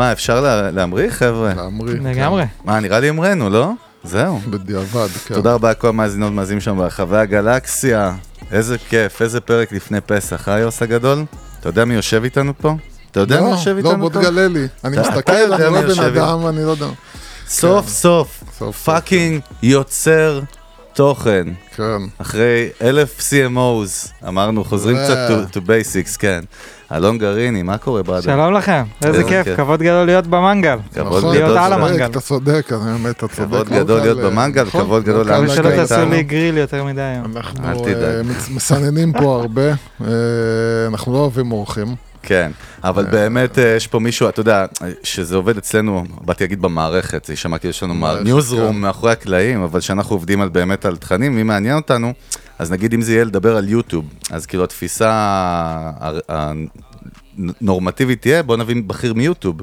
מה, אפשר לה- להמריא, חבר'ה? להמריא. לגמרי. מה, נראה לי המראנו, לא? זהו. כן, בדיעבד, כן. תודה רבה לכל המאזינות ומאזינים שם ברחבי הגלקסיה. איזה כיף, איזה פרק לפני פסח, אה, יוס הגדול? אתה יודע מי יושב איתנו פה? אתה יודע מי לא, יושב לא, איתנו בוא פה? תגלה לי. אני מסתכל, אני רואה בן אדם, אני לא יודע. סוף סוף, סוף, fucking יוצר תוכן. כן. אחרי אלף CMOs, אמרנו, חוזרים זה- קצת to- to basics, כן. אלון גריני, מה קורה, בראדר? שלום לכם, איזה איזה כיף, כיף. כבוד גדול להיות במנגל. כבוד נכון, להיות גדול. על המנגל. אתה צודק, אז באמת, אתה צודק. כבוד גדול להיות במנגל, נכון, כבוד גדול קל מקווה לאנשים שלא תעשו איתנו. לי גריל יותר מדי היום. אנחנו. אה, מסננים פה הרבה, אה, אנחנו לא אוהבים אורחים. כן, אבל באמת אה, יש פה מישהו, אתה יודע, שזה עובד אצלנו, באתי להגיד במערכת, זה יישמע כאילו יש לנו ניוזרום כן. מאחורי הקלעים, אבל כשאנחנו עובדים על באמת על תכנים, מי מעניין אותנו, אז נגיד אם זה יהיה לדבר על יוטיוב, אז כאילו התפיסה הנורמטיבית תהיה, בוא נבין בכיר מיוטיוב.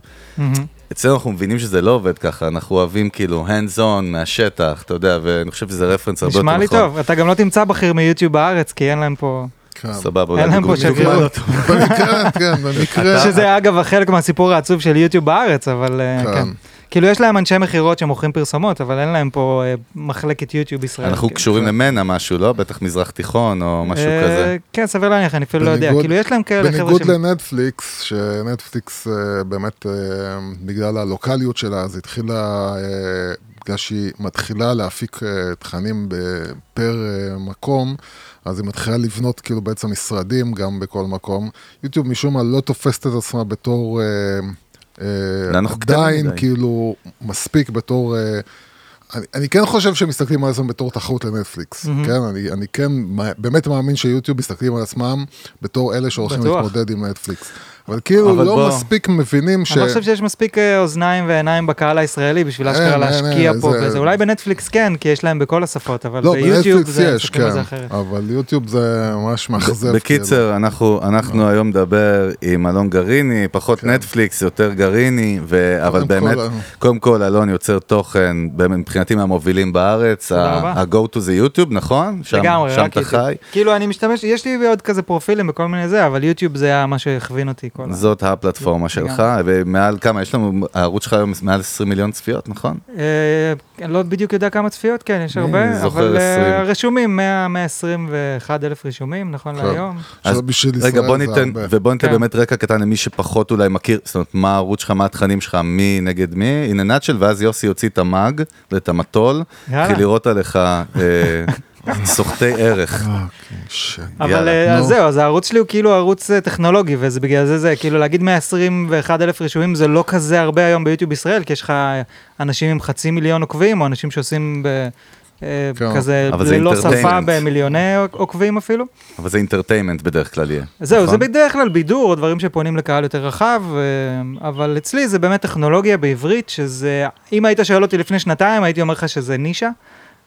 אצלנו אנחנו מבינים שזה לא עובד ככה, אנחנו אוהבים כאילו hands on מהשטח, אתה יודע, ואני חושב שזה רפרנס הרבה יותר נכון. נשמע לי טוב, אתה גם לא תמצא בכיר מיוטיוב בארץ, כי אין להם פה... כן. סבבה, אין להם פה שגרירות. במקרה, כן, במקרה. שזה אגב חלק מהסיפור העצוב של יוטיוב בארץ, אבל אה, כן. כן. כאילו יש להם אנשי מכירות שמוכרים פרסומות, אבל אין להם פה אה, מחלקת יוטיוב ישראל. אנחנו כאילו. קשורים למנה משהו, לא? בטח מזרח תיכון או משהו אה, כזה. כן, סביר להניח, אני אפילו לא יודע. בניגוד- כאילו יש להם כאלה חבר'ה בניגוד שהם... לנטפליקס, שנטפליקס באמת, בגלל הלוקאליות שלה, אז התחילה, בגלל שהיא מתחילה להפיק אה, תכנים פר אה, מקום, אז היא מתחילה לבנות כאילו בעצם משרדים גם בכל מקום. יוטיוב משום מה לא תופסת את עצמה בתור... אה, קטנים עדיין. כאילו מספיק בתור... אני, אני כן חושב שהם מסתכלים על עצמם בתור תחרות לנטפליקס, מהמם. כן? אני, אני כן באמת מאמין שיוטיוב מסתכלים על עצמם בתור אלה שהולכים. להתמודד עם נטפליקס. אבל כאילו אבל לא בוא- מספיק מבינים ש... אני לא חושב שיש מספיק אה, אוזניים ועיניים בקהל הישראלי בשביל אשכרה אין, להשקיע אין, פה זה- בזה. אולי בנטפליקס כן, כי יש להם בכל השפות, אבל לא, ביוטיוב זה יש, על זה כן, אחרת. אבל יוטיוב זה ממש מאכזב. כאילו. בקיצר, אנחנו, אנחנו היום נדבר עם אלון גריני, פחות כן. נטפליקס, יותר גריני, ו... אבל קודם באמת, כל, קודם כל אלון יוצר תוכן, מבחינתי מהמובילים בארץ. ה-go to זה יוטיוב, נכון? שם, לגמרי, שם רק אתה יוטיוב. חי. כאילו אני משתמש, יש לי עוד כזה פרופילים בכל מיני זה, אבל יוטיוב זה היה מה שהכווין אותי כל ה... זאת הפלטפורמה שלך, ומעל כמה, יש לנו, הערוץ שלך היום מעל 20 מיליון צפיות, נכון? אה, אני לא בדיוק יודע כמה צפיות, כן, יש הרבה, אבל אה, 20. רשומים, 100, 121 אלף רישומים, נכון. להיום. אז רגע, בוא זה ניתן, הרבה. ובוא ניתן כן. באמת רקע קטן למי שפחות אולי מכיר, זאת אומרת, מה הערוץ שלך, מה התכנים שלך, מי נגד מי, הנה נאצ'ל, ואז יוסי יוציא את המאג ואת המטול. התחיל לראות עליך אה, סוחטי ערך. אוקיי, אבל אה, אז. זהו, אז הערוץ שלי הוא כאילו ערוץ אה, טכנולוגי, וזה בגלל זה זה, כאילו להגיד 121 אלף רישומים זה לא כזה הרבה היום ביוטיוב ישראל, כי יש לך אנשים עם חצי מיליון עוקבים, או אנשים שעושים ב... אה, כן. כזה ללא שפה. במיליוני עוקבים אפילו. אבל זה אינטרטיימנט בדרך כלל יהיה. זהו, נכון? זה בדרך כלל בידור, או דברים שפונים לקהל יותר רחב, אבל אצלי זה באמת טכנולוגיה בעברית, שזה, אם היית שואל אותי לפני שנתיים, הייתי אומר לך שזה נישה.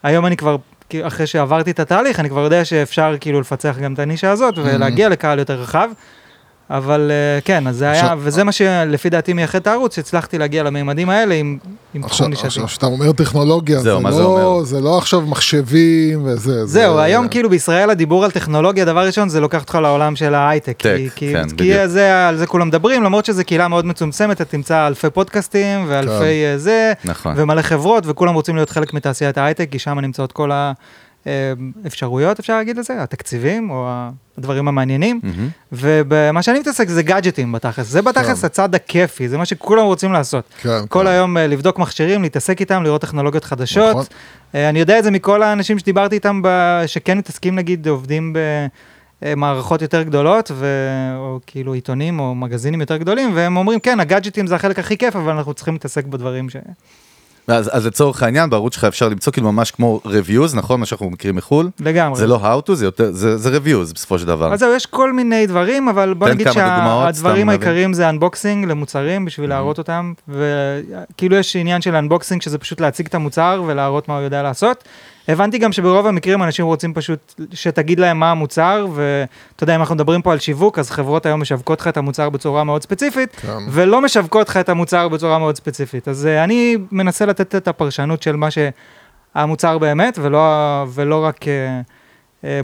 היום אני כבר, אחרי שעברתי את התהליך, אני כבר יודע שאפשר כאילו לפצח גם את הנישה הזאת, ולהגיע לקהל יותר רחב. אבל אה, כן, אז זה היה, עכשיו- וזה מה שלפי דעתי מייחד את הערוץ, שהצלחתי להגיע לממדים האלה עם, עם עכשיו, תחום נישתי. עכשיו, כשאתה אומר טכנולוגיה, זהו, זה מה זה לא- אומר? זה לא עכשיו מחשבים וזה. זהו, זה- היום כאילו בישראל הדיבור על טכנולוגיה, דבר ראשון זה לוקח אותך לעולם של ההייטק. טק, כי, כי, כן, כי בדיוק. זה, על זה כולם מדברים, למרות שזו קהילה מאוד מצומצמת, אתה תמצא אלפי פודקאסטים ואלפי כן. אה, זה, נכון. ומלא חברות, וכולם רוצים להיות חלק מתעשיית ההייטק, כי שם נמצאות כל האפשרויות, אפשר להגיד לזה, התקציבים או הדברים המעניינים. מהמם. ובמה שאני מתעסק זה גאדג'טים בתכלס, זה בתכלס כן. הצד הכיפי, זה מה שכולם רוצים לעשות. כן, כל כן. היום אה, לבדוק מכשירים, להתעסק איתם, לראות טכנולוגיות חדשות. נכון. אה, אני יודע את זה מכל האנשים שדיברתי איתם, ב- שכן מתעסקים נגיד, עובדים במערכות יותר גדולות, ו... או כאילו עיתונים או מגזינים יותר גדולים, והם אומרים, כן, הגאדג'טים זה החלק הכי כיף, אבל אנחנו צריכים להתעסק בדברים ש... אז, אז לצורך העניין, בערוץ שלך אפשר למצוא כאילו ממש כמו reviews, נכון? מה שאנחנו מכירים מחו"ל? לגמרי. זה לא how to, זה יותר, זה, זה reviews בסופו של דבר. אז זהו, יש כל מיני דברים, אבל בוא נגיד שהדברים להבין. העיקריים זה unboxing למוצרים בשביל להראות אותם, וכאילו יש עניין של unboxing שזה פשוט להציג את המוצר ולהראות מה הוא יודע לעשות. הבנתי גם שברוב המקרים אנשים רוצים פשוט שתגיד להם מה המוצר, ואתה יודע, אם אנחנו מדברים פה על שיווק, אז חברות היום משווקות לך את המוצר בצורה מאוד ספציפית, כן. ולא משווקות לך את המוצר בצורה מאוד ספציפית. אז אה, אני מנסה לתת את הפרשנות של מה שהמוצר באמת, ולא, ולא רק אה,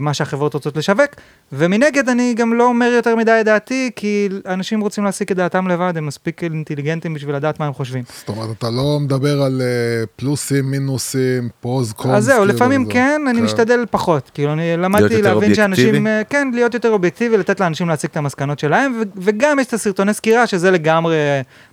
מה שהחברות רוצות לשווק. ומנגד אני גם לא אומר יותר מדי את דעתי, כי אנשים רוצים להסיק את דעתם לבד, הם מספיק אינטליגנטים בשביל לדעת מה הם חושבים. זאת אומרת, אתה לא מדבר על אה, פלוסים, מינוסים, פוז, קונס. אז זהו, כאילו, לפעמים זה- כן, אני משתדל פחות. כאילו, אני למדתי להבין שאנשים, אובייקטיבי? אה, כן, להיות יותר אובייקטיבי, לתת לאנשים להציג את המסקנות שלהם, וגם יש את הסרטוני סקירה, שזה לגמרי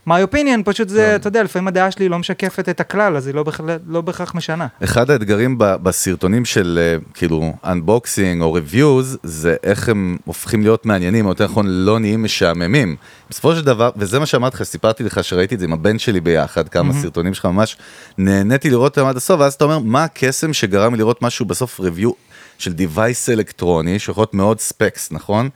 my opinion, פשוט כן. זה, אתה יודע, לפעמים הדעה שלי לא משקפת את הכלל, אז היא לא בהכרח- לא בהכרח משנה. אחד האתגרים ב- בסרטונים של אה, כאילו unboxing או reviews זה איך הם הופכים להיות מעניינים או יותר נכון לא נהיים משעממים. בסופו של דבר וזה מה שאמרתי לך סיפרתי לך שראיתי את זה עם הבן שלי ביחד כמה סרטונים שלך ממש נהניתי לראות אותם עד הסוף ואז אתה אומר מה הקסם שגרם לי לראות משהו בסוף review של device אלקטרוני שיכול להיות מאוד ספקס נכון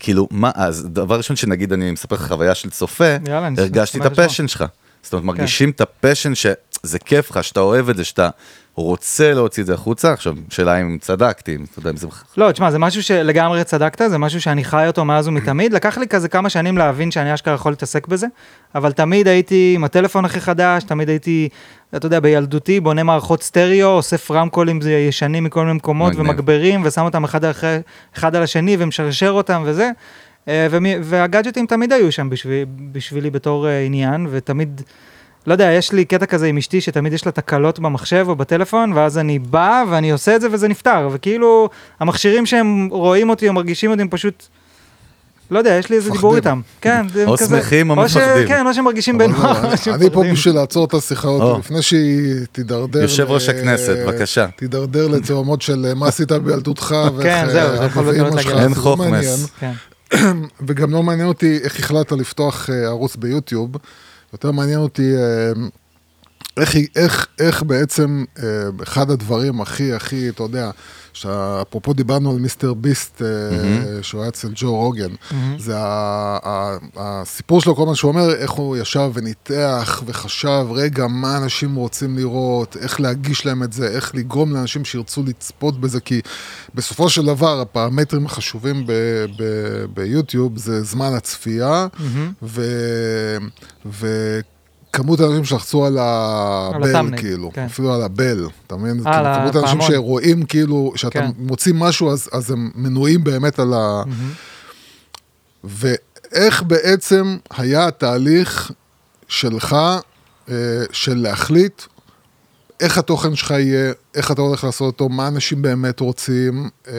כאילו מה אז דבר ראשון שנגיד אני מספר לך חוויה של צופה יאללה, הרגשתי את. הפשן שלך. זאת אומרת, מרגישים את הפשן שזה כיף לך, שאתה אוהב את זה, שאתה רוצה להוציא את זה החוצה. עכשיו, שאלה אם צדקתי, אם אתה יודע אם זה... לא, תשמע, זה משהו שלגמרי צדקת, זה משהו שאני חי אותו מאז ומתמיד. לקח לי כזה כמה שנים להבין שאני אשכרה יכול להתעסק בזה, אבל תמיד הייתי עם הטלפון הכי חדש, תמיד הייתי, אתה יודע, בילדותי, בונה מערכות סטריאו, אוסף רמקולים ישנים מכל מיני מקומות, מגניב. ומגברים, ושם אותם אחד, אחרי, אחד על השני, ומשרשר אותם וזה. אה, ומי- והגאדג'טים תמיד היו שם בשביל, בשבילי בתור אה, עניין, ותמיד... לא יודע, יש לי קטע כזה עם אשתי שתמיד יש לה תקלות במחשב או בטלפון, ואז אני בא ואני עושה את זה וזה נפתר, וכאילו המכשירים שהם רואים אותי או מרגישים אותי הם פשוט, לא יודע, יש לי איזה דיבור. איתם. כן, זה או כזה, שמחים או מפחדים. כן, או שמרגישים אבל בנוח, לא, או שהם אני פה. בשביל לעצור את השיחה או. הזאת, לפני שהיא תידרדר... יושב ראש הכנסת, בבקשה. תידרדר לתאומות של אה, מה עשית בילדותך, ואיך כן, אה, יכול אבא ואמא להגיע. שלך, אין לא חוכמס. כן. וגם לא מעניין אותי איך החלטת לפתוח אה, ערוץ ביוטיוב, יותר מעניין אותי אה, איך, איך, איך בעצם אה, אחד הדברים הכי הכי, אתה יודע, שאפרופו דיברנו על מיסטר ביסט, אה, שהוא היה אצל ג'ו רוגן, זה ה- ה- הסיפור שלו, כל מה שהוא אומר, איך הוא ישב וניתח וחשב, רגע, מה אנשים רוצים לראות, איך להגיש להם את זה, איך לגרום לאנשים שירצו לצפות בזה, כי בסופו של דבר, הפרמטרים החשובים ביוטיוב זה זמן הצפייה, ו... ו... כמות האנשים שלחצו על הבל, כאילו, כן. אפילו על הבל, אתה מבין? על כמות האנשים. שרואים, כאילו, שאתה כן. מוציא משהו, אז, אז הם מנויים באמת על ה... ואיך בעצם היה התהליך שלך, אה, של להחליט איך התוכן שלך יהיה, איך אתה הולך לעשות אותו, מה אנשים באמת רוצים, אה,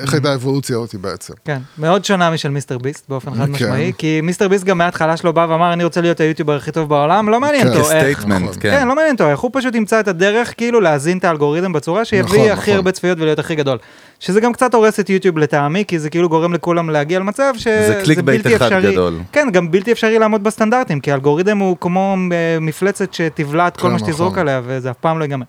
איך הייתה האבולוציה אותי בעצם. כן, מאוד שונה משל מיסטר ביסט באופן חד כן. משמעי, כי מיסטר ביסט גם מההתחלה שלו בא ואמר אני רוצה להיות היוטיובר הכי טוב בעולם, לא מעניין כן. אותו איך. כ statement, נכון. כן. כן, לא מעניין אותו, איך הוא פשוט ימצא את הדרך כאילו להזין את האלגוריתם בצורה שיביא נכון, הכי נכון. הרבה צפיות ולהיות הכי גדול. שזה גם קצת הורס את יוטיוב לטעמי, כי זה כאילו גורם לכולם להגיע למצב שזה clickbait בלתי אחד אפשרי. גדול. כן, גם בלתי אפשרי לעמוד בסטנדרטים, כי האלגוריתם הוא כמו אה, מפלצת שתבלע את כל כן, מה שתזרוק. עליה, וזה אף פעם לא ייגמר.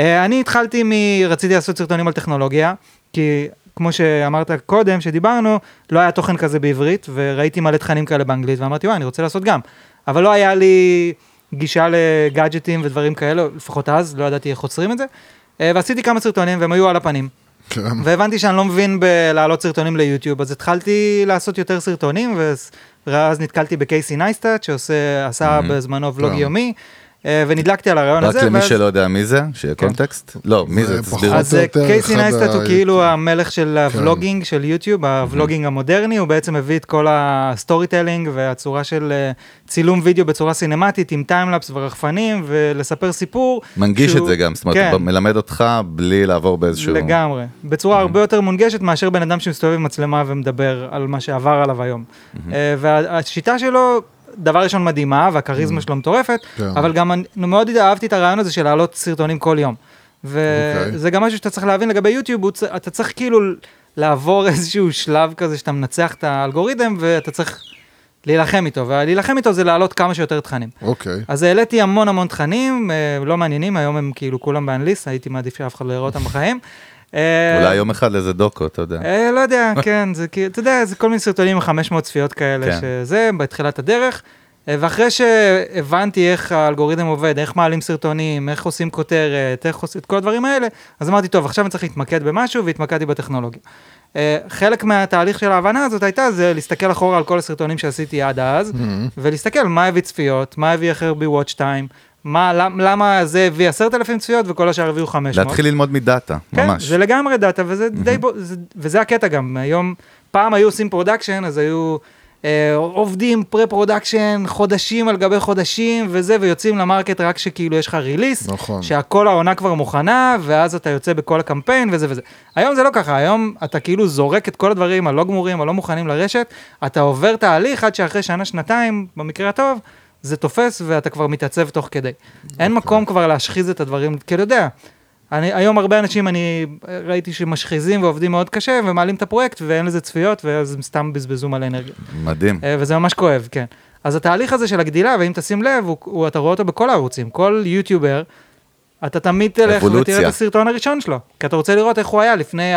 אה, אני התחלתי מ... רציתי לעשות סרטונים על טכנולוגיה, כי כמו שאמרת קודם, שדיברנו, לא היה תוכן כזה בעברית, וראיתי מלא תכנים כאלה באנגלית, ואמרתי, וואי, אני רוצה לעשות גם. אבל לא היה לי גישה לגאדג'טים ודברים כאלה, לפחות אז, לא ידעתי איך עוצרים את זה. אה, ועשיתי כמה סרטונים, והם היו על הפנים. כן. והבנתי שאני לא מבין בלהעלות סרטונים ליוטיוב, אז התחלתי לעשות יותר סרטונים, ואז- נתקלתי בקייסי נייסטאט, שעשה בזמנו ולוג כן. יומי, אה, ונדלקתי על הרעיון רק הזה. למי ואז- שלא יודע מי זה, שיהיה כן. קונטקסט. לא, מי זה. תסביר. אז אה, קייסי אחד נייסטאט הוא כאילו המלך של ה vlogging של יוטיוב, ה vlogging המודרני, הוא בעצם הביא את כל ה storytelling והצורה של אה, צילום וידאו בצורה סינמטית עם timelapse ורחפנים ולספר סיפור. מנגיש את זה גם, זאת אומרת, כן. מלמד אותך בלי לעבור באיזשהו... לגמרי, בצורה הרבה יותר מונגשת מאשר בן אדם שמסתובב עם מצלמה ומדבר על מה שעבר עליו היום. אה, והשיטה שלו, דבר ראשון מדהימה, והכריזמה שלו מטורפת, כן. אבל גם אני מאוד אהבתי את הרעיון הזה של להעלות סרטונים כל יום. אוקיי. וזה גם משהו שאתה צריך להבין לגבי יוטיוב, אתה צריך כאילו לעבור איזשהו שלב כזה שאתה מנצח את האלגוריתם, ואתה צריך להילחם איתו, ולהילחם איתו זה להעלות כמה שיותר תכנים. אוקיי. אז העליתי המון המון תכנים, אה, לא מעניינים, היום הם כאילו כולם באנליסט, הייתי מעדיף שאף אחד לא יראה אותם בחיים. אה, אולי יום אחד לאיזה דוקו, אתה יודע. אה, לא יודע, כן, זה כאילו, אתה יודע, זה כל מיני סרטונים עם 500 צפיות כאלה, כן. שזה בתחילת הדרך. אה, ואחרי שהבנתי איך האלגוריתם עובד, איך מעלים סרטונים, איך עושים כותרת, איך עושים את כל הדברים האלה, אז אמרתי, טוב, עכשיו אני צריך להתמקד במשהו, והתמקדתי בטכנולוגיה. חלק מהתהליך של ההבנה הזאת הייתה זה להסתכל אחורה על כל הסרטונים שעשיתי עד אז, ולהסתכל מה הביא צפיות, מה הביא הכי הרבה וואץ' טיים, מה, למ- למה זה הביא 10,000 צפיות וכל השאר הביאו 500. להתחיל ללמוד מ data, כן, ממש. זה לגמרי data, וזה די, בו- זה, וזה הקטע גם, היום, פעם היו עושים production, אז היו אה, עובדים pre-production חודשים על גבי חודשים וזה, ויוצאים ל market רק שכאילו יש לך release, נכון. שהכל העונה כבר מוכנה, ואז אתה יוצא בכל הקמפיין וזה וזה. היום זה לא ככה, היום אתה כאילו זורק את כל הדברים הלא גמורים, הלא מוכנים לרשת, אתה עובר תהליך עד שאחרי שנה, שנתיים, במקרה הטוב, זה תופס ואתה כבר מתעצב תוך כדי. אין מקום כבר להשחיז את הדברים, כי אתה יודע, אני, היום הרבה אנשים, אני ראיתי שמשחיזים ועובדים מאוד קשה ומעלים את הפרויקט ואין לזה צפיות ואז הם סתם בזבזו מלא אנרגיה. מדהים. אה, וזה ממש כואב, כן. אז התהליך הזה של הגדילה, ואם תשים לב, הוא, הוא, אתה רואה אותו בכל הערוצים. כל יוטיובר, אתה תמיד תלך אבולוציה. ותראה את הסרטון הראשון שלו. כי אתה רוצה לראות איך הוא היה לפני 4-5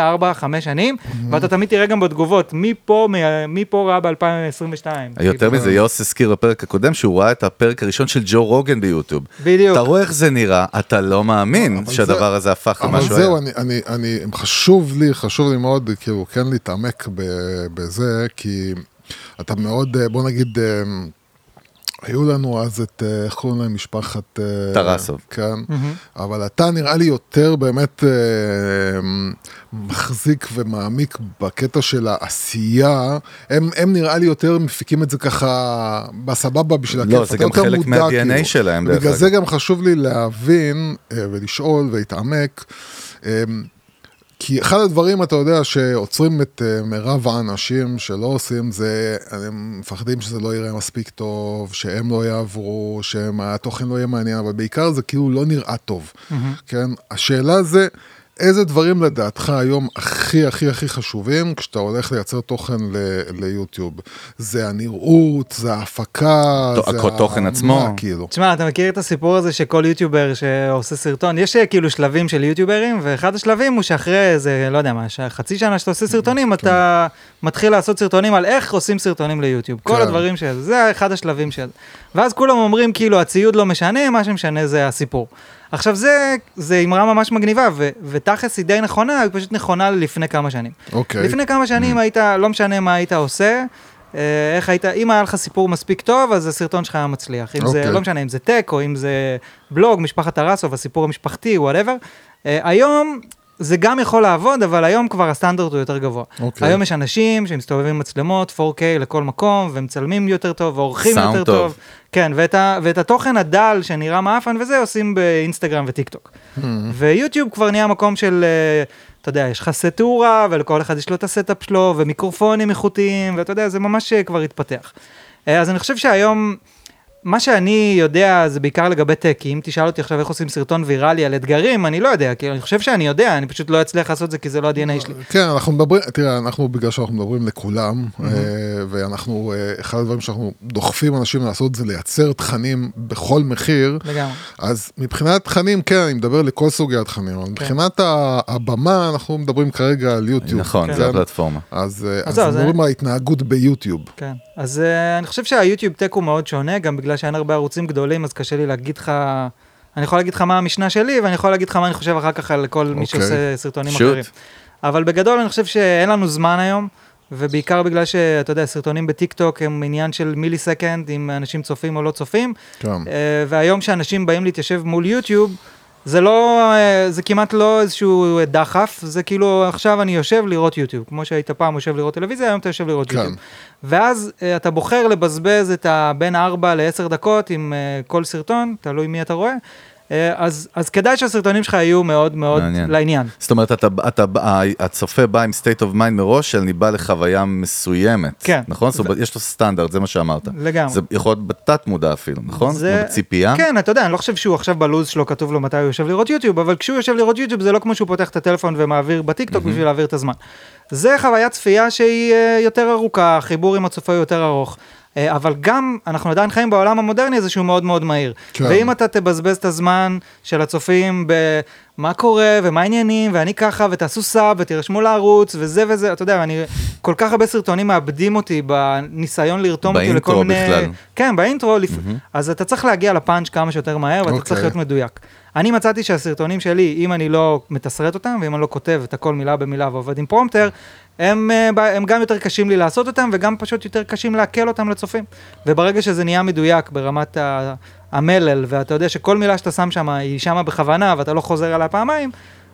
שנים, ואתה תמיד תראה גם בתגובות, מי פה, מ- מי פה ראה ב-2022. יותר מזה, יוס הזכיר בפרק הקודם שהוא ראה את הפרק הראשון של ג'ו רוגן ביוטיוב. בדיוק. אתה רואה איך זה נראה, אתה לא מאמין אבל שהדבר זה- הזה הפך אבל למשהו היה. זהו, אני, אני, אני, חשוב לי, חשוב לי מאוד, כאילו, כן להתעמק בזה, כי אתה מאוד, אה, בוא נגיד, אה, היו לנו אז את, אה, איך קוראים להם, משפחת... אה, טרסוב. כן, אבל אתה נראה לי יותר באמת אה, מחזיק ומעמיק בקטע של העשייה, הם, הם נראה לי יותר מפיקים את זה ככה בסבבה בשביל הכיף. לא, זה גם חלק מה-DNA כאילו. שלהם, דרך בגלל. זה גם חשוב לי להבין ולשאול ולהתעמק. כי אחד הדברים, אתה יודע, שעוצרים את אה, מירב האנשים שלא עושים זה, הם מפחדים שזה לא יראה מספיק טוב, שהם לא יעברו, שהתוכן לא יהיה מעניין, אבל בעיקר זה כאילו לא נראה טוב, כן? השאלה זה, איזה דברים לדעתך היום הכי הכי הכי חשובים כשאתה הולך לייצר תוכן ל- ליוטיוב? זה הנראות, זה ההפקה, טוב, זה התוכן ה- עצמו. מה, כאילו. תשמע, אתה מכיר את הסיפור הזה שכל יוטיובר שעושה סרטון, יש אה, כאילו שלבים של יוטיוברים, ואחד השלבים הוא שאחרי איזה, לא יודע מה, חצי שנה שאתה עושה סרטונים, אתה מתחיל לעשות סרטונים על איך עושים סרטונים ליוטיוב. כל כן. הדברים של זה, זה אחד השלבים של... ואז כולם אומרים כאילו הציוד לא משנה, מה שמשנה זה הסיפור. עכשיו זה, זה אמרה ממש מגניבה, ו- ותכלס היא די נכונה, היא פשוט נכונה לפני כמה שנים. אוקיי. לפני כמה שנים היית, לא משנה מה היית עושה, אה, איך היית, אם היה לך סיפור מספיק טוב, אז הסרטון שלך היה מצליח. אם זה, אוקיי. לא משנה, אם זה tech, או אם זה בלוג, משפחת טרסוב, הסיפור המשפחתי, whatever. היום זה גם יכול לעבוד, אבל היום כבר הסטנדרט הוא יותר גבוה. אוקיי. היום יש אנשים שמסתובבים עם מצלמות 4K לכל מקום, ומצלמים יותר טוב, ועורכים יותר טוב. טוב. כן, ואת, ה, ואת התוכן הדל שנראה מאפן וזה, עושים באינסטגרם וטיק טוק. ויוטיוב כבר נהיה מקום של, אה, אתה יודע, יש לך סטורה, ולכל אחד יש לו את ה setup שלו, ומיקרופונים איכותיים, ואתה יודע, זה ממש אה, כבר התפתח. אה, אז אני חושב שהיום, מה שאני יודע זה בעיקר לגבי tech, כי אם תשאל אותי עכשיו איך עושים סרטון ויראלי על אתגרים, אני לא יודע, כי אני חושב שאני יודע, אני פשוט לא אצליח לעשות זה כי זה לא ה-DNA שלי. כן, אנחנו מדברים, תראה, אנחנו בגלל שאנחנו מדברים לכולם, אה, ואנחנו, אה, אחד הדברים שאנחנו דוחפים אנשים לעשות זה לייצר תכנים בכל מחיר, לגמרי. אז מבחינת תכנים, כן, אני מדבר לכל סוגי התכנים, אבל מבחינת ה- הבמה, אנחנו מדברים כרגע על יוטיוב. נכון, כן. זה הפלטפורמה. אז אה, אנחנו מדברים על ההתנהגות ביוטיוב. כן, אז uh, אני חושב שהיוטיוב tech הוא מאוד שונה, גם בגלל שאין הרבה ערוצים גדולים, אז קשה לי להגיד לך, אני יכול להגיד לך מה המשנה שלי, ואני יכול להגיד לך מה אני חושב אחר כך על כל מי אוקיי. שעושה סרטונים short. אחרים. אבל בגדול אני חושב שאין לנו זמן היום, ובעיקר בגלל שאתה יודע, סרטונים בטיק טוק הם עניין של millisecond, אם אנשים צופים או לא צופים. אה, והיום שאנשים באים להתיישב מול יוטיוב, זה לא, אה, זה כמעט לא איזשהו דחף, זה כאילו עכשיו אני יושב לראות יוטיוב, כמו שהיית פעם יושב לראות טלוויזיה, היום אתה יושב לראות כן. יוטיוב. ואז אה, אתה בוחר לבזבז את הבין 4 ל-10 דקות עם אה, כל סרטון, תלוי מי אתה רואה, אה, אז, אז כדאי שהסרטונים שלך יהיו מאוד מאוד מעניין. לעניין. זאת אומרת, אתה, אתה, הצופה בא עם state of mind מראש, אני בא לחוויה מסוימת. כן. נכון? זאת אומרת, יש לו סטנדרט, זה מה שאמרת. לגמרי. זה יכול להיות בתת מודע אפילו, נכון? זה- בציפייה. כן, אתה יודע, אני לא חושב שהוא עכשיו בלוז שלו כתוב לו מתי הוא יושב לראות יוטיוב, אבל כשהוא יושב לראות יוטיוב זה לא כמו שהוא פותח את הטלפון ומעביר בטיקטוק בשביל להעביר את הזמן. זה חוויית צפייה שהיא אה, יותר ארוכה, החיבור עם הצופה יותר ארוך. אה, אבל גם, אנחנו עדיין חיים בעולם המודרני הזה שהוא מאוד מאוד מהיר. כן. ואם אתה תבזבז את הזמן של הצופים במה קורה ומה העניינים, ואני ככה, ותעשו סאב ותירשמו לערוץ, וזה וזה, אתה יודע, אני, כל כך הרבה סרטונים מאבדים אותי בניסיון לרתום אותי לכל באינטרו מיני... בכלל. כן, באינטרו, לפ... אז אתה צריך להגיע לפאנץ' כמה שיותר מהר, ואתה אוקיי. צריך להיות מדויק. אני מצאתי שהסרטונים שלי, אם אני לא מתסרט אותם, ואם אני לא כותב את הכל מילה במילה ועובד עם פרומפטר, הם, אה, הם גם יותר קשים לי לעשות אותם, וגם פשוט יותר קשים לעכל אותם לצופים. וברגע שזה נהיה מדויק ברמת ה- המלל, ואתה יודע שכל מילה שאתה שם שם היא שמה בכוונה, ואתה לא חוזר עליה פעמיים,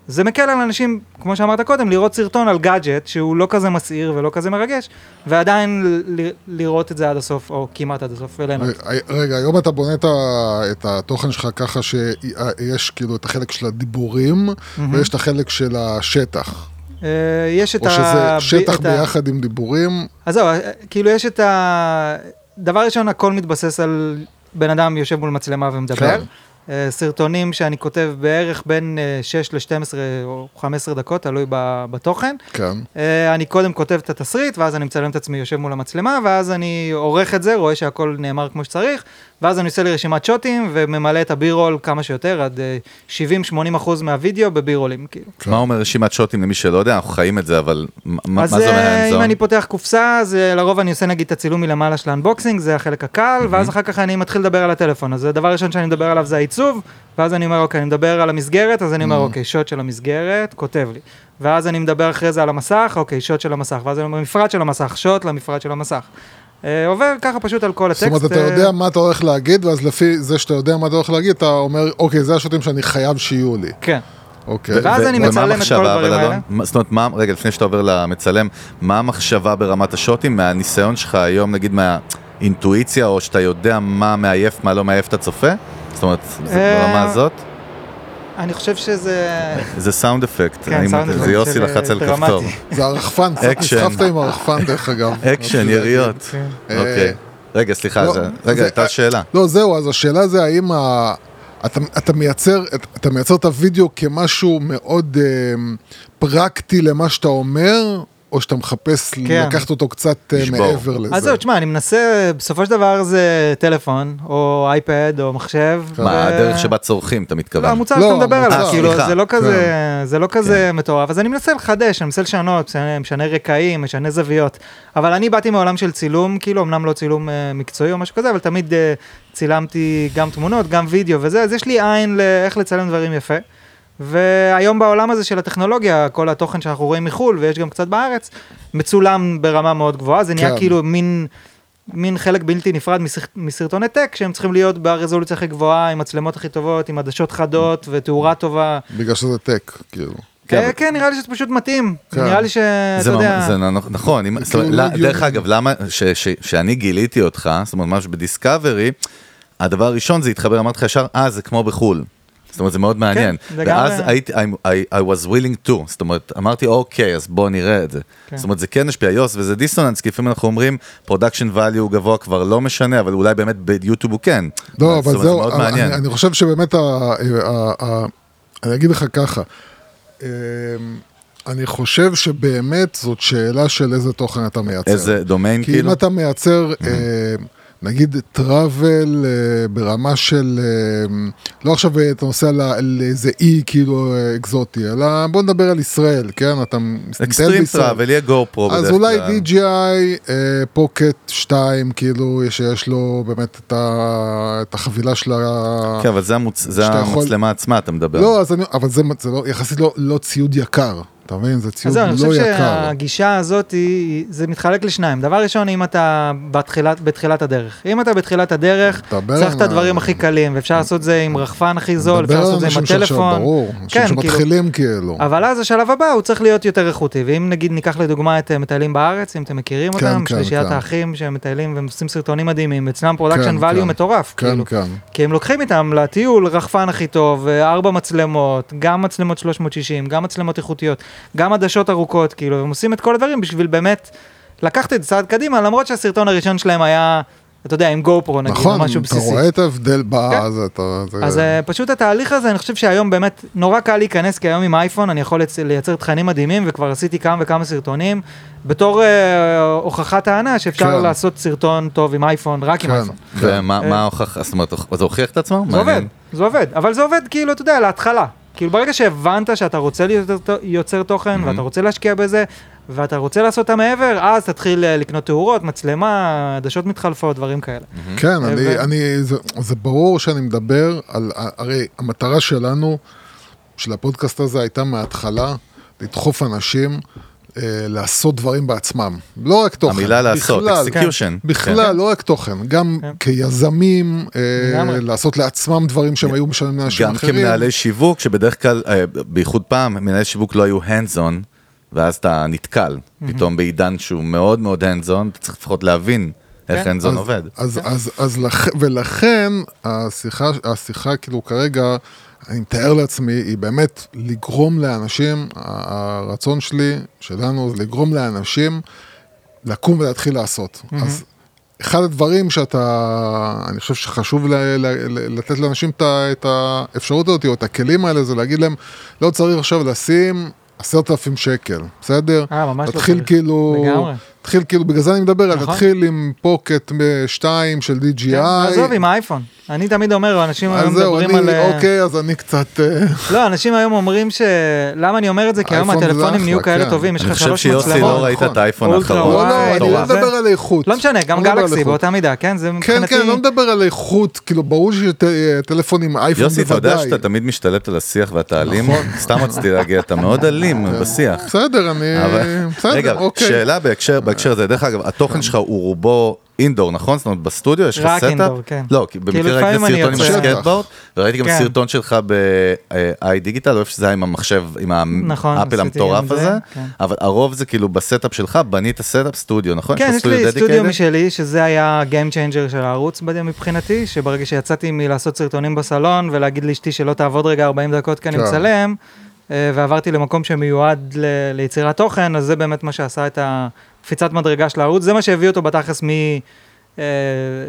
זה מקל על אנשים, כמו שאמרת קודם, לראות סרטון על גאדג'ט שהוא לא כזה מסעיר ולא כזה מרגש, ועדיין לראות את זה עד הסוף, או כמעט עד הסוף, וליהנות. רגע, היום אתה בונה את, ה, את התוכן שלך ככה שיש כאילו את החלק של הדיבורים, ויש את החלק של השטח. אה, יש את או שזה ה... שטח ה- ביחד עם דיבורים. אז זהו, אה, כאילו יש את ה... דבר ראשון, הכל מתבסס על בן אדם יושב מול מצלמה ומדבר. כן. אה, סרטונים שאני כותב בערך בין אה, 6 ל-12 או 15 דקות, תלוי בתוכן. כן. אה, אני קודם כותב את התסריט, ואז אני מצלם את עצמי יושב מול המצלמה, ואז אני עורך את זה, רואה שהכל נאמר כמו שצריך, ואז אני עושה לי רשימת שוטים וממלא את הבירול כמה שיותר, עד אה, 70-80 אחוז מהווידאו בבירולים, כאילו. מה אומר רשימת שוטים למי שלא יודע, אנחנו חיים את זה, אבל מה אז זה אומר אה, האנזון? אם אני פותח קופסה, אז אה, לרוב אני עושה נגיד את הצילום מלמעלה של האנבוקסינג, זה החלק הקל, ואז אחר כך אני מתחיל לדבר על הטלפון. אז הדבר הראשון שאני מדבר עליו זה העיצוב, ואז אני אומר, אוקיי, אני מדבר על המסגרת, אז אני אומר, אוקיי, שוט של המסגרת, כותב לי. ואז אני מדבר אחרי זה על המסך, אוקיי, שוט של המסך, ואז אני אומר, מפרט של המסך, שוט למפרט של המסך. אה, עובר ככה פשוט על כל זאת הטקסט. אומרת, אתה אה, יודע מה אתה הולך להגיד, ואז לפי זה שאתה יודע מה אתה הולך להגיד, אתה אומר, אוקיי, זה השוטים שאני חייב שיהיו לי. כן. אוקיי. ואז אני מצלם את כל הדברים האלה. זאת אומרת, מה, רגע, לפני שאתה עובר למצלם, מה המחשבה ברמת השוטים, מהניסיון שלך היום, נגיד מהאינטואיציה, או שאתה יודע מה מעייף, מה לא מעייף את הצופה? זאת אומרת, זה אה, ברמה הזאת? אני חושב שזה... זה sound effect, כן, sound effect זה יוסי של, לחץ על. כפתור. זה הרחפן, קצת אקשן. נסחפת עם הרחפן דרך אגב. אקשן, רציתי יריות. כן. אוקיי. אה, רגע, סליחה, לא, זה- רגע, הייתה שאלה. לא, זהו, אז השאלה זה האם ה... אתה, אתה, מייצר, אתה מייצר את הוידאו כמשהו מאוד אה, פרקטי למה שאתה אומר, או שאתה מחפש כן. לקחת אותו קצת אה, לשבור. מעבר לזה. אז זהו, תשמע, אני מנסה, בסופו של דבר זה טלפון, או אייפד, או מחשב. מה, ו- הדרך שבה צורכים, אתה לא, מתכוון? המוצר לא, שאתה מדבר. עליו, אה, כאילו, סליחה. זה לא כזה, כן. זה לא כזה מטורף, אז אני מנסה לחדש, אני מנסה לשנות, משנה- משנה רקעים, משנה זוויות, אבל אני באתי מעולם של צילום, כאילו, אמנם לא צילום אה, מקצועי או משהו כזה, אבל תמיד אה, צילמתי גם תמונות, גם וידאו וזה, אז יש לי עין לאיך לצלם דברים יפה. והיום בעולם הזה של הטכנולוגיה, כל התוכן שאנחנו רואים מחו"ל, ויש גם קצת בארץ, מצולם ברמה מאוד גבוהה, זה נהיה כן. כאילו מין... מין חלק בלתי נפרד מסר- מסרטוני טק, שהם צריכים להיות ברזולוציה הכי גבוהה, עם מצלמות הכי טובות, עם עדשות חדות ותאורה טובה. בגלל שזה טק, כאילו. כן, אה, אבל- כן, נראה לי שזה פשוט מתאים. כן. נראה לי שאתה יודע... זה נכון, אם, זאת אומרת, כאילו לא לא- דרך. אגב, למה, ש, ש, שאני גיליתי אותך, זאת אומרת, משהו בדיסקאברי, הדבר הראשון זה התחבר, אמרתי לך ישר, אה, זה כמו בחו"ל. זאת אומרת, זה מאוד מעניין. לגמרי. ואז הייתי, I, I, I was willing to, זאת אומרת, אמרתי, אוקיי, אז בוא נראה את זה. כן. זאת אומרת, זה כן השפיע, יוס, וזה דיסוננס, כי לפעמים אנחנו אומרים, production value גבוה כבר לא משנה, אבל אולי באמת ביוטיוב הוא כן. לא, אבל אומרת, זה זהו, מאוד אני, מעניין. אני חושב שבאמת, ה, ה, ה, אני אגיד לך ככה, אמ, אני חושב שבאמת זאת שאלה של איזה תוכן אתה מייצר. איזה דומיין, כי כאילו? אם אתה מייצר, אה, נגיד travel אה, ברמה של, אה, לא עכשיו אה, אתה נוסע לאיזה אי כאילו אקזוטי, אלא בוא נדבר על ישראל, כן? אתה אקסטרים בישראל. travel, יהיה GoPro אז אולי DJI Pocket 2, כאילו, שיש לו באמת את, ה, את החבילה של ה... כן, אבל זה המוצ- זה המצלמה עצמה, אתה מדבר. לא, אני, אבל זה, זה לא, יחסית לא, לא ציוד יקר, אתה מבין? זה אז ציוד זהו, אני לא חושב יקר. שהגישה הזאת, היא- זה מתחלק לשניים. דבר ראשון, אם אתה בתחילת, בתחילת הדרך. אם אתה בתחילת הדרך, דבר צריך את על הדברים הכי קלים, ואפשר לעשות זה עם רחפן הכי זול, אפשר דבר לעשות על זה עם אנשים שעכשיו, הטלפון. ברור, אנשים כן, כאילו- שמתחילים כאילו. אבל אז השלב הבא הוא צריך להיות יותר איכותי, ואם נגיד ניקח לדוגמה את אה, מטיילים בארץ, אם אתם מכירים כן, אותם, כן, שלישיית כן. האחים שהם מטיילים והם עושים סרטונים מדהימים, אצלם production כן, value כן. מטורף, כן, כאילו. כן. כי הם לוקחים איתם לטיול רחפן הכי טוב, ארבע מצלמות, גם מצלמות 360, גם מצלמות איכותיות, גם עדשות ארוכות, כאילו, הם עושים את כל הדברים בשביל באמת לקחת את זה צעד קדימה, למרות שהסרטון הראשון שלהם היה אתה יודע, עם גו פרו נגיד, או נכון, משהו אתה בסיסי. רואה את ההבדל כן. בזה, אתה... זה- אז אה, פשוט התהליך הזה, אני חושב שהיום באמת נורא קל להיכנס, כי היום עם אייפון אני יכול לייצר תכנים מדהימים, וכבר עשיתי כמה וכמה סרטונים, בתור אה, הוכחת טענה שאפשר כן. לעשות סרטון טוב עם אייפון, רק עם כן. אייפון. ומה אה. ההוכחה, זאת אומרת, זה הוכיח את עצמו? זה עובד. זה עובד, אבל זה עובד כאילו, אתה יודע, להתחלה. כאילו ברגע שהבנת שאתה רוצה להיות יוצר- יוצר תוכן, ואתה רוצה להשקיע בזה, ואתה רוצה לעשות את המעבר, אז תתחיל אה, לקנות תאורות, מצלמה, עדשות מתחלפות, דברים כאלה. כן, אני, ו- אני, זה, זה ברור שאני מדבר על, הרי המטרה שלנו, של הפודקאסט הזה, הייתה מההתחלה לדחוף אנשים אה, לעשות דברים בעצמם. לא רק תוכן. המילה לעשות, בכלל, execution. בכלל, לא רק תוכן, גם כן. כיזמים, אה. לעשות לעצמם דברים שהם היו משלמים לאנשים גם אחרים. כמנהלי שיווק, שבדרך כלל, אה, בייחוד פעם, מנהלי שיווק לא היו hands on, ואז אתה נתקל, פתאום בעידן שהוא מאוד מאוד hands on, אתה צריך לפחות להבין איך כן. hands on אז- עובד. אז, אז, אז לכ... ולכן השיחה, השיחה כאילו כרגע, אני מתאר לעצמי, היא באמת לגרום לאנשים, הרצון שלי, שלנו, זה לגרום לאנשים לקום ולהתחיל לעשות. אז אחד הדברים שאתה, אני חושב שחשוב ל, ל, ל, לתת לאנשים את, את האפשרות הזאת, או את הכלים האלה, זה להגיד להם, לא צריך עכשיו לשים עשרת אלפים שקל, בסדר? אה, ממש לא תתחיל צריך. כאילו, לגמרי. תתחיל כאילו, בגלל זה אני מדבר, נכון. תתחיל עם פוקט 2 של DJI. כן, עזוב, עם האייפון. אני תמיד אומר, אנשים היום מדברים אני, על... אה, אוקיי, אז אני קצת... אה, לא, אנשים היום אומרים ש... למה אני אומר את זה? כי היום הטלפונים נהיו כאלה כן. טובים, יש אני לך חושב שלוש שיוסי לא מצלמות. ראית את האייפון האחרון. לא, לא, אני לא מדבר על איכות. לא משנה, גם לא גלקסי. באותה מידה, כן? זה כן, מבחינתי... כן, לא מדבר על איכות, כאילו, ברור שטלפון עם אייפון יוסי, אתה יודע בוודאי. שאתה תמיד משתלט על השיח ואתה אלים? נכון. סתם רציתי להגיד, אתה מאוד אלים בשיח. בסדר, אני... רגע, אוקיי. שאלה בהקשר בהקשר הזה, דרך אגב, התוכן שלך הוא רובו indoor, נכון? זאת אומרת, בסטודיו יש לך רק setup? indoor, כן. לא, כי כאילו, במקרה ראיתי סרטון עם הסקטבורד, וראיתי גם כן. סרטון שלך ב-iDigital, או איפה שזה היה עם המחשב, עם נכון, האפל עשיתי המטורף הזה, כן. אבל הרוב זה כאילו ב setup שלך, בנית setup סטודיו, נכון? כן, יש לי סטודיו? משלי, שזה היה Game Changer של הערוץ מבחינתי, שברגע שיצאתי מלעשות סרטונים בסלון ולהגיד לאשתי שלא תעבוד רגע 40 דקות כי אני כן. מצלם, אה, ועברתי למקום שמיועד ל- ליצירת תוכן, אז זה באמת מה שעשה את הקפיצת מדרגה של הערוץ, זה מה שהביא אותו בתכלס מ...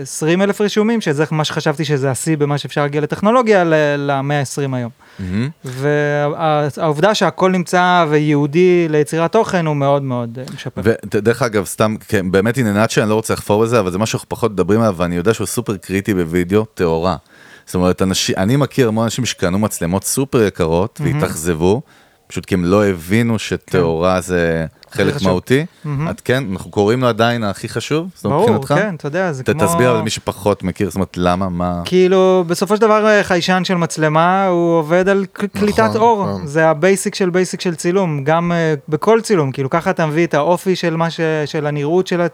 20 אלף רישומים, שזה מה שחשבתי שזה השיא במה שאפשר להגיע לטכנולוגיה, ל-120 היום. מהמם. והעובדה שהכל נמצא וייעודי ליצירת תוכן הוא מאוד מאוד אה, משפר. ודרך אגב, סתם, כן, באמת עניינת שאני לא רוצה לחפור בזה, אבל זה משהו שאנחנו פחות מדברים עליו, ואני יודע שהוא סופר קריטי בווידאו, טהורה. זאת אומרת, אנשים, אני מכיר המון אנשים שקנו מצלמות סופר יקרות והתאכזבו, פשוט כי הם לא הבינו שטהורה זה חלק חשוב. מהותי. את כן, אנחנו קוראים לו עדיין הכי חשוב? זאת אומרת, ברור, מבחינתך? כן, אתה יודע, זה ת- כמו... תסביר למי שפחות מכיר, זאת אומרת, למה, מה... כאילו, בסופו של דבר אה, חיישן של מצלמה, הוא עובד על ק- קליטת אור. נכון. זה ה basic של basic של צילום, גם אה, בכל צילום, כאילו, ככה אתה מביא את האופי של מה ש... של הנראות של, ה...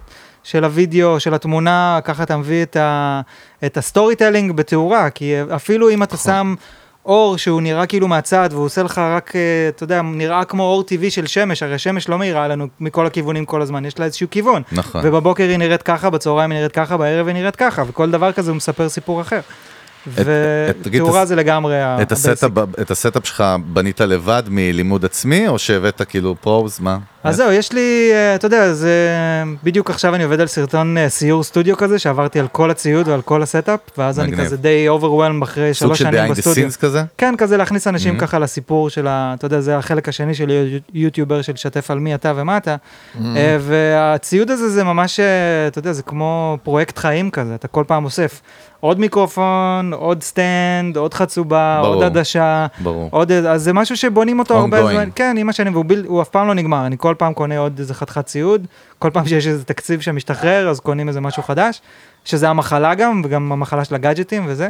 של הוידאו, של התמונה, ככה אתה מביא את, ה... את ה storytelling בתאורה, כי אפילו אם אתה נכון. שם... אור שהוא נראה כאילו מהצד והוא עושה לך רק, אה, אתה יודע, נראה כמו אור טבעי של שמש, הרי שמש לא מאירה לנו מכל הכיוונים כל הזמן, יש לה איזשהו כיוון. נכון. ובבוקר היא נראית ככה, בצהריים היא נראית ככה, בערב היא נראית ככה, וכל דבר כזה הוא מספר סיפור אחר. ותאורה זה לגמרי ה- את ה basic. ה setup, את ה setup שלך בנית לבד מלימוד עצמי, או שהבאת כאילו pros, מה? אז זהו, יש לי, אה, אתה יודע, זה בדיוק עכשיו אני עובד על סרטון אה, סיור סטודיו כזה, שעברתי על כל הציוד ועל כל ה setup, ואז אני. כזה די overwhelmed אחרי סוג שלוש של שנים behind the בסטודיו. scenes כזה? כן, כזה להכניס אנשים Mhm. ככה לסיפור של ה... אתה יודע, זה החלק השני של יו- יוטיובר של שתף על מי אתה ומה אתה. אה, והציוד הזה זה ממש, אתה יודע, זה כמו פרויקט חיים כזה, אתה כל פעם אוסף עוד מיקרופון, עוד stand, עוד חצובה, ברור. עוד עדשה. ברור. עוד, אז זה משהו שבונים אותו הרבה Ongoing. זמן, כן, עם השנים, והוא בל, אף פעם לא נגמר, אני כל פעם קונה עוד איזה חתיכת ציוד, כל פעם שיש איזה תקציב שמשתחרר, אז קונים איזה משהו חדש, שזה המחלה גם, וגם המחלה של הגאדג'טים וזה.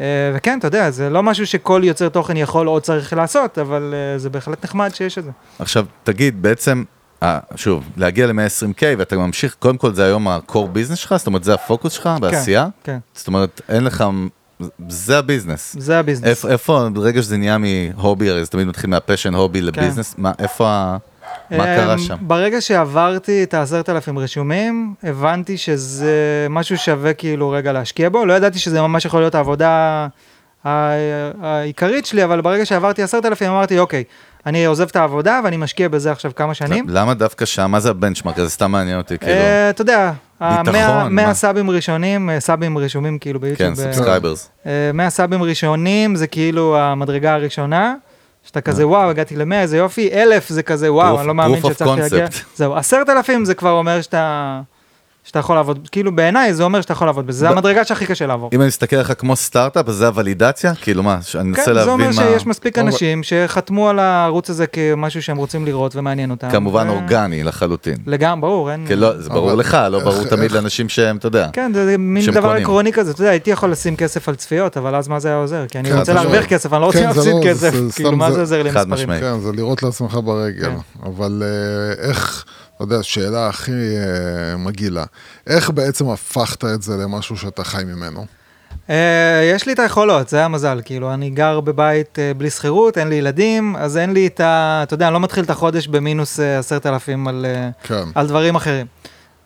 אה, וכן, אתה יודע, זה לא משהו שכל יוצר תוכן יכול או צריך לעשות, אבל אה, זה בהחלט נחמד שיש את זה. עכשיו, תגיד, בעצם, אה, שוב, להגיע ל-120K ואתה ממשיך, קודם כל זה היום ה-core business שלך, זאת אומרת, זה הפוקוס שלך בעשייה? כן, זאת אומרת, אין לך, זה ה business. זה ה business. איפה, איפה, ברגע שזה נהיה מ hobby, הרי זה תמיד מתחיל מה passion hobby ל business, מה, איפה, ה- מה קרה אמ, שם? ברגע שעברתי את העשרת אלפים רשומים, הבנתי שזה משהו שווה כאילו רגע להשקיע בו, לא ידעתי שזה ממש יכול להיות העבודה העיקרית שלי, אבל ברגע שעברתי עשרת אלפים אמרתי, אוקיי, אני עוזב את העבודה ואני משקיע בזה עכשיו כמה שנים. למה דווקא שם? מה זה ה benchmark? זה סתם מעניין אותי, כאילו. אה, אתה יודע, ביטחון, 100 מה? סאבים ראשונים, אה, סאבים רשומים כאילו ביוטיוב. כן, subscribers. אה, 100 סאבים ראשונים זה כאילו המדרגה הראשונה, שאתה כזה וואו הגעתי ל-100 איזה יופי, אלף זה כזה וואו אני לא מאמין שהצלחתי להגיע. זהו, עשרת אלפים זה כבר אומר שאתה, שאתה יכול לעבוד, כאילו בעיניי זה אומר שאתה יכול לעבוד בזה, זה המדרגה שהכי קשה לעבור. אם אני מסתכל עליך כמו סטארט-אפ, אז זה הוולידציה? כאילו מה, שאני מנסה כן, זה להבין אומר מה... שיש מספיק אנשים שחתמו על הערוץ הזה כמשהו שהם רוצים לראות ומעניין אותם. כמובן ו- אורגני לחלוטין. לגמרי, ברור, אין... כן, לא, זה ברור אבל לך, לא ברור תמיד לאנשים שהם, אתה יודע. כן, זה מין דבר. עקרוני כזה, אתה יודע, הייתי יכול לשים כסף על צפיות, אבל אז מה זה היה עוזר? כי אני כן, רוצה אתה להרוויח לא- כסף, אני לא רוצה כן, להפסיד לא- כסף, כאילו, מה זה- עוזר לי מספרים? כן, זה לראות לעצמך ברגל. כן. אבל אה, איך, אתה יודע, שאלה הכי אה, מגעילה, איך בעצם הפכת את זה למשהו שאתה חי ממנו? אה, יש לי את היכולות, זה המזל, כאילו, אני גר בבית אה, בלי שכירות, אין לי ילדים, אז אין לי את ה... אתה יודע, אני לא מתחיל את החודש במינוס עשרת אלפים על... כן. על דברים אחרים.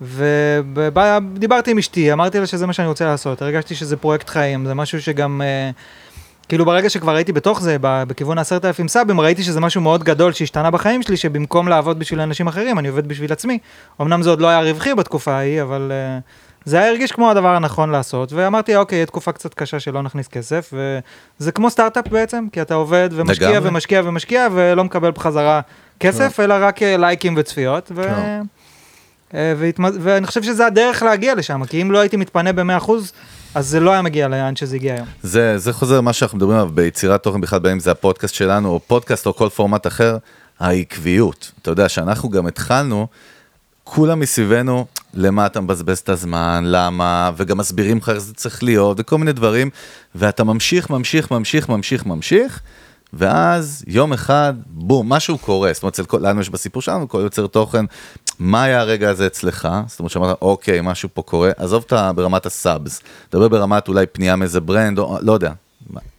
ודיברתי עם אשתי, אמרתי לה שזה מה שאני רוצה לעשות, הרגשתי שזה פרויקט חיים, זה משהו שגם, אה, כאילו ברגע שכבר הייתי בתוך זה, בכיוון העשרת אלפים סאבים, ראיתי שזה משהו מאוד גדול שהשתנה בחיים שלי, שבמקום לעבוד בשביל אנשים אחרים, אני עובד בשביל עצמי. אמנם זה עוד לא היה רווחי בתקופה ההיא, אבל אה, זה היה הרגיש כמו הדבר הנכון לעשות, ואמרתי, אוקיי, יהיה תקופה קצת קשה שלא נכניס כסף, וזה כמו סטארט-אפ בעצם, כי אתה עובד ומשקיע לגמרי. ומשקיע ומשקיע, ולא מקבל בחזרה כסף, אלא רק אה, לייקים וצפיות, ו... כן. אה. ואני חושב שזה הדרך להגיע לשם, כי אם לא הייתי מתפנה ב-100%, אז זה לא היה מגיע לאן שזה הגיע היום. זה, זה חוזר למה שאנחנו מדברים עליו ביצירת תוכן בכלל, בין אם זה הפודקאסט שלנו, או פודקאסט או כל פורמט אחר, העקביות. אתה יודע שאנחנו גם התחלנו, כולם מסביבנו, למה אתה מבזבז את הזמן, למה, וגם מסבירים לך איך זה צריך להיות, וכל מיני דברים, ואתה ממשיך, ממשיך, ממשיך, ממשיך, ממשיך, ואז יום אחד, בום, משהו קורה. זאת אומרת, לנו יש בסיפור שלנו, כל יוצר תוכן, מה היה הרגע הזה אצלך? זאת אומרת, שאמרת, אוקיי, משהו פה קורה, עזוב את ברמת הסאבס, דבר ברמת אולי פנייה מאיזה ברנד, או לא יודע,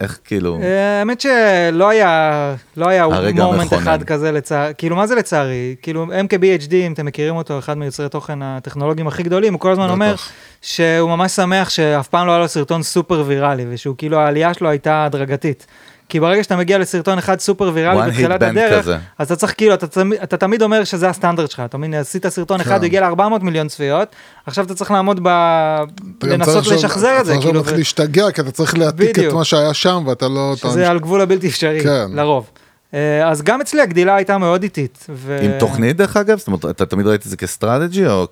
איך כאילו... אה, האמת שלא היה, לא היה מומנט. אחד כזה לצערי, כאילו מה זה לצערי? כאילו MKBHD, אם אתם מכירים אותו, אחד מיוצרי תוכן הטכנולוגיים הכי גדולים, הוא כל הזמן אומר. שהוא ממש שמח שאף פעם לא היה לו סרטון סופר ויראלי, ושהוא כאילו העלייה שלו הייתה הדרגתית. כי ברגע שאתה מגיע לסרטון אחד סופר ויראלי בתחילת הדרך, כזה. אז אתה צריך כאילו, אתה, תמ- אתה תמיד אומר שזה הסטנדרט שלך, אתה מבין, עשית סרטון אחד, כן. הגיע ל-400 מיליון צפיות, עכשיו אתה צריך לעמוד ב... אתה לנסות צריך לשחזר את זה, אתה כאילו, עכשיו מתחיל להשתגע, כי אתה צריך להעתיק את. מה שהיה שם, ואתה לא... אתה- שזה על גבול הבלתי אפשרי, כן. לרוב. אה, אז גם אצלי הגדילה הייתה מאוד איטית. ו... עם תוכנית דרך אגב? זאת אומרת, אתה תמיד ראית את זה כ strategy או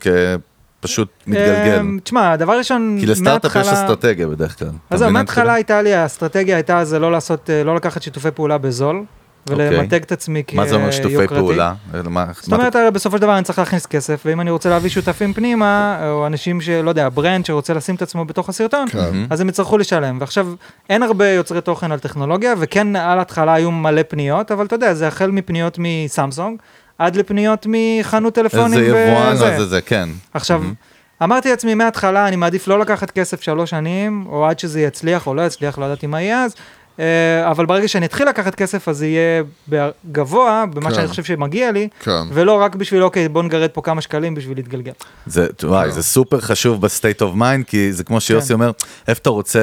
כפשוט מתגלגל? אה, תשמע, דבר ראשון, כי לסטארט-אפ יש אסטרטגיה בדרך כלל. אז זהו, מההתחלה? הייתה לי, האסטרטגיה הייתה זה לא לעשות, אה, לא לקחת שיתופי פעולה בזול, ולמתג את עצמי כיוקרתי. מה זה אומר שיתופי פעולה? זאת אומרת, בסופו של דבר אני צריך להכניס כסף, ואם אני רוצה להביא שותפים פנימה, או אנשים שלא יודע, brand שרוצה לשים את עצמו בתוך הסרטון, כן. אז הם יצטרכו לשלם. ועכשיו, אין הרבה יוצרי תוכן על טכנולוגיה, וכן על ההתחלה היו מלא פניות, אבל אתה יודע, זה החל מפניות מסמסונג, עד לפניות מחנות טלפונים. איזה יבואן, וזה. זה זה, כן. עכשיו, אמרתי לעצמי מההתחלה, אני מעדיף לא לקחת כסף שלוש שנים, או עד שזה יצליח או לא יצליח, לא ידעתי מה יהיה אז, אה, אבל ברגע שאני אתחיל לקחת כסף, אז זה יהיה גבוה במה כן. שאני חושב שמגיע לי, כן. ולא רק בשביל, אוקיי, בוא נגרד פה כמה שקלים בשביל להתגלגל. זה, וואי, זה סופר חשוב בסטייט אוף מיינד, כי זה כמו שיוסי כן. אומר, איפה אתה רוצה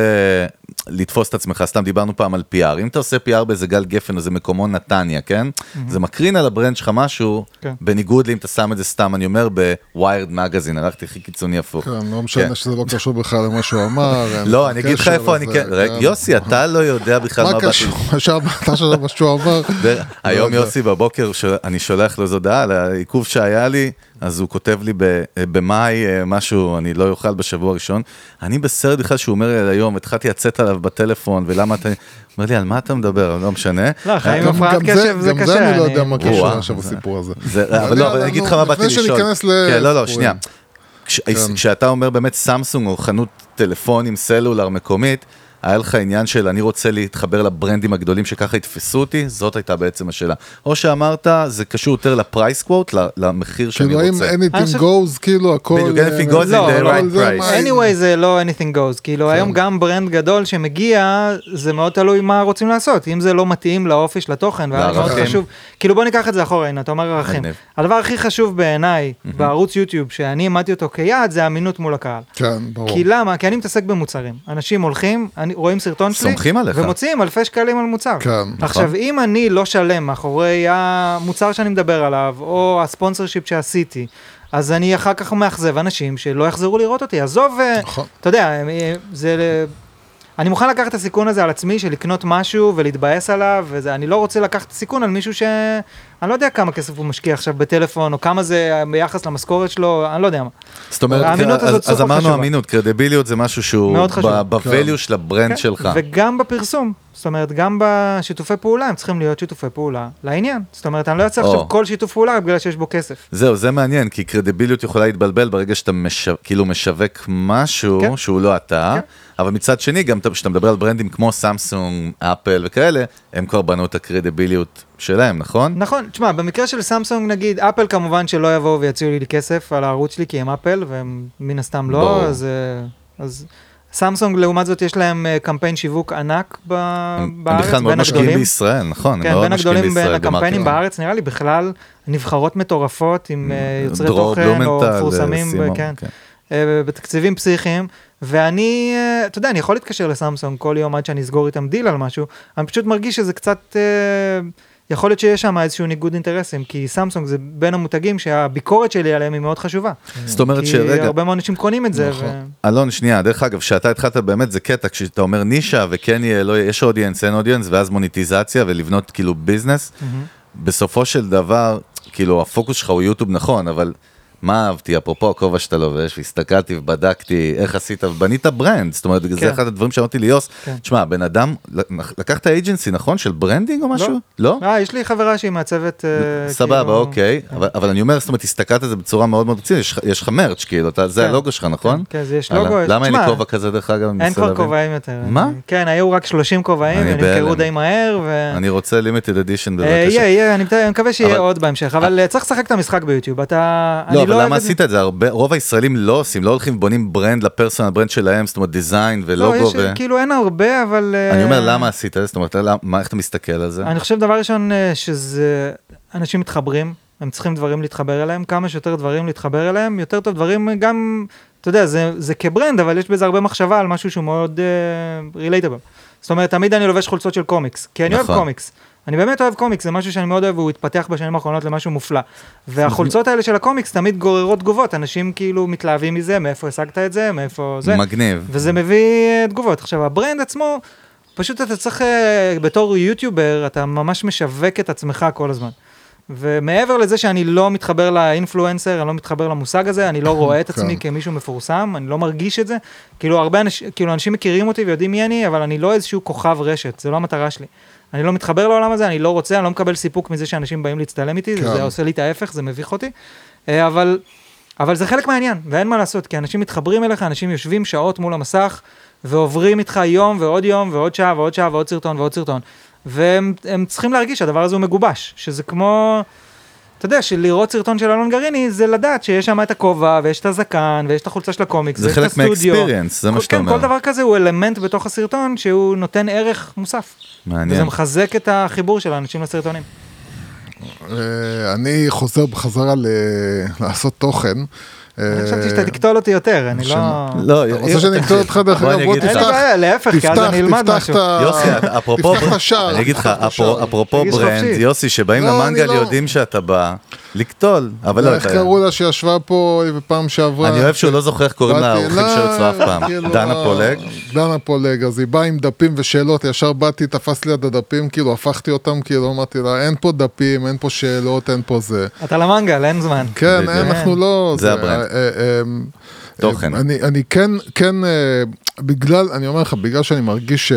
לתפוס את עצמך, סתם דיברנו פעם על PR, אם אתה עושה PR באיזה גל גפן, איזה מקומון נתניה, כן? זה מקרין על ה brand שלך משהו, כן. בניגוד לאם אתה שם את זה סתם, אני אומר, ב Wired Magazine, הלכתי הכי קיצוני הפוך. כן, לא משנה כן. שזה לא קשור בכלל למה שהוא אמר. לא, אני אגיד לך איפה אני לזה, כן, רגע, כן. יוסי, אתה לא יודע בכלל מה מה. קשור? מה שאמרת עכשיו, מה שהוא אמר? זה- היום לא. יוסי בבוקר, אני שולח לו איזו הודעה על העיכוב שהיה לי, אז הוא כותב לי ב- במאי אה, משהו, אני לא אוכל בשבוע הראשון. אני בסרט בכלל שהוא אומר לי על היום, התחלתי לצאת עליו בטלפון, ולמה אתה... אומר לי, על מה אתה מדבר? לא משנה. לא, חיים גם- עם הפרעת גם זה- קשב זה גם קשה. זה אני לא יודע מה קשור עכשיו בסיפור הזה. זה, אבל לא, אבל אני אגיד לך מה באתי לפני לשאול. שניכנס כן, לא, לא. שנייה. כן. כשאתה אומר באמת סמסונג או חנות טלפונים סלולר מקומית, היה לך עניין של אני רוצה להתחבר לברנדים הגדולים שככה יתפסו אותי, זאת הייתה בעצם השאלה. או שאמרת, זה קשור יותר לפרייס קוואט, למחיר שאני כאילו רוצה. אני anything חושב- goes, כאילו הכל... בדיוק, אה, anything goes in the לא, right זה price. anyway זה לא anything goes, כאילו כן. היום גם ברנד גדול שמגיע, זה מאוד תלוי מה רוצים לעשות, אם זה לא מתאים לאופי של התוכן, והיה לי מאוד לערכים. חשוב, כאילו בוא ניקח את זה אחורה, הנה אתה אומר ערכים. הדבר הכי חשוב בעיניי בערוץ יוטיוב שאני העמדתי אותו כיעד זה אמינות מול הקהל. כן, ברור. כי למה? כי אני מתעסק במוצרים. אנשים הולכים, אני, רואים סרטון שלי, סומכים עליך. ומוציאים אלפי שקלים על מוצר. כן. עכשיו, אם אני לא שלם מאחורי המוצר שאני מדבר עליו, או הספונסר שיפ שעשיתי, אז אני אחר כך מאכזב אנשים שלא יחזרו לראות אותי. עזוב, אה, נכון. אתה יודע, אה, זה... אני מוכן לקחת את הסיכון הזה על עצמי של לקנות משהו ולהתבאס עליו, ואני לא רוצה לקחת סיכון על מישהו ש... אני לא יודע כמה כסף הוא משקיע עכשיו בטלפון, או כמה זה ביחס למשכורת שלו, אני לא יודע מה. זאת אומרת, האמינות אז- הזאת אז סופר אמרנו חשובה. אמינות, קרדיביליות זה משהו שהוא מאוד חשוב. ב-value של ה brand כן, שלך. וגם בפרסום, זאת אומרת, גם בשיתופי פעולה, הם צריכים להיות שיתופי פעולה לעניין. זאת אומרת, אני לא או. עכשיו כל שיתוף פעולה בגלל שיש בו כסף. זהו, זה מעניין, כי קרדיביליות יכולה להתבלבל ברגע שאתה משו... כאילו משווק משהו כן. שהוא לא אתה, כן. אבל מצד שני, גם כשאתה מדבר על ברנדים כמו סמסונג, אפל וכאלה, הם כבר בנו את הקרדיביליות שלהם, נכון? נכון, תשמע, במקרה של סמסונג נגיד, אפל כמובן שלא יבואו ויציעו לי כסף על הערוץ שלי כי הם אפל, והם מן הסתם לא, ברור. אז, אה, אז סמסונג לעומת זאת יש להם אה, קמפיין שיווק ענק ב- הם הם בארץ, בכלל מאוד משקיעים הגדולים. בישראל, נכון, הם כן, מאוד בין משקיעים הגדולים בין בישראל הקמפיינים. בארץ, נראה לי בכלל נבחרות מטורפות עם אה, יוצרי דרור תוכן או מפורסמים, כן, כן. אה, בתקציבים פסיכיים, ואני, אה, אתה יודע, אני יכול להתקשר לסמסונג כל יום עד שאני אסגור איתם דיל על משהו, אני פשוט מרגיש שזה קצת, אה, יכול להיות שיש שם איזשהו ניגוד אינטרסים, כי סמסונג זה בין המותגים שהביקורת שלי עליהם היא מאוד חשובה. זאת אומרת כי שרגע, הרבה מאוד אנשים קונים את זה, נכון. ו... אלון, שנייה, דרך אגב, כשאתה התחלת באמת זה קטע, כשאתה אומר נישה וכן יהיה, לא, יהיה, יש audience, אין audience, ואז מוניטיזציה ולבנות כאילו business, בסופו של דבר, כאילו הפוקוס שלך הוא יוטיוב נכון, אבל מה אהבתי, אפרופו הכובע שאתה לובש, והסתכלתי ובדקתי איך עשית, ובנית brand, זאת אומרת, זה כן. אחד הדברים שאמרתי ליוסי, כן. תשמע, בן אדם, לקחת agency, נכון? של branding או משהו? לא? אה, יש לי חברה שהיא מעצבת... אה, סבבה, כאילו- אוקיי, אבל, אבל אני אומר, זאת אומרת, הסתכלת על זה בצורה מאוד מאוד רצינית, יש יש לך merch, כאילו, אתה, זה כן. הלוגו שלך, נכון? כן, זה יש. לוגו. למה אין לי כובע כזה, דרך אגב? אני אין כבר. כובעים יותר. מה? כן, היו רק 30 כובעים, אני הם נמכרו בהלם. די מהר, ו... אני רוצה limited edition אה, בבקשה. יהיה, יהיה, אני מת- אני מקווה שיהיה אבל- עוד בהמשך, אבל צריך לשחק את המשחק ביוטיוב, אתה... לא, אבל אוהב למה את זה. עשית את זה? הרבה, רוב הישראלים לא עושים, לא הולכים ובונים brand ל personal brand שלהם, זאת אומרת design לא, ולוגו יש, ו... כאילו אין הרבה, אבל... אה, אני אומר, למה עשית את זה? זאת אומרת, למה- מה, איך אתה מסתכל על זה? אני חושב דבר ראשון אה, שזה... אנשים מתחברים, הם צריכים דברים להתחבר אליהם, כמה שיותר דברים להתחבר אליהם, יותר טוב דברים אה, גם, אתה יודע, זה, זה כ brand, אבל יש בזה הרבה מחשבה על משהו שהוא מאוד relatable. זאת אומרת, תמיד אני לובש חולצות של קומיקס, כי אני אוהב נכון. קומיקס. אני באמת אוהב קומיקס, זה משהו שאני מאוד אוהב, והוא התפתח בשנים האחרונות למשהו מופלא. והחולצות האלה של הקומיקס תמיד גוררות תגובות, אנשים כאילו מתלהבים מזה, מאיפה השגת את זה, מאיפה זה. מגניב. וזה מביא אה, תגובות. עכשיו, ה brand עצמו, פשוט אתה צריך, אה, בתור יוטיובר, אתה ממש משווק את עצמך כל הזמן. ומעבר לזה שאני לא מתחבר ל influencer, אני לא מתחבר למושג הזה, אני לא רואה את עצמי כן. כמישהו מפורסם, אני לא מרגיש את זה. כאילו, הרבה אנשים, כאילו, אנשים מכירים אותי ויודעים מי אני, אבל אני לא איזשהו כוכב רשת, זה לא המטרה שלי. אני לא מתחבר לעולם הזה, אני לא רוצה, אני לא מקבל סיפוק מזה שאנשים באים להצטלם איתי, כן. זה עושה לי את ההפך, זה מביך אותי. אה, אבל, אבל זה חלק מהעניין, ואין מה לעשות, כי אנשים מתחברים אליך, אנשים יושבים שעות מול המסך, ועוברים איתך יום ועוד יום ועוד שעה ועוד שעה ועוד סרטון ועוד סרטון. והם הם צריכים להרגיש שהדבר הזה הוא מגובש, שזה כמו, אתה יודע, שלראות סרטון של אלון גריני זה לדעת שיש שם את הכובע ויש את הזקן ויש את החולצה של הקומיקס זה ויש את חלק. מהאקספיריאנס, זה מה שאתה כן, אומר. כל דבר כזה הוא אלמנט בתוך הסרטון שהוא נותן ערך מוסף. וזה מעניין. מחזק את החיבור של האנשים לסרטונים. אה, אני חוזר בחזרה ל- לעשות תוכן. אני חשבתי אה, שאתה תקטול אותי יותר, אני לא... לא, אתה רוצה שאני אקטול אותך דרך אגב? אני בוא תפתח, להפך, כי אז תפתח, אני אלמד תפתח משהו. את ה... יוסי, אפרופו, תפתח את השער. אני אגיד לך, תפתח. אפרופו ברנד. יוסי, שבאים לא, למנגל לא- יודעים שאתה בא לקטול, אבל לא, איך קראו לה שישבה פה בפעם שעברה? אני אוהב שהוא לא זוכר איך קוראים לאורחים שהיו אצלו אף פעם. כאילו, דנה פולג. דנה פולג, אז היא באה עם דפים ושאלות, ישר באתי, תפס לי את הדפים, כאילו הפכתי אותם, כאילו אמרתי לה, אין פה דפים, אין פה שאלות, אין פה זה. אתה למנגל, אין זמן. כן. אנחנו לא... זה ה brand. אה, אה, אה, תוכן. אני, אני כן, כן, אה, בגלל, אני אומר לך, בגלל שאני מרגיש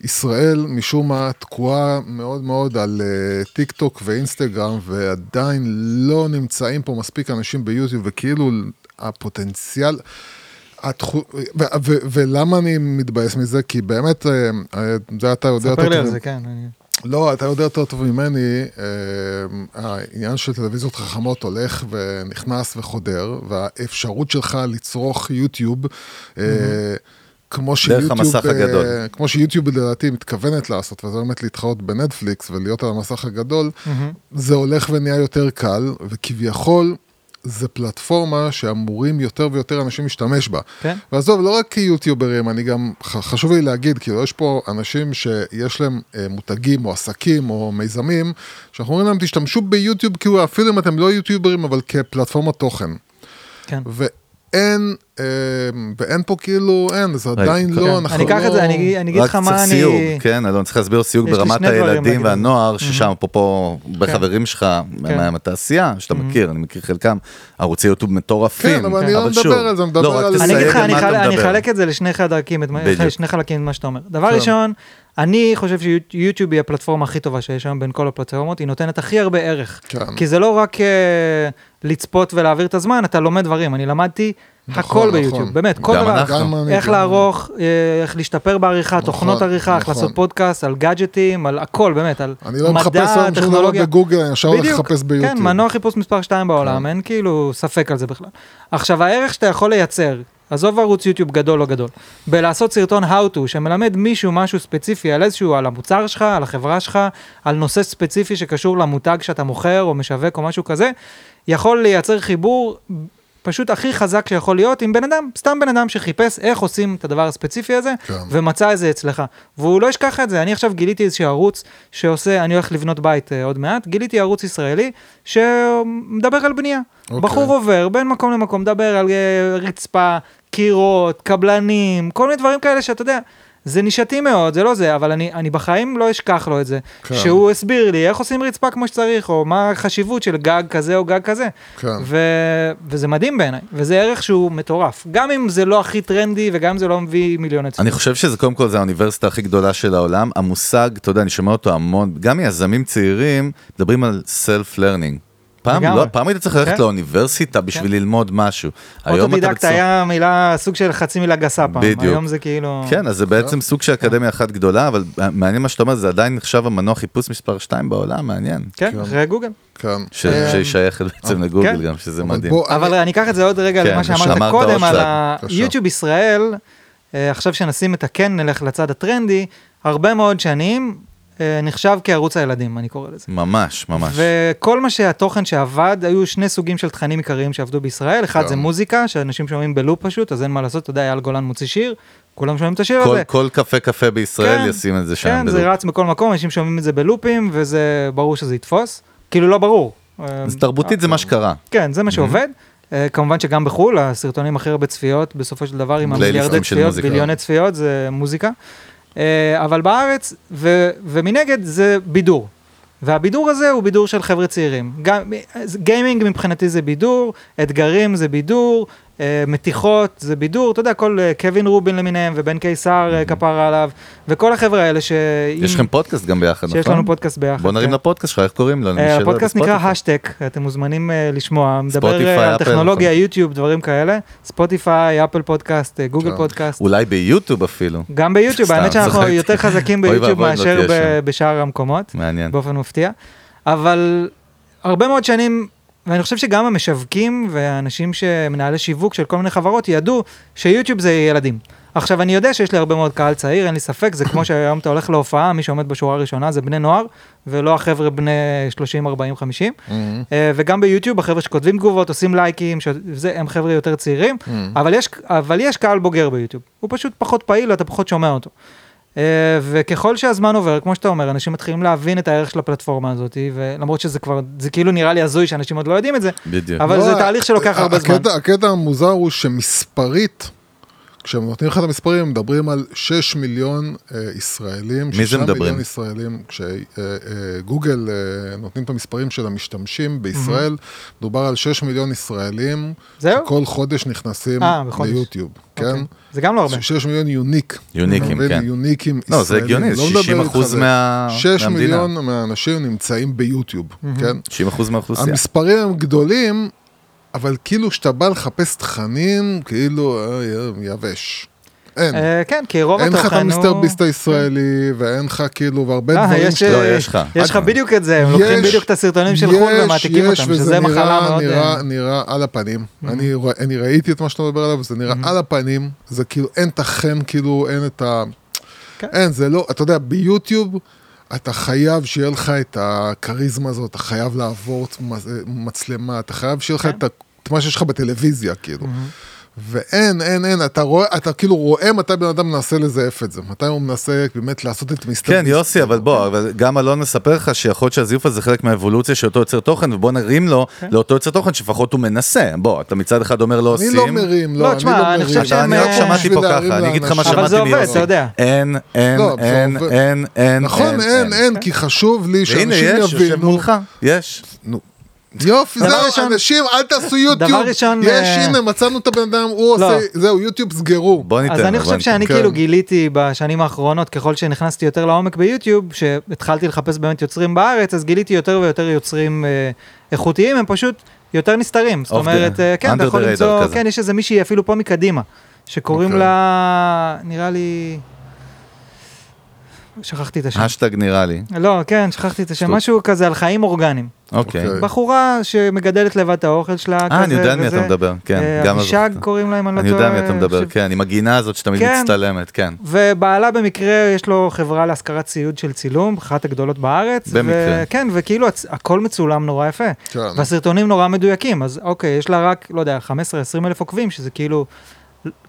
שישראל משום מה תקועה מאוד מאוד על אה, טיק טוק ואינסטגרם, ועדיין לא נמצאים פה מספיק אנשים ביוטיוב, וכאילו הפוטנציאל... התחו... ו- ו- ולמה אני מתבאס מזה? כי באמת, אה, אה, זה אתה יודע ספר לי על זה, כן. לא, אתה יודע יותר טוב ממני, אה, העניין של טלוויזיות חכמות הולך ונכנס וחודר, והאפשרות שלך לצרוך יוטיוב, אה, כמו שיוטיוב, המסך אה, הגדול. כמו שיוטיוב לדעתי מתכוונת לעשות, וזה באמת להתחרות בנטפליקס ולהיות על המסך הגדול, זה הולך ונהיה יותר קל, וכביכול, זה פלטפורמה שאמורים יותר ויותר אנשים להשתמש בה. כן. ועזוב, לא רק כיוטיוברים, אני גם, חשוב לי להגיד, כאילו, יש פה אנשים שיש להם אה, מותגים או עסקים או מיזמים, שאנחנו אומרים להם, תשתמשו ביוטיוב, כאילו, אפילו אם אתם לא יוטיוברים, אבל כפלטפורמת תוכן. כן. ואין, אה, ואין פה כאילו, אין, זה עדיין כן. לא, אנחנו אני אקח את זה, לא- אני אני אגיד רק לך מה צריך אני... סיוג, כן, אלון, צריך להסביר סיוג יש לי ברמת שני דברים הילדים והנוער, ששם אפרופו בחברים שלך כן. מה- מהתעשייה, שאתה מכיר, אני מכיר חלקם, ערוצי יוטיוב מטורפים. כן, אבל אני לא שוב, מדבר על זה, אני מדבר לא, רק על- אני אגיד לך, על אני מה אתה חל- אני מדבר. אחלק את זה לשני חלקים, את מה- בדיוק. לשני חלקים את מה שאתה אומר. דבר כן. ראשון, אני חושב שיוטיוב היא הפלטפורמה הכי טובה שיש היום בין כל הפלטפורמות, היא נותנת הכי הרבה ערך. כן. כי זה לא רק אה, לצפות ולהעביר את הזמן, אתה לומד דברים. אני למדתי נכון, הכל ביוטיוב, נכון. באמת, כל דבר. איך גם- לערוך, אה, איך להשתפר בעריכה, נכון, תוכנות עריכה, איך נכון. לעשות פודקאסט, על גאדג'טים, על הכל, באמת, על אני לא מחפש מדע, היום שום דבר טכנולוגיה. בגוגל, אני ישר הולך לחפש ביוטיוב. כן, מנוע חיפוש מספר 2 בעולם, כן. אין כאילו ספק על זה בכלל. עכשיו, הערך שאתה יכול לייצר, עזוב ערוץ יוטיוב גדול לא גדול, בלעשות סרטון how to שמלמד מישהו משהו ספציפי על איזשהו, על המוצר שלך, על החברה שלך, על נושא ספציפי שקשור למותג שאתה מוכר או משווק או משהו כזה, יכול לייצר חיבור פשוט הכי חזק שיכול להיות עם בן אדם, סתם בן אדם שחיפש איך עושים את הדבר הספציפי הזה, כן. ומצא את זה אצלך. והוא לא ישכח את זה, אני עכשיו גיליתי איזשהו ערוץ שעושה, אני הולך לבנות בית אה, עוד מעט, גיליתי ערוץ ישראלי שמדבר על בנייה. אוקיי. בחור עובר בין מקום למקום, מדבר על אה, רצפה, קירות, קבלנים, כל מיני דברים כאלה שאתה יודע. זה נישתי מאוד, זה לא זה, אבל אני, אני בחיים לא אשכח לו את זה. כן. שהוא הסביר לי איך עושים רצפה כמו שצריך, או מה החשיבות של גג כזה או גג כזה. כן. ו... וזה מדהים בעיניי, וזה ערך שהוא מטורף. גם אם זה לא הכי טרנדי, וגם אם זה לא מביא מיליוני צפיות. אני חושב שזה קודם כל זה האוניברסיטה הכי גדולה של העולם, המושג, אתה יודע, אני שומע אותו המון, גם מיזמים צעירים מדברים על self learning. פעם. לא, פעם היית צריך ללכת כן. לאוניברסיטה בשביל ללמוד משהו. היום אתה אוטודידקט היה מילה, סוג של חצי מילה גסה פעם. בדיוק. היום זה כאילו... כן, אז זה בעצם סוג של אקדמיה אחת גדולה, אבל מעניין מה שאתה אומר, זה עדיין נחשב המנוע חיפוש מספר 2 בעולם, מעניין. כן, כן. אחרי גוגל. כן. ש- אה, בעצם לגוגל כן. גם, שזה מדהים. אבל אני אקח את זה עוד רגע כן, למה שאמרת קודם על. היוטיוב ישראל, אה, עכשיו שנשים את הכן נלך לצד הטרנדי, הרבה מאוד שנים נחשב כערוץ הילדים, אני קורא לזה. ממש, ממש. וכל מה שהתוכן שעבד, היו שני סוגים של תכנים עיקריים שעבדו בישראל, אחד. זה מוזיקה, שאנשים שומעים בלופ פשוט, אז אין מה לעשות, אתה יודע, אייל גולן מוציא שיר, כולם שומעים את השיר כל- הזה. כל קפה קפה בישראל כן, ישים את זה שם. כן, בלופ. זה רץ בכל מקום, אנשים שומעים את זה בלופים, וזה ברור שזה יתפוס. כאילו לא ברור. אז תרבותית זה מה שקרה. כן, זה מה שעובד. אה, כמובן שגם בחו"ל, הסרטונים הכי הרבה צפיות, בסופו של דבר עם המיליארדי צפיות. ביליוני צפיות, זה מוזיקה. אה, אבל בארץ, ו- ומנגד זה בידור. והבידור הזה הוא בידור של חבר'ה צעירים. גם, גיימינג מבחינתי זה בידור, אתגרים זה בידור, אה, מתיחות זה בידור, אתה יודע, כל אה, קווין רובין למיניהם ובן קיסר אה, כפרה עליו, וכל החבר'ה האלה ש... יש לכם פודקאסט גם ביחד, נכון? שיש לנו פודקאסט ביחד. בוא נרים כן. לפודקאסט שלך, איך קוראים אה, שלא, הפודקאסט נקרא. השטק, אתם מוזמנים אה, לשמוע, מדבר אה, על טכנולוגיה, נכון. יוטיוב, דברים כאלה, ספוטיפיי, אפל פודקאסט, אה, גוגל. פודקאסט, אולי ביוטיוב אפילו. גם ביוטיוב, האמת שאנחנו. יותר חזקים ביוטיוב לא מאשר. בשאר המקומות. באופן מפתיע, אבל הרבה מאוד שנים, ואני חושב שגם המשווקים והאנשים שמנהלי שיווק של כל מיני חברות ידעו שיוטיוב זה ילדים. עכשיו אני יודע שיש לי הרבה מאוד קהל צעיר, אין לי ספק, זה כמו שהיום אתה הולך להופעה, מי שעומד בשורה הראשונה זה בני נוער, ולא החבר'ה בני 30, 40, 50. אה, וגם ביוטיוב, החבר'ה שכותבים תגובות, עושים לייקים, שזה, הם חבר'ה יותר צעירים, אבל, יש, אבל יש קהל בוגר ביוטיוב. הוא פשוט פחות פעיל, אתה פחות שומע אותו. אה, וככל שהזמן עובר, כמו שאתה אומר, אנשים מתחילים להבין את הערך של הפלטפורמה הזאת, ולמרות שזה כבר, זה כאילו נראה לי הזוי שאנשים עוד לא יודעים את זה, בדיוק. אבל לא, זה תהליך שלוקח ה- הרבה זמן. הקטע המוזר הוא שמספרית, כשהם נותנים לך את המספרים, מדברים על 6 מיליון אה, ישראלים. מי זה מדברים? מיליון ישראלים, כשגוגל אה, נותנים את המספרים של המשתמשים בישראל, מדובר על 6 מיליון ישראלים, זהו? שכל חודש נכנסים אה, בחודש. ליוטיוב, כן? אוקיי. זה גם לא הרבה. 6 מיליון יוניק. יוניקים? כן. יוניקים לא, זה ישראלים. הגיוני, זה לא מדבר 60 איתך אחוז מה- 6 מהמדינה. מיליון מהאנשים נמצאים ביוטיוב, כן? 90% מהאוכלוסייה. המספרים הם גדולים, אבל כאילו כשאתה בא לחפש תכנים, כאילו, אה, יבש. אין. אה, כן, כי רוב אין לך את התוכן המיסטר הוא... ביסט הישראלי, ואין לך כאילו, והרבה אה, דברים יש. לא, יש לך. יש לך בדיוק את זה, הם לוקחים יש- בדיוק את הסרטונים של חו"ל יש, ומעתיקים יש, אותם, וזה שזה מחלה מאוד... נראה, אה, נראה על הפנים. אני, רוא- אני ראיתי את מה שאתה מדבר עליו, זה נראה על הפנים, זה כאילו, אין את החן, כאילו, אין את ה... כן. אין, זה לא, אתה יודע, ביוטיוב, אתה חייב שיהיה לך את הכריזמה הזאת, אתה חייב לעבור מצ- מצלמה, אתה חייב שיהיה לך כן. את מה שיש לך בטלוויזיה, כאילו. ואין, אין, אין, אתה רואה, אתה כאילו רואה מתי בן אדם מנסה לזייף את זה, מתי הוא מנסה באמת לעשות את מיסטר כן, יוסי. אבל בוא, אבל גם אלון מספר לך שיכול להיות שהזיוף הזה חלק מהאבולוציה של אותו יוצר תוכן, ובוא נרים לו לאותו יוצר תוכן שלפחות הוא מנסה. בוא, אתה מצד אחד אומר לא אני עושים. לא מרים, לא, לא, אני לא אני מרים. חושב אתה- שהם, אני רק אה, שמעתי פה ככה, אני אגיד לך מה לאנשים. אבל זה שמעתי עובד, מיוסי. אתה יודע. אין, אין, לא, אין. אין, אין, נכון, אין, אין, כי חשוב לי והנה שאנשים יש, יושב יבינו. יופי, זהו, ראשון- אנשים, אל תעשו יוטיוב. דבר ראשון, יש, אה, הנה, מצאנו את הבן אדם, הוא לא. עושה, זהו, יוטיוב סגרו. בוא ניתן. אז אני חושב. שאני כן. כאילו גיליתי בשנים האחרונות, ככל שנכנסתי יותר לעומק ביוטיוב, שהתחלתי לחפש באמת יוצרים בארץ, אז גיליתי יותר ויותר יוצרים אה, איכותיים, הם פשוט יותר נסתרים. זאת the- אומרת, אה, כן, אתה יכול למצוא. כן, יש איזה מישהי אפילו פה מקדימה, שקוראים אוקיי. לה, נראה לי... שכחתי את השם. השטג נראה לי. לא, כן, שכחתי את השם. משהו כזה על חיים אורגניים. אוקיי. אוקיי. בחורה שמגדלת לבד את האוכל שלה, כזה, אה, אני יודע על מי. אתה מדבר, כן. אה, אבישג. קוראים להם, אני לא אני טועה. יודע על מי אתה מדבר, כן, עם הגינה הזאת שתמיד כן. מצטלמת, כן. ובעלה במקרה יש לו חברה להשכרת ציוד של צילום, אחת הגדולות בארץ. במקרה. כן, וכאילו הכל מצולם נורא יפה. כן. והסרטונים נורא מדויקים, אז אוקיי, יש לה רק, לא יודע, 15-20 אלף עוקבים, שזה כאילו,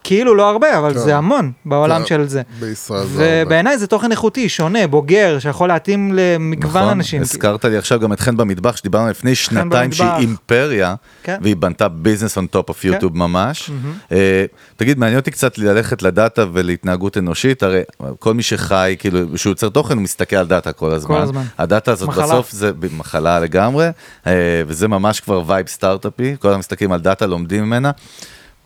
כאילו לא הרבה, אבל כן. זה המון בעולם כן. של זה. בישראל זה הרבה. ובעיניי זה תוכן איכותי, שונה, בוגר, שיכול להתאים למגוון נכון, אנשים. הזכרת לי עכשיו גם את חן במטבח, שדיברנו לפני שנתיים שהיא במטבח. אימפריה, כן. והיא בנתה business on top of יוטיוב ממש. אה, תגיד, מעניין אותי קצת ללכת לדאטה ולהתנהגות אנושית, הרי כל מי שחי, כאילו, שהוא יוצר תוכן, הוא מסתכל על דאטה כל הזמן. הזמן. הדאטה הזאת מחלה. בסוף זה מחלה לגמרי, אה, וזה ממש כבר vibe סטארט-אפי, כל הזמן מסתכלים על דאטה, לומדים ממנה.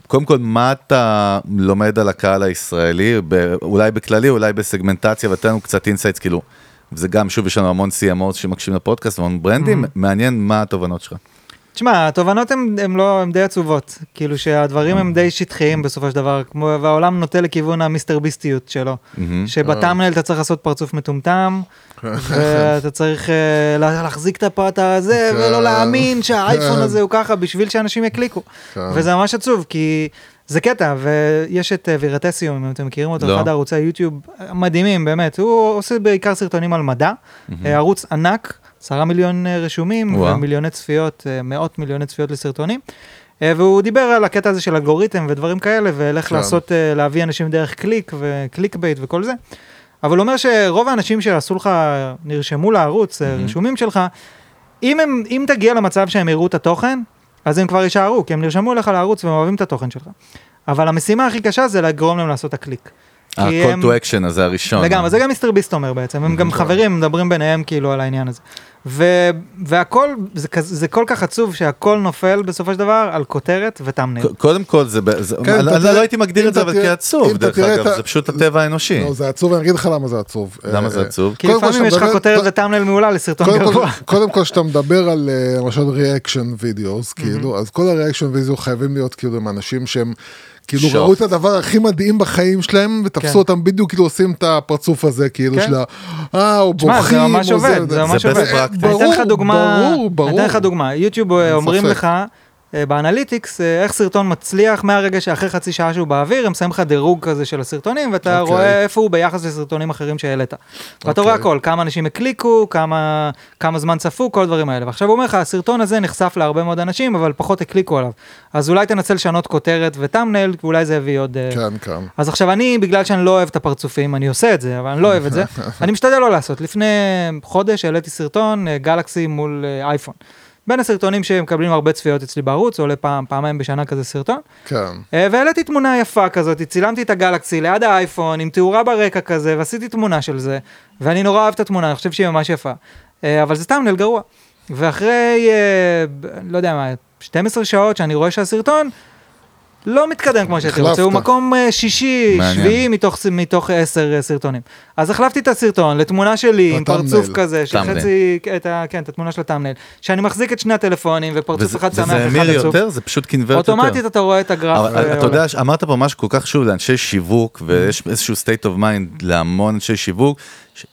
קודם כל, מה אתה לומד על הקהל הישראלי, אולי בכללי, אולי בסגמנטציה, ותן לנו קצת insights, כאילו, וזה גם, שוב, יש לנו המון CMOs שמקשיבים לפודקאסט, המון ברנדים, מעניין מה התובנות שלך. תשמע, התובנות הן לא, הן די עצובות. כאילו שהדברים הם די שטחיים בסופו של דבר, כמו, והעולם נוטה לכיוון המיסטר ביסטיות שלו. שב thumbnail אתה צריך לעשות פרצוף מטומטם, ואתה צריך לה- להחזיק את הפרט הזה, כן. ולא להאמין שהאייפון כן. הזה הוא ככה בשביל שאנשים יקליקו. כן. וזה ממש עצוב, כי זה קטע, ויש את אה, Veritasium, אם אתם מכירים אותו, לא. אחד הערוצי היוטיוב המדהימים, באמת, הוא עושה בעיקר סרטונים על מדע, אה, ערוץ ענק, עשרה מיליון אה, רשומים, וואו. ומיליוני צפיות, אה, מאות מיליוני צפיות לסרטונים. אה, והוא דיבר על הקטע הזה של אלגוריתם ודברים כאלה, ואיך כן. לעשות, להביא אנשים דרך קליק ו click bait וכל זה. אבל הוא אומר שרוב האנשים שעשו לך, נרשמו לערוץ, אה, רשומים שלך, אם, הם, אם תגיע למצב שהם יראו את התוכן, אז הם כבר יישארו, כי הם נרשמו אליך לערוץ והם אוהבים את התוכן שלך. אבל המשימה הכי קשה זה לגרום להם לעשות את הקליק. ה-call to action הזה הראשון. לגמרי, זה גם מיסטר ביסט אומר בעצם, הם גם חברים, מדברים ביניהם כאילו על העניין הזה. ו, והכל, זה, כל כך עצוב שהכל נופל בסופו של דבר על כותרת וטאמנל. ק- קודם כל זה, ב- זה- כן, אני לא הייתי מגדיר את זה אבל כעצוב, דרך את אגב, זה פשוט הטבע האנושי. לא, זה עצוב, אני אגיד לך למה זה עצוב. למה אה, זה עצוב? כי לפעמים יש לך כותרת ו thumbnail מעולה לסרטון גרוע. קודם כל כשאתה מדבר על אה, למשל reaction videos כאילו אז כל ה reaction video חייבים להיות כאילו עם אנשים שהם כאילו שוק. ראו את הדבר הכי מדהים בחיים שלהם כן. ותפסו אותם בדיוק כאילו עושים את הפרצוף הזה כאילו כן. של ה... אה הוא בוכים. זה ממש עובד, זה ממש best עובד. ברור, ברור, ברור. אני אתן לך דוגמה, יוטיוב אה, אומרים. לך ב analytics אה, איך סרטון מצליח מהרגע שאחרי חצי שעה שהוא באוויר, הם שמים לך דירוג כזה של הסרטונים ואתה אוקיי. רואה איפה הוא ביחס לסרטונים אחרים שהעלית. ואתה אוקיי. רואה הכל, כמה אנשים הקליקו, כמה כמה זמן צפו, כל הדברים האלה. ועכשיו הוא אומר לך, הסרטון הזה נחשף להרבה מאוד אנשים, אבל פחות הקליקו עליו. אז אולי תנסה לשנות כותרת וטאמנל, ואולי זה יביא עוד... אה, כן כן. אז עכשיו אני, בגלל שאני לא אוהב את הפרצופים, אני עושה את זה, אבל אני לא אוהב את זה, אני משתדל לא לעשות. לפני חודש העליתי סרטון, אה, גלקסי מול אה, אייפון. בין הסרטונים שמקבלים הרבה צפיות אצלי בערוץ, עולה פעם, פעמיים בשנה כזה סרטון. כן. אה, והעליתי תמונה יפה כזאת, צילמתי את הגלקסי ליד האייפון, עם תאורה ברקע כזה, ועשיתי תמונה של זה, ואני נורא אוהב את התמונה, אני חושב שהיא ממש יפה. אה, אבל זה טאמנל גרוע. ואחרי, אה, לא יודע מה, 12 שעות שאני רואה שהסרטון לא מתקדם כמו שהייתי רוצה, הוא. מקום אה, שישי, מעניין. שביעי מתוך, מתוך עשר אה, סרטונים. אז החלפתי את הסרטון לתמונה שלי עם. פרצוף כזה, של. חצי, את ה, כן, את התמונה של הטאמנל, שאני מחזיק את שני הטלפונים ופרצוף וזה אחד שמח וזה אחד המיר עצוב. יותר, זה פשוט קינברט יותר. אוטומטית אתה רואה את הגרף. אבל אה, אתה יודע. אמרת פה משהו כל כך חשוב לאנשי שיווק, ויש איזשהו state of mind להמון אנשי שיווק,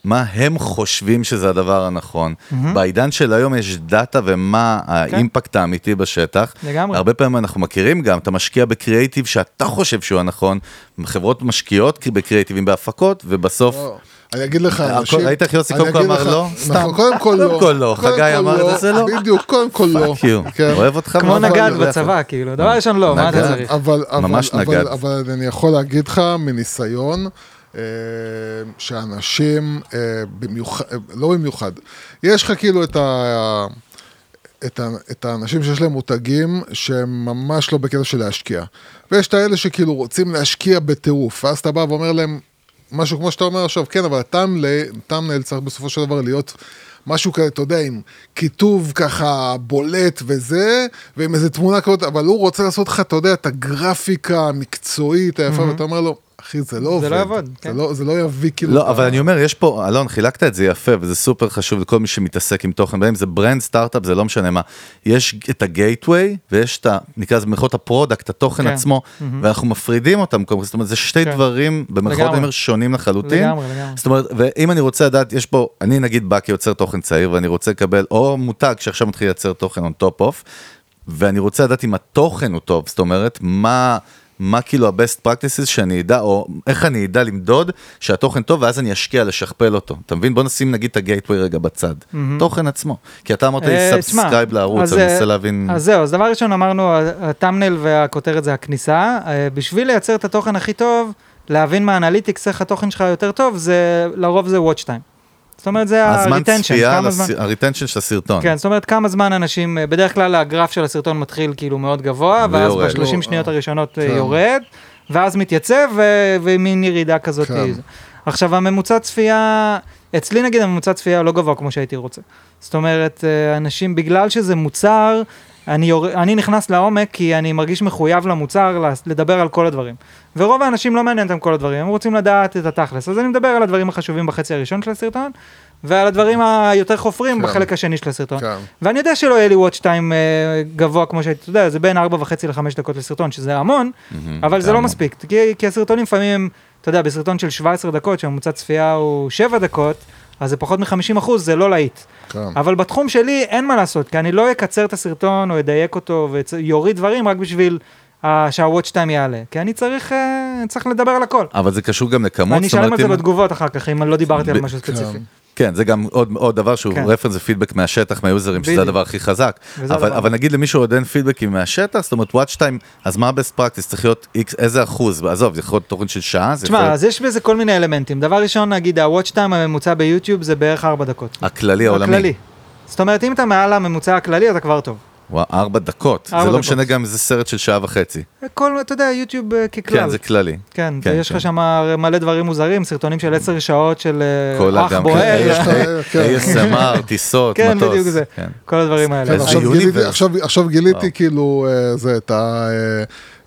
מה הם חושבים שזה הדבר הנכון. בעידן של היום יש דאטה ומה ה impact האמיתי בשטח. לגמרי. הרבה פעמים אנחנו מכירים גם, אתה משקיע בקריאיטיב שאתה חושב שהוא הנכון, חברות משקיעות בקריאיטיבים בהפקות, ובסוף... לא. אני אגיד לך, אנשים... ראית איך יוסי קודם כל אמר לא? סתם. קודם כל לא. קודם כל לא, חגי אמר את זה לא? בדיוק, קודם כל לא. fuck you. כן. אוהב אותך כמו נגד בצבא, כאילו. דבר ראשון, לא, מה אתה. צריך? ממש נגד. אבל אני יכול להגיד לך מניסיון, שאנשים, אה, במיוחד, אה, לא במיוחד, יש לך כאילו את ה... את, ה, את האנשים שיש להם מותגים שהם ממש לא בקטע של להשקיע. ויש את האלה שכאילו רוצים להשקיע בטירוף, ואז אתה בא ואומר להם משהו כמו שאתה אומר עכשיו, כן, אבל הטאמנייל צריך בסופו של דבר להיות משהו כזה, אתה יודע, עם כיתוב ככה בולט וזה, ועם איזה תמונה כזאת, אבל הוא רוצה לעשות לך, אתה יודע, את הגרפיקה המקצועית היפה, ואתה אומר לו, אחי, זה לא עובד. לא יעבוד, זה כן. לא- זה לא יביא כאילו... לא, אבל אני אומר, יש פה, אלון, חילקת את זה יפה, וזה סופר חשוב לכל מי שמתעסק עם תוכן, בין אם זה brand, סטארט-אפ, זה לא משנה מה. יש את ה gateway, ויש את ה... נקרא לזה במירכאות ה product, התוכן כן. עצמו, ואנחנו מפרידים אותם, זאת אומרת, זה שתי כן. דברים, במירכאות. אני אומר, שונים לחלוטין. לגמרי, לגמרי. זאת אומרת, ואם אני רוצה לדעת, יש פה, אני נגיד בא כיוצר תוכן צעיר, ואני רוצה לקבל, או מותג שעכשיו מתחיל לייצר תוכן on top of, ואני רוצה לדעת אם התוכן הוא טוב, זאת אומרת, מה... מה כאילו ה-best practices שאני אדע, או איך אני אדע למדוד שהתוכן טוב, ואז אני אשקיע לשכפל אותו. אתה מבין? בוא נשים נגיד את ה gateway רגע בצד. תוכן עצמו. כי אתה אמרת לי אה, subscribe לערוץ, אז, אני אה, מנסה להבין... אז זהו, אז דבר ראשון אמרנו, ה thumbnail והכותרת זה הכניסה. אה, בשביל לייצר את התוכן הכי טוב, להבין מה analytics איך התוכן שלך יותר טוב, זה לרוב זה watch time. זאת אומרת, זה ה-retention, כמה זמן... ה retention של הסרטון. כן, זאת אומרת, כמה זמן אנשים, אה, בדרך כלל הגרף של הסרטון מתחיל כאילו מאוד גבוה, ואז ויורד. ב-30 לא, שניות אה, הראשונות אה, כן. יורד, ואז מתייצב, ו- ומין ירידה כזאת. כן. עכשיו, הממוצע צפייה, אצלי נגיד הממוצע צפייה לא גבוה כמו שהייתי רוצה. זאת אומרת, אה, אנשים, בגלל שזה מוצר, אני, יור... אני נכנס לעומק כי אני מרגיש מחויב למוצר לדבר על כל הדברים. ורוב האנשים לא מעניין אותם כל הדברים, הם רוצים לדעת את התכלס. אז אני מדבר על הדברים החשובים בחצי הראשון של הסרטון, ועל הדברים היותר חופרים כן. בחלק השני של הסרטון. כן. ואני יודע שלא יהיה לי watch time אה, גבוה כמו שהייתי, אתה יודע, זה בין 4.5 ל-5 דקות לסרטון, שזה המון, אבל זה לא המון. מספיק, כי, כי הסרטונים לפעמים, אתה יודע, בסרטון של 17 דקות, שהממוצע צפייה הוא 7 דקות, אז זה פחות מ-50 אחוז, זה לא להיט. כן. אבל בתחום שלי אין מה לעשות, כי אני לא אקצר את הסרטון או אדייק אותו ויוריד דברים רק בשביל אה, שה-watch time יעלה, כי אני צריך, אה, צריך לדבר על הכל. אבל זה קשור גם לכמות, אני אשלם על זה אם- בתגובות אחר כך, אם אני לא דיברתי על ב- משהו ספציפי. כן, זה גם עוד, עוד דבר שהוא כן. רפרנס ופידבק מהשטח, מהיוזרים, שזה. הדבר הכי חזק. אבל. אבל נגיד למישהו עוד אין פידבקים מהשטח, זאת אומרת, וואץ' טיים, אז מה ה-best practice? צריך להיות X, איזה אחוז? עזוב, זה יכול להיות תוכן של שעה, יכול תשמע, להיות אז יש בזה כל מיני אלמנטים. דבר ראשון, נגיד, ה-watch time הממוצע ביוטיוב זה בערך 4 דקות. הכללי העולמי. הכללי. זאת אומרת, אם אתה מעל הממוצע הכללי, אתה כבר טוב. וואו, ארבע דקות. ארבע זה לא דקות. משנה גם אם זה סרט של שעה וחצי. כל, אתה יודע, יוטיוב אה, ככלל. כן, זה כללי. כן, כן, ויש כן. לך שם מלא דברים מוזרים, סרטונים של 10 שעות של אה, כל אח בוער. יש לך- כן. ASMR, טיסות, כן, מטוס. בדיוק זה. כן. כל הדברים האלה. כן, עכשיו. גיליתי, עכשיו, עכשיו גיליתי וואו. כאילו, אה, זה, את ה...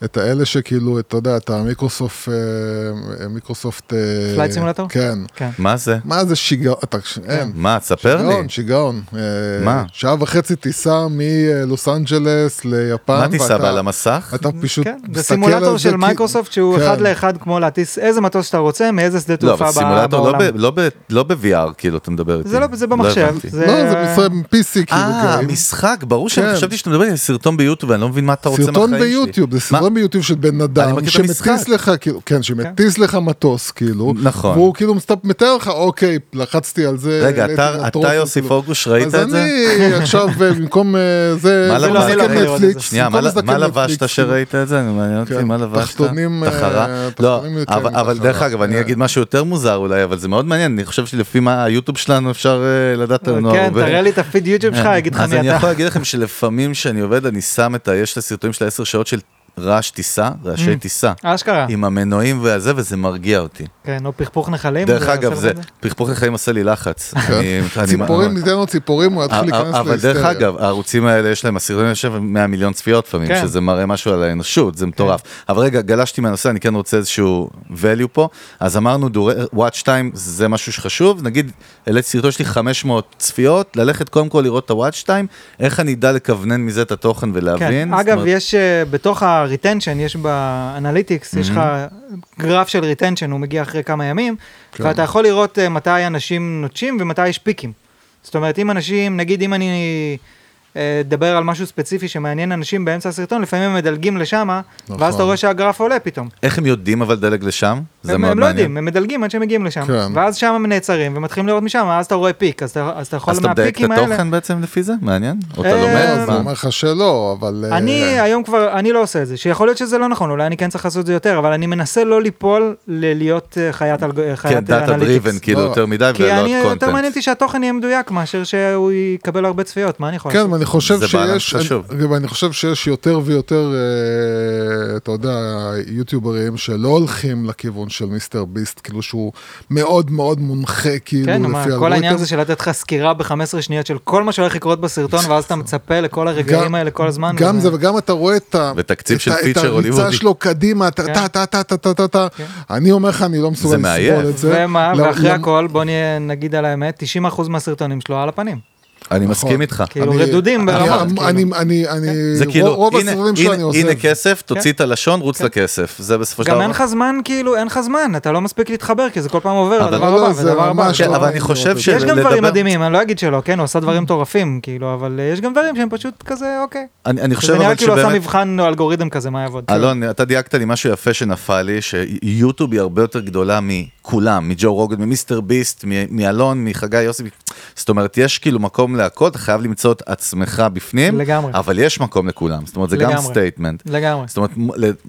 אה, את האלה שכאילו, אתה יודע, את המיקרוסופט, אה, מיקרוסופט... אה, Flight Simulator? כן. כן. מה זה? מה זה שיגעון? אין. מה, תספר לי. שיגעון, שיגעון. אה, מה? שעה וחצי טיסה מלוס אנג'לס ליפן. מה תיסע ואתה- על המסך? אתה פשוט כן, זה מסתכל סימולטור על זה של כי- מייקרוסופט שהוא כן. אחד לאחד כמו להטיס איזה מטוס שאתה רוצה, מאיזה שדה לא, תעופה סימולטור לא בעולם. ב- לא ב- לא ב-VR, כאילו, אתה מדבר איתי. זה לא, זה במחשב. לא, זה PC כאילו. אה. משחק, ברור שאני כן. חשבתי שאתה מדבר על סרטון ביוטיוב, אני לא מבין מה אתה רוצה מהחיים סרטון שלי. ביוטיוב, זה מה? סרטון ביוטיוב של בן אני אדם שמטיס. לך, כאילו, כן, שמטיס לך מטוס, כאילו, נכון. והוא כאילו מתאר לך, אוקיי, לחצתי על זה, רגע, אתה- יוסי כאילו. פוגוש, ראית את אז זה? אני עכשיו, במקום אה, זה? מסתכל אני לא נטפליקס, שנייה, מה- לבשת כאילו. שראית את זה? מעניין אותי, כן, מה לבשת? תחתונים, אה, תחרה? לא, תחתונים, כן, אבל דרך אגב, אני כן. אגיד משהו יותר מוזר אולי, אבל זה מאוד מעניין, אני חושב שלפי מה היוטיוב שלנו אפשר אה, לדעת עלינו כן, הרבה. תראה לי את הפיד יוטיוב שלך, אגיד לך אז מי אני אתה. יכול להגיד לכם שלפעמים כשאני עובד, אני שם את ה... יש את הסרטונים של העשר שעות של רעש טיסה, רעשי טיסה. אשכרה. עם המנועים והזה, וזה מרגיע אותי. כן, או פכפוך נחלים. דרך זה אגב, זה, את פכפוך החיים עשה לי לחץ. ציפורים, ניתן לו ציפורים, הוא יתחיל להיכנס אבל להיסטריה. דרך אגב, הערוצים האלה יש להם, הסרטונים יושב 100 מיליון צפיות לפעמים, כן. שזה מראה משהו על האנושות, זה מטורף. אבל רגע, גלשתי מהנושא, אני כן רוצה איזשהו value פה. אז אמרנו, דורי- watch time זה משהו שחשוב, נגיד, העליתי סרטון שלי 500 צפיות, ללכת קודם כל לראות את ה-watch time, איך אני אדע לכוונן מזה את התוכן ולהבין. כן, אגב, אומרת, יש אה, בתוך ה-retension, יש באנליטיקס, יש לך גרף של retention, הוא מגיע אחרי כמה ימים, כן. ואתה יכול לראות אה, מתי אנשים נוטשים ומתי יש פיקים. זאת אומרת, אם אנשים, נגיד אם אני אה, אדבר על משהו ספציפי שמעניין אנשים באמצע הסרטון, לפעמים הם מדלגים לשם, נכון. ואז אתה רואה שהגרף עולה פתאום. איך הם יודעים אבל לדלג לשם? זה הם, מאוד הם לא מעניין. יודעים, הם מדלגים עד שהם מגיעים לשם, כן. ואז שם הם נעצרים ומתחילים לראות משם, אז אתה רואה peak, אז אתה, אז אתה יכול אז אתה מדייק את מהפיקים האלה. התוכן בעצם לפי זה? מעניין? או אתה אה, לומד? זה מה? אומר לך שלא, אבל... אה, אני היום כבר, אני לא עושה את זה, שיכול להיות שזה לא נכון, אולי אני כן צריך לעשות את זה יותר, אבל אני מנסה לא ליפול ללהיות אה, חיית כן, חיית data analytics. driven, כאילו לא, יותר מדי כי ולא אני, יותר content. מעניין אותי שהתוכן יהיה מדויק מאשר שהוא יקבל הרבה צפיות, מה אני יכול כן, לעשות? ואני חושב שיש. אני, ואני חושב שיש יותר ויותר, אה, אתה יודע, יוטיוברים שלא הולכים לכיוון של מיסטר ביסט, כאילו שהוא מאוד מאוד מונחה, כאילו, כן, לפי מה, כל. העניין זה של לתת לך סקירה ב-15 שניות של כל מה שהולך לקרות בסרטון, ואז אתה מצפה לכל הרגעים גם- האלה כל הזמן. גם וזה- זה וגם אתה רואה את. ותקציב את של את הריצה. שלו קדימה, טה כן. טה טה טה טה טה טה טה. כן. אני אומר לך, אני לא מסוגל. לסבול את זה. ומה, לא- ואחרי לא- הכל, בוא נגיד על האמת, 90% מהסרטונים שלו על הפנים. אני נכון. מסכים איתך. כאילו רדודים ברמות. אני- כאילו. אני, אני, אני, זה כאילו, רוב הנה- שאני עושה. הנה כסף, תוציא את הלשון, רוץ לכסף. זה בסופו של גם דבר. אין לך זמן, כאילו, אין לך זמן, אתה לא מספיק להתחבר, כי זה כל פעם עובר אבל לדבר לא, הבא, זה ודבר הבא. כן, ודבר אבל. אני חושב יש יש גם דברים מדהימים, אני לא אגיד שלא, כן, הוא עשה דברים מטורפים, כאילו, אבל אה, יש גם דברים שהם פשוט כזה, אוקיי. אני אני חושב זה נראה אבל כאילו עשה שבאמת... מבחן או אלגוריתם כזה, מה יעבוד. אלון, אתה דייקת לי משהו יפה שנפל לי, שיוטיוב היא הרבה יותר גדולה מכולם, מג'ו רוגן, ממיסטר ביסט, מאלון, מחגי יוסי. זאת אומרת, יש כאילו מקום להכל, אתה חייב למצוא את עצמך בפנים, לגמרי. אבל יש מקום לכולם. זאת אומרת, זה גם לגמרי. statement. לגמרי. זאת אומרת,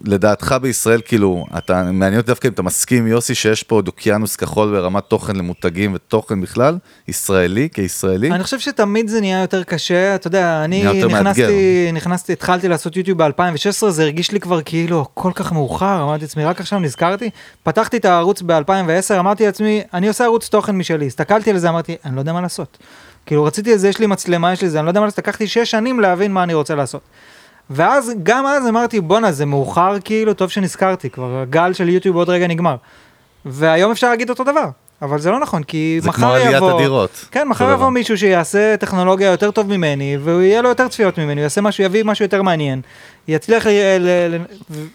לדעתך בישראל, כאילו, אתה מעניין אותי דווקא אם אתה מסכים, יוסי, שיש פה עוד אוקיינוס כחול ברמת תוכן למותגים ותוכן בכלל, ישראלי כישראלי. אני חושב שתמיד זה נהיה יותר קשה, אתה יודע, אני נכנסתי, נכנסתי, התחלתי לעשות יוטיוב ב-2016, זה הרגיש לי כבר כאילו כל כך מאוחר, אמרתי לעצמי, רק עכשיו נזכרתי, פתחתי את הערוץ ב-2010, אמרתי לעצמי, אני עושה ערוץ תוכן משלי, הסתכלתי על זה, אמרתי, אני לא יודע מה לעשות. כאילו רציתי את זה, יש לי מצלמה, יש לי זה, אני לא יודע מה לעשות, לקחתי שש שנים להבין מה אני רוצה לעשות. ואז, גם אז אמרתי, בואנה, זה מאוחר, כאילו, טוב שנזכרתי, כבר הגל של יוטיוב עוד רגע נגמר. והיום אפשר להגיד אותו דבר, אבל זה לא נכון, כי זה מחר כמו עליית יבוא... הדירות. כן, מחר יבוא דבר. מישהו שיעשה טכנולוגיה יותר טוב ממני, והוא יהיה לו יותר צפיות ממני, הוא יעשה משהו, יביא משהו יותר מעניין, יצליח ל- ל- ל-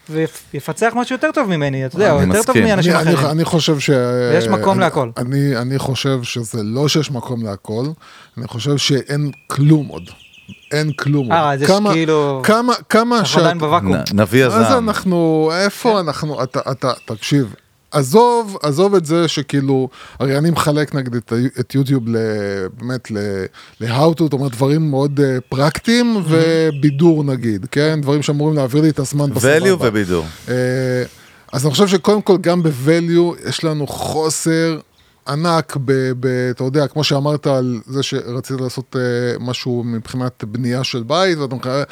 ו- ויפצח משהו יותר טוב ממני, אתה יודע, אני יותר טוב. מאנשים אחרים. אני חושב ש... ויש מקום להכל. אני, אני חושב שזה לא שיש מקום להכל, אני חושב שאין כלום עוד. אין כלום אה. אז יש כאילו... כמה, כמה אנחנו עדיין בוואקום. נביא אז הזעם. אנחנו, איפה אנחנו, אתה, אתה, תקשיב, עזוב, עזוב את זה שכאילו, הרי אני מחלק נגיד את, את יוטיוב ל, באמת ל-how to, זאת אומרת דברים מאוד uh, פרקטיים ובידור נגיד, כן? דברים שאמורים להעביר לי את הזמן בסבבה. value ובידור. אה, אז אני חושב שקודם כל גם ב-value יש לנו חוסר ענק ב... ב אתה יודע, כמו שאמרת על זה שרצית לעשות אה, משהו מבחינת בנייה של בית, ואתה מחכה...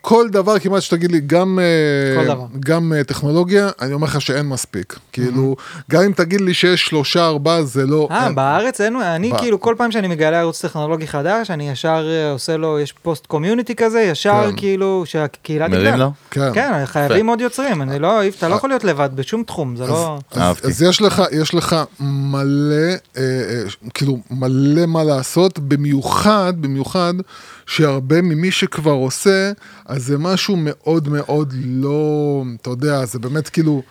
כל דבר כמעט שתגיד לי, גם, אה. גם אה, טכנולוגיה, אני אומר לך שאין מספיק. כאילו, גם אם תגיד לי שיש שלושה, ארבעה, זה לא... אה. בארץ אין, אני ב- כאילו כל פעם שאני מגלה ערוץ טכנולוגי חדש, אני ישר אה, עושה לו, יש פוסט קומיוניטי כזה, ישר כן. כאילו שהקהילה מרים תגדל. לו? כן. כן, חייבים עוד יוצרים, אני לא, אתה לא יכול להיות לבד בשום תחום, זה לא... אז. אז יש לך, יש לך מלא, אה, אה, כאילו, מלא מה לעשות, במיוחד, במיוחד, שהרבה ממי שכבר עושה, אז זה משהו מאוד מאוד לא, אתה יודע, זה באמת כאילו,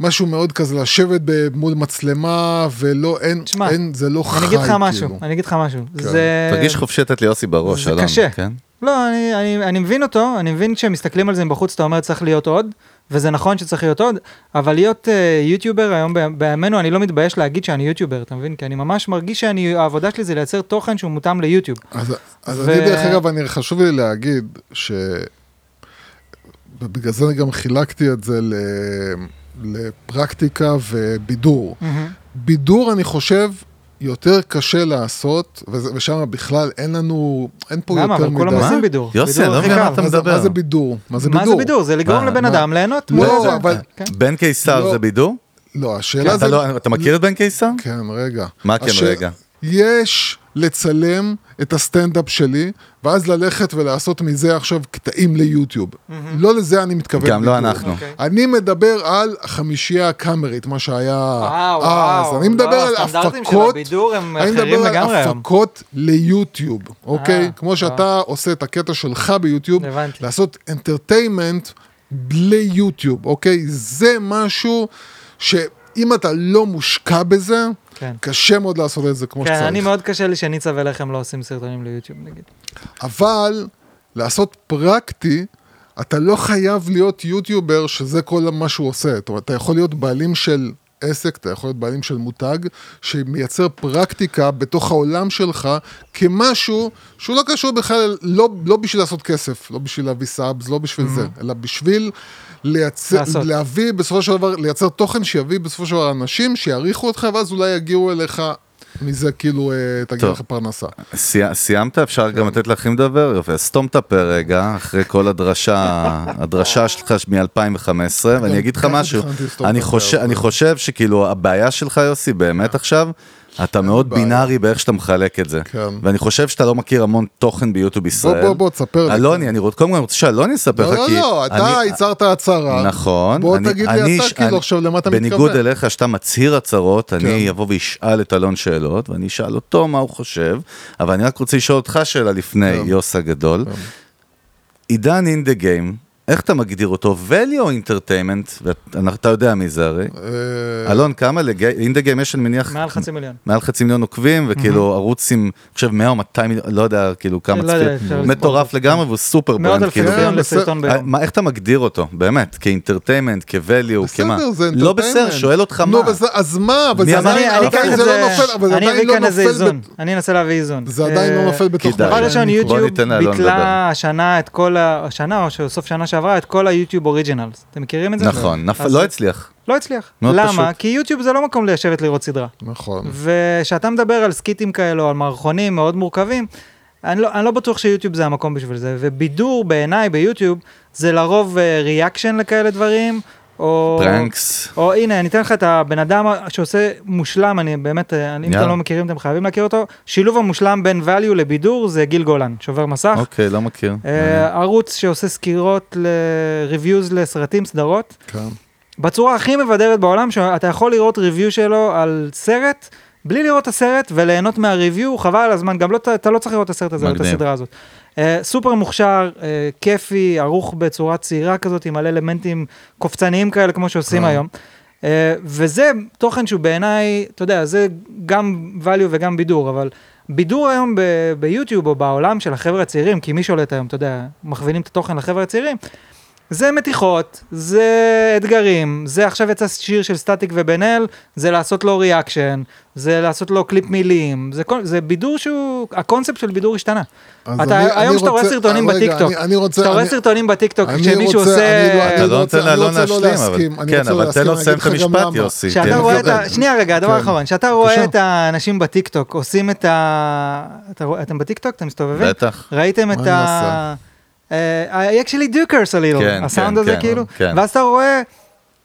משהו מאוד כזה לשבת מול מצלמה, ולא, אין, תשמע, אין, זה לא חי, אני אגיד לך משהו, כאילו. אני אגיד לך משהו, זה... תרגיש חופשי לתת ליוסי בראש, זה אלון. קשה. כן? לא, אני, אני, אני מבין אותו, אני מבין כשמסתכלים על זה מבחוץ, אתה אומר צריך להיות עוד, וזה נכון שצריך להיות עוד, אבל להיות uh, יוטיובר היום בימינו, אני לא מתבייש להגיד שאני יוטיובר, אתה מבין? כי אני ממש מרגיש שאני, העבודה שלי זה לייצר תוכן שהוא מותאם ליוטיוב. אז, אז ו- אני דרך אגב, אני, חשוב לי להגיד ש... ובגלל זה אני גם חילקתי את זה ל... לפרקטיקה ובידור. בידור, אני חושב, יותר קשה לעשות, ושם בכלל אין לנו, אין פה למה? יותר אבל כולם מדי. עושים מה? בידור. יוסי, לא מבין. מה אתה מה זה- מדבר. מה זה בידור? מה זה מה בידור? זה בידור? זה לגרום מה? לבן מה? אדם ליהנות לא. אבל- כן. בן קיסר לא. זה בידור? לא, השאלה זה... לא- אתה מכיר את בן קיסר? כן, רגע. מה כן, רגע? יש לצלם את הסטנדאפ שלי, ואז ללכת ולעשות מזה עכשיו קטעים ליוטיוב. לא לזה אני מתכוון. גם לא. אנחנו. אוקיי. אני מדבר על החמישייה הקאמרית, מה שהיה וואו, אז. וואו. אני מדבר לא, על הסטנדרטים של הפקות, הבידור הם אני מדבר על. הפקות ליוטיוב, אוקיי? אה, כמו שאתה עושה את הקטע שלך ביוטיוב, הבנתי. לעשות entertainment ליוטיוב, אוקיי? זה משהו שאם אתה לא מושקע בזה, כן. קשה מאוד לעשות את זה כמו כן, שצריך. אני מאוד קשה לי שניצה ולחם לא עושים סרטונים ליוטיוב נגיד. אבל לעשות פרקטי, אתה לא חייב להיות יוטיובר שזה כל מה שהוא עושה. זאת אומרת, אתה יכול להיות בעלים של עסק, אתה יכול להיות בעלים של מותג, שמייצר פרקטיקה בתוך העולם שלך כמשהו שהוא לא קשור בכלל, לא, לא בשביל לעשות כסף, לא בשביל להביא סאבס, לא בשביל זה, אלא בשביל לייצר, לעשות. להביא בסופו של דבר, לייצר תוכן שיביא בסופו של דבר אנשים שיעריכו אותך, ואז אולי יגיעו אליך. מזה כאילו אה, תגיע טוב. לך פרנסה. סי- סיימת? אפשר גם לתת לאחרים לדבר? יופי, אז סתום את הפה רגע, אחרי כל הדרשה, הדרשה שלך מ-2015, ואני אגיד לך ככה משהו, אני חושב, אבל- אני חושב שכאילו הבעיה שלך יוסי, באמת עכשיו, אתה מאוד בעיה. בינארי באיך שאתה מחלק את זה, כן. ואני חושב שאתה לא מכיר המון תוכן ביוטיוב ישראל. בוא, בוא, תספר לי. אלוני, אני רוצה, קודם כל אני רוצה שאלוני יספר לך, לא, כי... לא, לא, אתה אני- הצהרת הצהרה. נכון. בוא אני- תגיד אני לי אתה כאילו אני- עכשיו למה אתה מתכוון. בניגוד אליך, שאתה מצהיר הצהרות, אני כן. אבוא ואשאל את אלון שאלות, ואני אשאל אותו מה הוא חושב, אבל אני רק רוצה לשאול אותך שאלה לפני, כן. יוס הגדול. עידן אין דה גיים, איך אתה מגדיר אותו? value או entertainment? ואתה יודע מי זה הרי. אה, אלון, כמה לאין דה גיים יש, אני מניח, מעל חצי מיליון. מעל חצי מיליון עוקבים, וכאילו ערוץ עם, אני חושב 100 או 200 מיליון, לא יודע, כאילו כמה לא צפיות, מטורף. לגמרי, והוא סופר מאות brand, אלפי כאילו. צופים כן, לסרטון אה, ביום. מה, איך אתה מגדיר אותו, באמת? כ entertainment, כ-value, כמה? בסדר, זה לא בסדר, entertainment. שואל אותך נו, מה. וזה- אז מה? אבל זה? עדיין לא נופל, אני אביא לא כאן איזה נופל. איזון, ב- אני אנסה להביא איזון. זה עדיין לא אה, נופל בתוך... כדאי. ביטלה השנה את כל. השנה, או סוף שנה שעברה, את כל ה YouTube Originals. אתם מכירים את זה? נכון, נפל, אז- לא הצליח. לא הצליח. למה? פשוט. כי יוטיוב זה לא מקום לשבת לראות סדרה. נכון. וכשאתה מדבר על סקיטים כאלו, על מערכונים מאוד מורכבים, אני לא, אני לא בטוח שיוטיוב זה המקום בשביל זה. ובידור בעיניי ביוטיוב זה לרוב reaction לכאלה דברים, או... pranks. או הנה, אני אתן לך את הבן אדם שעושה מושלם, אני באמת, אה, אם. אתם לא מכירים, אתם חייבים להכיר אותו. שילוב המושלם בין value לבידור זה גיל גולן, שובר מסך. אוקיי, לא מכיר. אה, ערוץ שעושה סקירות ל-reviews לסרטים, סדרות. כן. בצורה הכי מבדרת בעולם, שאתה יכול לראות review שלו על סרט, בלי לראות את הסרט וליהנות מהריוויו, חבל על הזמן, גם לא, אתה לא צריך לראות את הסרט הזה, או את. הסדרה הזאת. אה, סופר מוכשר, אה, כיפי, ערוך בצורה צעירה כזאת, עם מלא אלמנטים קופצניים כאלה, כמו שעושים אה. היום. אה, וזה תוכן שהוא בעיניי, אתה יודע, זה גם value וגם בידור, אבל בידור היום ביוטיוב או בעולם של החבר'ה הצעירים, כי מי שולט היום, אתה יודע, מכווינים את התוכן לחבר'ה הצעירים, זה מתיחות, זה אתגרים, זה עכשיו יצא שיר של סטטיק ובן אל, זה לעשות לו reaction, זה לעשות לו קליפ מילים, זה, כל- זה בידור שהוא, הקונספט של בידור השתנה. אתה, אני- היום אני כשאתה רואה סרטונים בטיקטוק, אני- אני רוצה- כשאתה רואה אני- סרטונים בטיקטוק, אני שמישהו רוצה- עושה... אני לא- אני אתה לא רוצה- נותן אני לאלון רוצה לא להשלים, אבל... להסכים, אני כן, רוצה לא אבל תן לו אני לסיים את המשפט. יוסי. שנייה רגע, הדבר כן. האחרון, כשאתה רואה. את האנשים בטיקטוק עושים את ה... אתם בטיקטוק? אתם מסתובבים? בטח. ראיתם מה את אני ה... I actually do curse a little, כן, הסאונד כן, הזה כן, כאילו, כן. ואז אתה רואה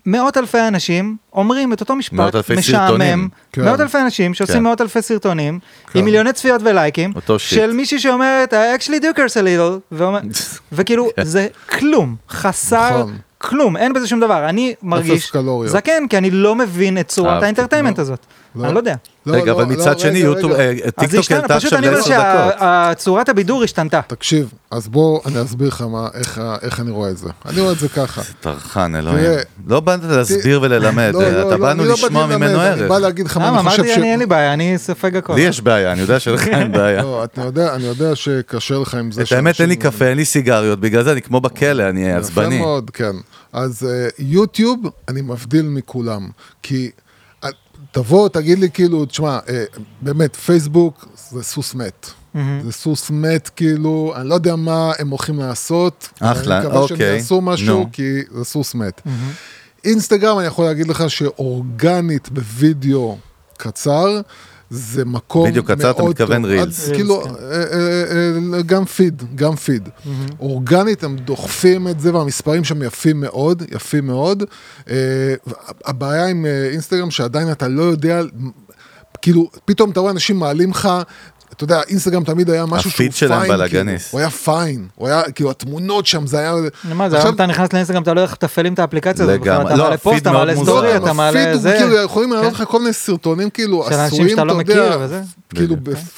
מאות אלפי אנשים אומרים את אותו משפט משעמם, סרטונים. כן. מאות אלפי אנשים שעושים כן. מאות אלפי סרטונים, כן. עם מיליוני צפיות ולייקים. של מישהי שאומרת I actually do curse a little, ואומר- וכאילו כן. זה כלום, חסר נכון. כלום, אין בזה שום דבר, אני מרגיש. זקן, כי אני לא מבין את צורת. ה entertainment. הזאת. אני לא יודע. לא, רגע, לא, אבל לא, מצד שני, יוטיוב, רגע. אה, אז זה טיקטוק השתנה, העלתה פשוט עכשיו אני אומר לעשר דקות. שצורת הבידור השתנתה. תקשיב, אז בוא אני אסביר לך איך אני רואה את זה. אני רואה את זה ככה. טרחן, אלוהים. לא באת להסביר וללמד, לא, לא, אתה לא, באנו לא לשמוע ממנו ללמד, אני ערך. בא להגיד לך מה? אני חושב אמרתי, ש... אני אין לי בעיה, אני סופג הכל. לי יש בעיה, אני יודע שלך אין בעיה. לא, אני יודע שקשה לך עם זה. את האמת, אין לי קפה, אין לי סיגריות, בגלל זה אני כמו בכלא, אני יפה עצבני. מאוד, כן. אז uh, יוטיוב, אני מבדיל מכולם. כי תבוא, תגיד לי כאילו, תשמע, uh, באמת, פייסבוק זה סוס מת. זה סוס מת, כאילו, אני לא יודע מה הם הולכים לעשות. אחלה, אני מקווה שהם אוקיי, יעשו משהו, נו. כי זה סוס מת. אינסטגרם, אני יכול להגיד לך שאורגנית בווידאו קצר, זה מקום מאוד. קצר, אתה מתכוון רילס. כאילו, רילס, אה, אה, אה, גם פיד, גם פיד. אורגנית, הם דוחפים את זה, והמספרים שם יפים מאוד, יפים מאוד. אה, הבעיה עם אינסטגרם, שעדיין אתה לא יודע, כאילו, פתאום אתה רואה אנשים מעלים לך, אתה יודע, אינסטגרם תמיד היה משהו שהוא הפיד שלהם fine, בלאגניסט. כאילו. הוא היה fine, הוא היה, כאילו, התמונות שם, זה היה... מה זה, עכשיו- היום אתה נכנס לאינסטגרם, אתה לא יודע איך לתפעל את האפליקציה הזאת, לגמרי. אתה לא, מעלה פוסט, הפיד אתה מאוד מעלה מוזר. סטורי, לא, אתה מעלה הפיד הוא זה, כאילו, יכולים לעלות כן. לך כל מיני סרטונים, כאילו, של אנשים עשויים, שאתה לא אתה יודע, מכיר וזה. כאילו,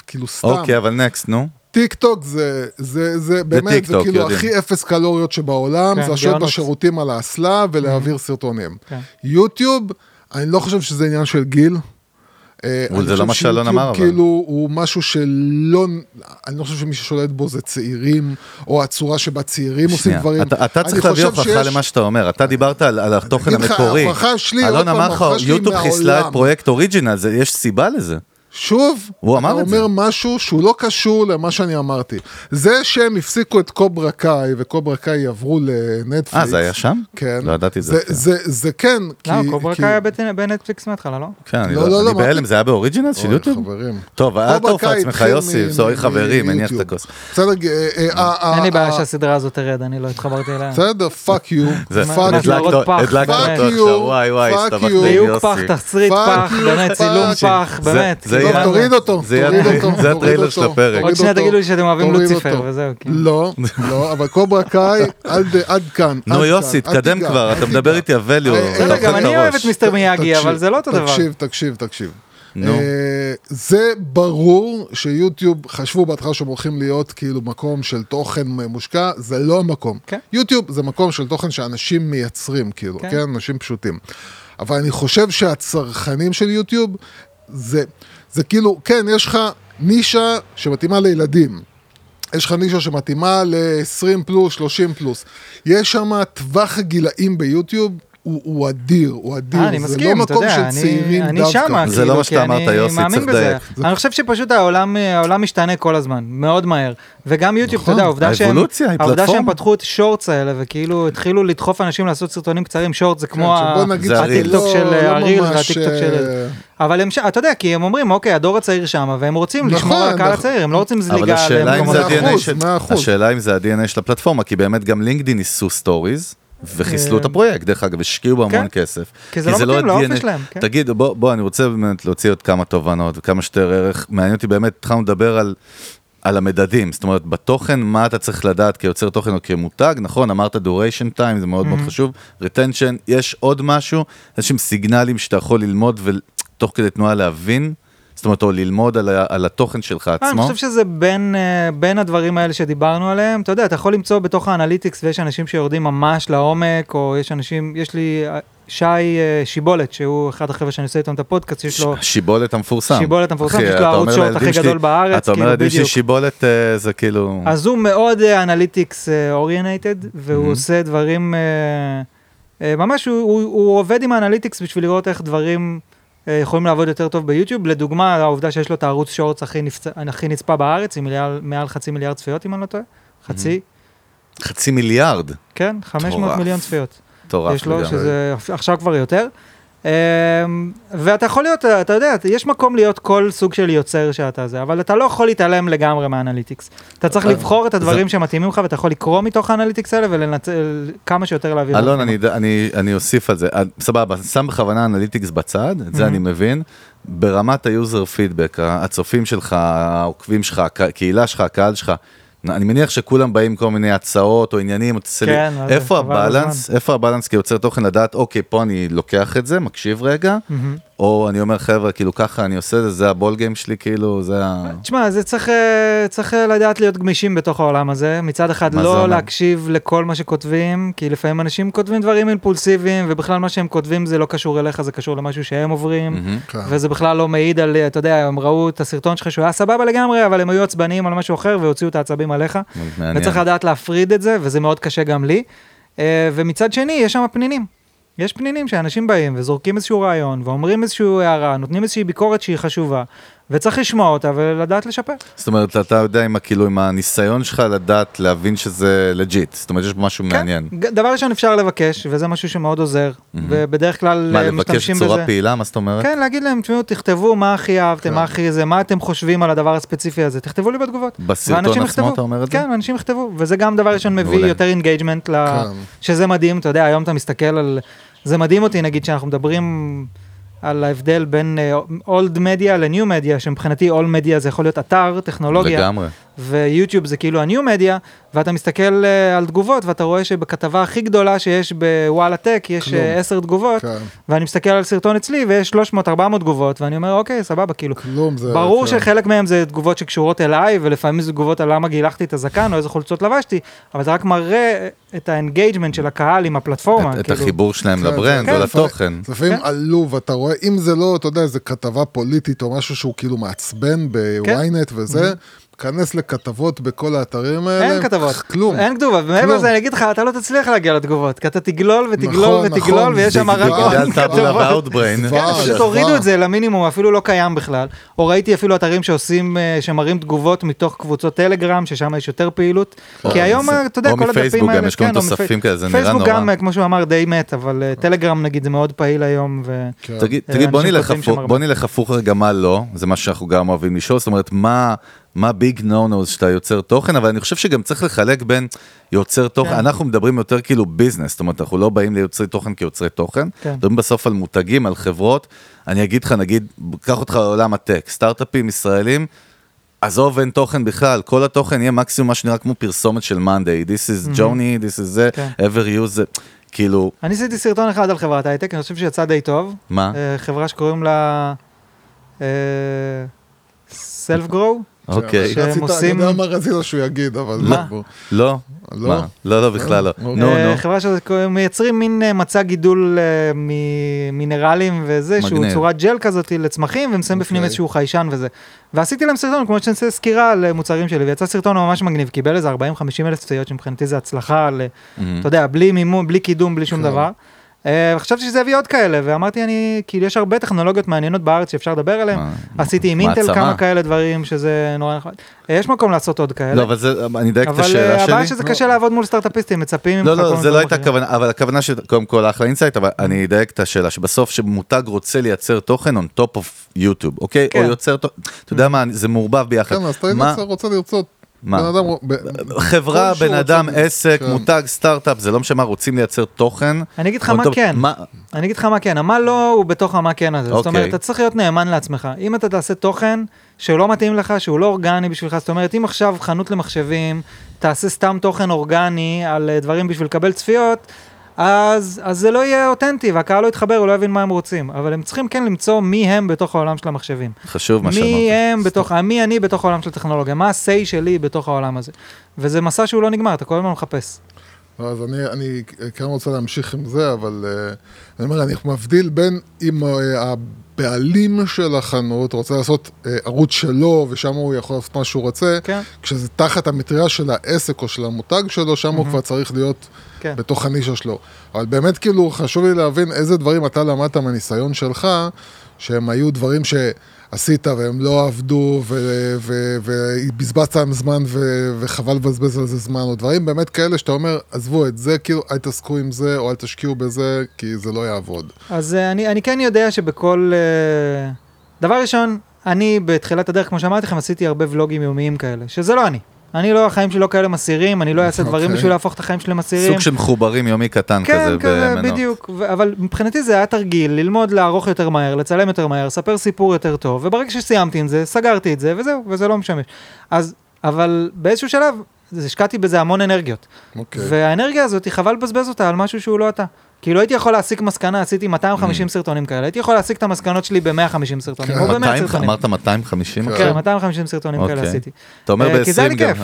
כאילו סתם. אוקיי, אבל next, נו. טיק טוק זה, זה, זה באמת, זה כאילו יודעים. הכי אפס קלוריות שבעולם, כן, זה לשבת. בשירותים על האסלה ולהעביר סרטונים. כן. יוטיוב, אני לא חושב שזה עניין של גיל. אה, זה לא מה שאלון אמר, אבל. כאילו הוא משהו שלא, אני לא חושב שמי ששולט בו זה צעירים, או הצורה שבה צעירים עושים דברים. אתה, צריך להביא הוכחה למה שאתה אומר, אתה דיברת על, על התוכן המקורי. אלון אמר לך, יוטיוב חיסלה. את פרויקט אוריג'ינל, יש סיבה לזה. שוב, הוא אמר אתה את זה. אומר משהו שהוא לא קשור למה שאני אמרתי. זה שהם הפסיקו את קוברה קאי, וקוברה קאי עברו לנטפליקס. אה, זה היה שם? כן. לא ידעתי את זה. זה, אפילו. זה, זה כן, כי... לא, קוברה כי- קאי היה בט- בנטפליקס מההתחלה, לא? כן, אני לא, לא, לא, אני לא, בהלם, זה היה באוריג'ינל של אוי, יוטיוב? חברים. טוב, אל תעוף לעצמך יוסי, סורי חברים, הניח את. הכוס. בסדר, אה, אה, אה, אין לי בעיה שהסדרה הזאת תרד, אני לא התחברתי אליה. בסדר, פאק יו. זה- פאק יו. הדלקת באמת. אותו עכשיו, וואי וואי, Fuck הסתבכת you. עם יוסי. תסריט Fuck פח, you, באמת, fuck צילום זה- באמת. זה טוב, תוריד אותו, תוריד אותו. זה תוריד הטריילר של הפרק. עוד שנייה תגידו לי שאתם אוהבים לוציפר. וזהו. כן. לא, לא, אבל קוברה קאי, עד כאן. נו יוסי, תיגע, כבר, אתה. מדבר איתי הווליו, אתה בסדר, אוכל גם אני אוהב. את מיסטר מיאגי, אבל זה לא אותו דבר. תקשיב, תקשיב, תקשיב. נו. אה, זה ברור שיוטיוב חשבו בהתחלה שהם הולכים להיות כאילו מקום של תוכן מושקע, זה לא המקום. כן. יוטיוב זה מקום של תוכן שאנשים מייצרים, כאילו, כן. כן, אנשים פשוטים. אבל אני חושב שהצרכנים של יוטיוב, זה, זה כאילו, כן, יש לך נישה שמתאימה לילדים. יש לך נישה שמתאימה ל-20 פלוס, 30 פלוס. יש שם טווח הגילאים ביוטיוב. הוא, הוא אדיר, הוא אדיר, אה, אני זה מסכים, לא אתה מקום יודע, של אני- צעירים אני דווקא. שמה, זה לא כאילו, מה שאתה אמרת, אני יוסי, צריך. לדייק. אני חושב שפשוט העולם העולם משתנה כל הזמן, מאוד מהר. וגם יוטיוב, אתה נכון, יודע, העובדה שהם העובדה שהם. פתחו את שורטס האלה, וכאילו התחילו לדחוף אנשים לעשות סרטונים קצרים, שורטס זה כמו כן, זה הרילס. הטיקטוק לא- של לא הרילס ממש, והטיקטוק של... אבל הם, ש- אתה יודע, כי הם אומרים, אוקיי, הדור הצעיר שם, והם רוצים נכון, לשמור על הקהל נכון. הצעיר, הם לא רוצים אבל זליגה השאלה אם זה. ה-DNA של... השאלה אם זה ה-DNA של הפלטפורמה, כי באמת גם LinkedIn ניסו stories. וחיסלו את הפרויקט, דרך אגב, השקיעו בו המון כן. כסף. כי זה לא מתאים לאופי. שלהם, כן. תגיד, בוא, בוא, אני רוצה באמת להוציא עוד כמה תובנות וכמה שיותר ערך. מעניין אותי באמת, התחלנו לדבר על, על המדדים, זאת אומרת, בתוכן, מה אתה צריך לדעת כיוצר תוכן או כמותג, נכון, אמרת duration time, זה מאוד מאוד חשוב, retention, יש עוד משהו, איזשהם סיגנלים שאתה יכול ללמוד ותוך כדי תנועה להבין, זאת אומרת, או ללמוד על, ה- על התוכן שלך אה, אני עצמו. חושב שזה בין, אה, בין הדברים האלה שדיברנו עליהם, אתה יודע, אתה יכול למצוא בתוך ה analytics ויש אנשים שיורדים ממש לעומק, או יש אנשים, יש לי אה, שי שיבולת, שהוא אחד החבר'ה שאני עושה איתם את הפודקאסט, יש לו... שיבולת המפורסם. שיבולת המפורסם, אחי, יש לו אומר short הכי גדול בארץ, אתה אומר כאילו, לילדים בדיוק. ששיבולת זה כאילו... אז הוא מאוד analytics oriented, והוא Mhm. עושה דברים, ממש הוא, עובד עם ה analytics בשביל לראות איך דברים יכולים לעבוד יותר טוב ביוטיוב. לדוגמה, העובדה שיש לו את הערוץ shorts הכי, נפצ... הכי נצפה בארץ, עם מיליאר, מעל חצי מיליארד צפיות, אם אני לא טועה. חצי, חצי מיליארד. כן, 500 מטורף. מיליון צפיות. מטורף יש לו, לגמרי. שזה עכשיו כבר יותר. אמ, ואתה יכול להיות, אתה יודע, יש מקום להיות כל סוג של יוצר שאתה זה, אבל אתה לא יכול להתעלם לגמרי מה analytics. אתה צריך אה, לבחור את הדברים זה- שמתאימים לך, ואתה יכול לקרוא מתוך ה analytics האלה ולנצל כמה שיותר להעביר. אלון. אני, אני, אני אוסיף על זה, אה, סבבה, שם בכוונה analytics בצד, את זה Mhm. אני מבין. ברמת ה user feedback, הצופים שלך, העוקבים שלך, הק- הקהילה שלך, הקהל שלך, אני מניח שכולם באים כל מיני הצעות או עניינים, לי- כן, זה, איפה ה balance, איפה ה balance כיוצר תוכן לדעת, אוקיי, פה אני לוקח את זה, מקשיב רגע, מהמם. או אני אומר, חבר'ה, כאילו ככה אני עושה את זה, זה ה ball game שלי, כאילו, זה ה... תשמע, זה צריך, אה, צריך אה, לדעת להיות גמישים בתוך העולם הזה. מצד אחד, זה לא אומר? להקשיב לכל מה שכותבים, כי לפעמים אנשים כותבים דברים אימפולסיביים, ובכלל מה שהם כותבים זה לא קשור אליך, זה קשור למשהו שהם עוברים. כן. וזה בכלל לא מעיד על, אתה יודע, הם ראו את הסרטון שלך שהוא היה סבבה לגמרי, אבל הם היו עצבניים על משהו אחר והוציאו את העצבים עליך. וצריך לדעת להפריד את זה, וזה מאוד קשה גם לי. אה, ומצד שני, יש שם פנינים. יש פנינים שאנשים באים וזורקים איזשהו רעיון, ואומרים איזושהי הערה, נותנים איזושהי ביקורת שהיא חשובה, וצריך לשמוע אותה ולדעת לשפר. זאת אומרת, אתה יודע עם, ה- כאילו, עם הניסיון שלך לדעת, להבין שזה legit, זאת אומרת, יש פה משהו מעניין. כן, ג- דבר ראשון אפשר לבקש, וזה משהו שמאוד עוזר, ובדרך כלל מה, אה, לבקש משתמשים בצורה בזה. פעילה, מה זאת אומרת? כן, להגיד להם, תשמעו, תכתבו מה הכי אהבתם, מה הכי זה, מה אתם חושבים על הדבר הספציפי הזה, תכתבו לי בתגובות. בסרטון עצמו. אתה אומר את זה? כן, אנשים יכתבו, וזה גם דבר ראשון מביא מעולה. יותר engagement, ל... כן. שזה מדהים, אתה יודע, היום אתה מסתכל על... זה מדהים אותי, נגיד, שאנחנו מדברים על ההבדל בין אולד מדיה לניו מדיה, שמבחינתי אולד מדיה זה יכול להיות אתר, טכנולוגיה, לגמרי. ויוטיוב זה כאילו הניו מדיה, ואתה מסתכל אה, על תגובות, ואתה רואה שבכתבה הכי גדולה שיש בוואלה טק, יש. אה, עשר תגובות, כן. ואני מסתכל על סרטון אצלי, ויש 300-400 תגובות, ואני אומר, אוקיי, סבבה, כאילו. כלום זה... ברור כן. שחלק מהם זה תגובות שקשורות אליי, ולפעמים זה תגובות על למה גילחתי את הזקן, או איזה חולצות לבשתי, אבל זה רק מראה את ה engagement של הקהל עם הפלטפורמה. את- את כאילו. החיבור שלהם כן, ל brand זה- או לתוכן. לפעמים כן. עלוב, אתה רואה, אם זה לא, אתה יודע, איזה כתבה פוליטית או משהו שהוא כאילו מעצבן בוויינט וזה, כנס לכתבות בכל האתרים האלה. אין כתבות, כלום. אין תגובות, ומעבר. לזה אני אגיד לך, אתה לא תצליח להגיע לתגובות, כי אתה תגלול ותגלול נכון, ותגלול, נכון, ויש שם רק עוד כתבות. זוועה, כן, פשוט. הורידו את זה למינימום, אפילו לא קיים בכלל. או ראיתי אפילו אתרים שעושים, אה, שמראים תגובות מתוך קבוצות טלגרם, ששם יש יותר פעילות. או כי היום, זה- אה, אתה יודע, או כל הדפים האלה... מפייסבוק גם, יש כל כן, מיני או תוספים מפי- כאלה, זה נראה פייסבוק נורא. גם, אה, כמו שהוא אמר, די מת, אבל אה, טלגרם נגיד זה מאוד פעיל היום. כן. תגיד, אה. בוא נלך הפוך רגע מה לא, זה מה שאנחנו גם אוהבים לשאול, זאת אומרת מה, מה ביג נו נו שאתה יוצר תוכן, אבל אני חושב שגם צריך לחלק בין יוצר תוכן, כן. אנחנו מדברים יותר כאילו ביזנס, זאת אומרת אנחנו לא באים ליוצרי תוכן כיוצרי תוכן, כן. מדברים בסוף על מותגים, על חברות, אני אגיד לך נגיד, קח אותך לעולם הטק, סטארט-אפים ישראלים, עזוב אין תוכן בכלל, כל התוכן יהיה מקסימום מה שנראה כמו פרסומת של מאנדיי, this is Johnny, this is זה, כן. ever use זה, כאילו, אני עשיתי סרטון אחד על חברת הייטק, אני חושב שיצא די טוב. מה? אה, חברה שקוראים לה סלף גרו. אוקיי. שהם עושים- אני יודע מה רצית שהוא יגיד, אבל... מה? לא? לא? לא, לא, בכלל לא. אוקיי. נו, נו. חברה שמייצרים מין אה, מצע גידול אה, ממינרלים וזה, שהוא. צורת ג'ל כזאת לצמחים, והם שמים בפנים אוקיי. איזשהו חיישן וזה. ועשיתי להם סרטון, כמו שאני עושה סקירה על אה, מוצרים שלי, ויצא סרטון ממש מגניב, קיבל איזה 40-50 אלף צפיות, שמבחינתי זה הצלחה, מהמם. אתה יודע, בלי מימון, בלי קידום, בלי שום כן. דבר. אה, חשבתי שזה יביא עוד כאלה, ואמרתי, אני, כאילו, יש הרבה טכנולוגיות מעניינות בארץ שאפשר לדבר עליהן. עשיתי עם אינטל. כמה כאלה דברים, שזה נורא נכון. אה, יש מקום לעשות עוד כאלה. לא, אבל זה, אני אדייק את אבל השאלה אה, הבעיה שלי. שזה קשה לעבוד מול סטארט-אפיסטים, מצפים ממך לא, לא, זה לא הייתה. הכוונה, אבל הכוונה שקודם כל אחלה insight, אבל אני אדייק את השאלה, שבסוף שמותג רוצה לייצר תוכן on top of יוטיוב, אוקיי? או כן. יוצר, תוכן, אתה יודע מה, זה מעורבב ביחד. כן, אז אתה רוצה לרצות. מה? בן אדם... חברה, בן אדם, עסק, כן. מותג, סטארט-אפ, זה לא משנה מה, רוצים לייצר תוכן. אני אגיד לך מה כן. מה- אני אגיד לך מה כן, המה לא הוא בתוך המה כן הזה. זאת אוקיי. אומרת, אתה צריך להיות נאמן לעצמך. אם אתה תעשה תוכן שהוא לא מתאים לך, שהוא לא אורגני בשבילך, זאת אומרת, אם עכשיו חנות למחשבים, תעשה סתם תוכן אורגני על אה, דברים בשביל לקבל צפיות, אז, אז זה לא יהיה אותנטי, והקהל לא יתחבר, הוא לא יבין מה הם רוצים. אבל הם צריכים כן למצוא מי הם בתוך העולם של המחשבים. חשוב מה מי שאמרת. הם בתוך, מי אני בתוך העולם של הטכנולוגיה, מה ה-say שלי בתוך העולם הזה. וזה מסע שהוא לא נגמר, אתה כל הזמן מחפש. אז אני, אני כן רוצה להמשיך עם זה, אבל uh, אני אומר, אני מבדיל בין אם uh, הבעלים של החנות רוצה לעשות uh, ערוץ שלו, ושם הוא יכול לעשות מה שהוא רוצה, כן. כשזה תחת המטריה של העסק או של המותג שלו, שם הוא כבר צריך להיות כן. בתוך הנישה שלו. אבל באמת, כאילו, חשוב לי להבין איזה דברים אתה למדת מהניסיון שלך, שהם היו דברים שעשית והם לא עבדו, ובזבזת להם זמן ו- וחבל לבזבז על זה זמן, או דברים באמת כאלה שאתה אומר, עזבו את זה, כאילו, אל תעסקו עם זה, או אל תשקיעו בזה, כי זה לא יעבוד. אז uh, אני, אני כן יודע שבכל... Uh, דבר ראשון, אני בתחילת הדרך, כמו שאמרתי לכם, עשיתי הרבה ולוגים יומיים כאלה, שזה לא אני. אני לא, החיים שלי לא כאלה מסעירים, אני לא אעשה דברים אוקיי. בשביל להפוך את החיים שלי למסעירים. סוג של מחוברים יומי קטן כן, כזה כזה, במנוע. בדיוק. ו- אבל מבחינתי זה היה תרגיל, ללמוד לערוך יותר מהר, לצלם יותר מהר, לספר סיפור יותר טוב, וברגע שסיימתי עם זה, סגרתי את זה, וזהו, וזה לא משמש. אז, אבל באיזשהו שלב, השקעתי בזה המון אנרגיות. אוקיי. והאנרגיה הזאת, חבל לבזבז אותה על משהו שהוא לא אתה. כאילו הייתי יכול להסיק מסקנה, עשיתי 250 Mm. סרטונים כאלה, הייתי יכול להסיק את המסקנות שלי ב-150 סרטונים, או ב-100 200 סרטונים. אמרת 250 כן. כן, עכשיו? 250 סרטונים כאלה אוקיי. עשיתי. אתה אומר אה, כי זה היה ב-20 לי. כיף.